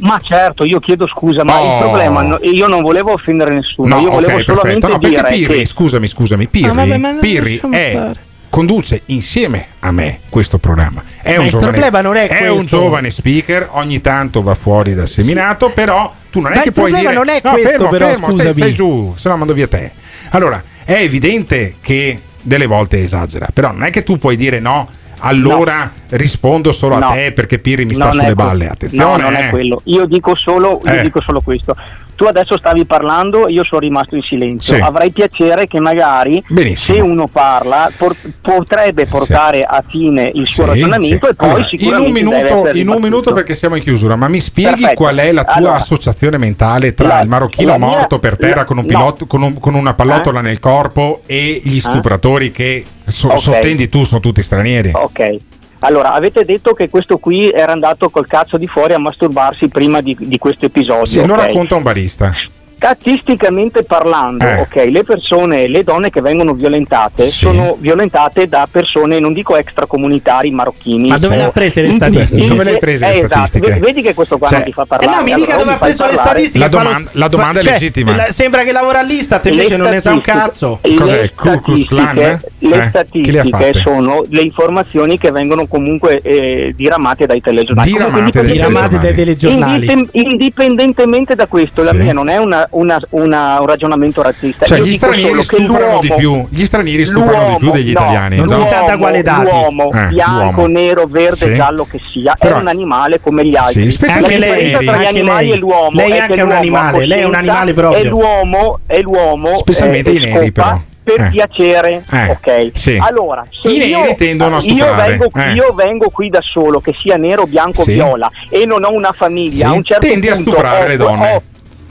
Ma certo, io chiedo scusa, ma Oh. il problema, io non volevo offendere nessuno, No, io volevo ok, solamente perfetto. No, perché dire Pirri, che... scusami, scusami, Pirri, Ah, vabbè, Pirri è- stare. Conduce insieme a me questo programma. È Ma un il giovane, problema non è un questo. giovane speaker, ogni tanto va fuori dal seminato, però tu non è Ma che il puoi problema dire non è no, questo, fermo, però, fermo, stai- scusami. stai giù, se no mando via te. Allora, è evidente che delle volte esagera, però non è che tu puoi dire no, allora rispondo solo a No. te perché Pirri mi sta Non è sulle balle. Attenzione, No, non eh. è quello. Io dico solo, io Eh. dico solo questo. Tu adesso stavi parlando, io sono rimasto in silenzio. Sì. Avrei piacere che magari Benissimo. se uno parla por- potrebbe portare a fine il suo Sì, ragionamento sì. e poi Allora, in un, sicuramente minuto, in un minuto perché siamo in chiusura, ma mi spieghi Perfetto. qual è la tua Allora, associazione mentale tra la- il marocchino mia- morto per terra la- con, un no. pilot- con, un- con una pallottola nel corpo e gli stupratori che so- Ok. sottendi tu sono tutti stranieri? Ok. Allora, avete detto che questo qui era andato col cazzo di fuori a masturbarsi prima di, di questo episodio. Sì, lo ok? racconta un barista. Statisticamente parlando, Eh. ok, le persone, le donne che vengono violentate sono violentate da persone, non dico extracomunitari marocchini. Ma dove le ha prese le statistiche? Dove le hai prese le eh, esatto. statistiche? Ve- Vedi che questo qua Cioè, non ti fa Eh parlare. no, mi dica allora dove ha preso le statistiche. La domanda- la domanda è cioè, legittima. la- sembra che lavora all'Istat, invece non ne sa un cazzo. le Cos'è, il Ku Klux Klan? statistiche- Eh? Le Eh, ha statistiche sono le informazioni che vengono comunque eh, diramate dai telegiornali. Diramate Comunque, dai telegiornali. Indipend- indipendentemente da questo, la Sì. mia non è una- una- una- un ragionamento razzista. Cioè, Io gli stranieri stuprano di più. Gli stranieri stuprano di più degli no, italiani. non si sa da quale dati. L'uomo, Eh, bianco, l'uomo. nero, verde, Sì. giallo che sia, Però- è un animale come gli altri. Sì, specialmente differenza lei, tra gli anche animali lei. e l'uomo Lei è anche che è un l'uomo animale, lei è un animale proprio. E l'uomo, e l'uomo Specialmente eh, i neri, però. Per Eh. piacere, Eh, ok? sì. Allora, se I io, neri tendono a io stuprare, vengo, eh. io vengo qui da solo, che sia nero, bianco, Sì. viola, e non ho una famiglia, Sì. a un certo Tendi a punto stuprare ho- le donne. ho-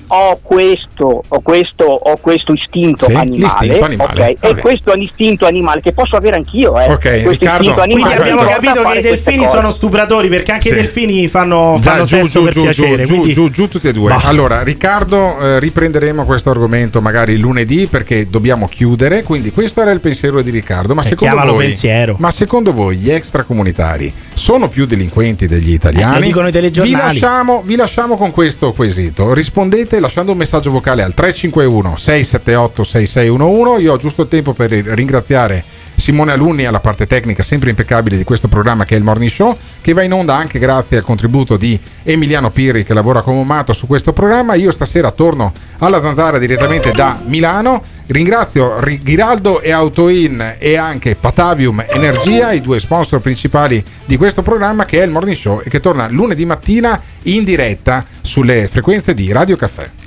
ho questo, ho questo, ho questo istinto Sì, animale, animale, ok? vabbè. e questo è l'istinto animale che posso avere anch'io, eh. Ok, questo Riccardo, istinto animale Quindi abbiamo capito che i delfini cose. sono stupratori perché anche Sì. i delfini fanno, Già, fanno giù, sesso giù, per giù, piacere. giù, quindi... giù, giù, tutti e due. Bah. Allora, Riccardo, eh, riprenderemo questo argomento magari lunedì perché dobbiamo chiudere. Quindi, questo era il pensiero di Riccardo. Ma Eh, secondo voi, pensiero. ma secondo voi gli extracomunitari sono più delinquenti degli italiani? Eh, lo dicono i telegiornali. Vi lasciamo, vi lasciamo con questo quesito. Rispondete lasciando un messaggio vocale al 351 678 6611. Io ho giusto il tempo per ringraziare Simone Alunni alla parte tecnica sempre impeccabile di questo programma che è il Morning Show, che va in onda anche grazie al contributo di Emiliano Pirri che lavora come un matto su questo programma. Io stasera torno alla Zanzara direttamente da Milano. Ringrazio Ghiraldo e Autoin e anche Patavium Energia, i due sponsor principali di questo programma che è il Morning Show e che torna lunedì mattina in diretta sulle frequenze di Radio Caffè.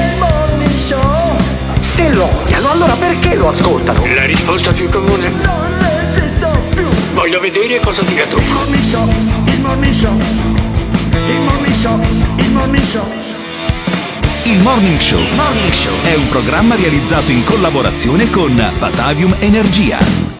Se lo odiano, allora perché lo ascoltano? La risposta più comune? Non resisto più. Voglio vedere cosa dirà tu. Il morning show, il morning show. Il morning show, il morning show. Il Morning Show è un programma realizzato in collaborazione con Batavium Energia.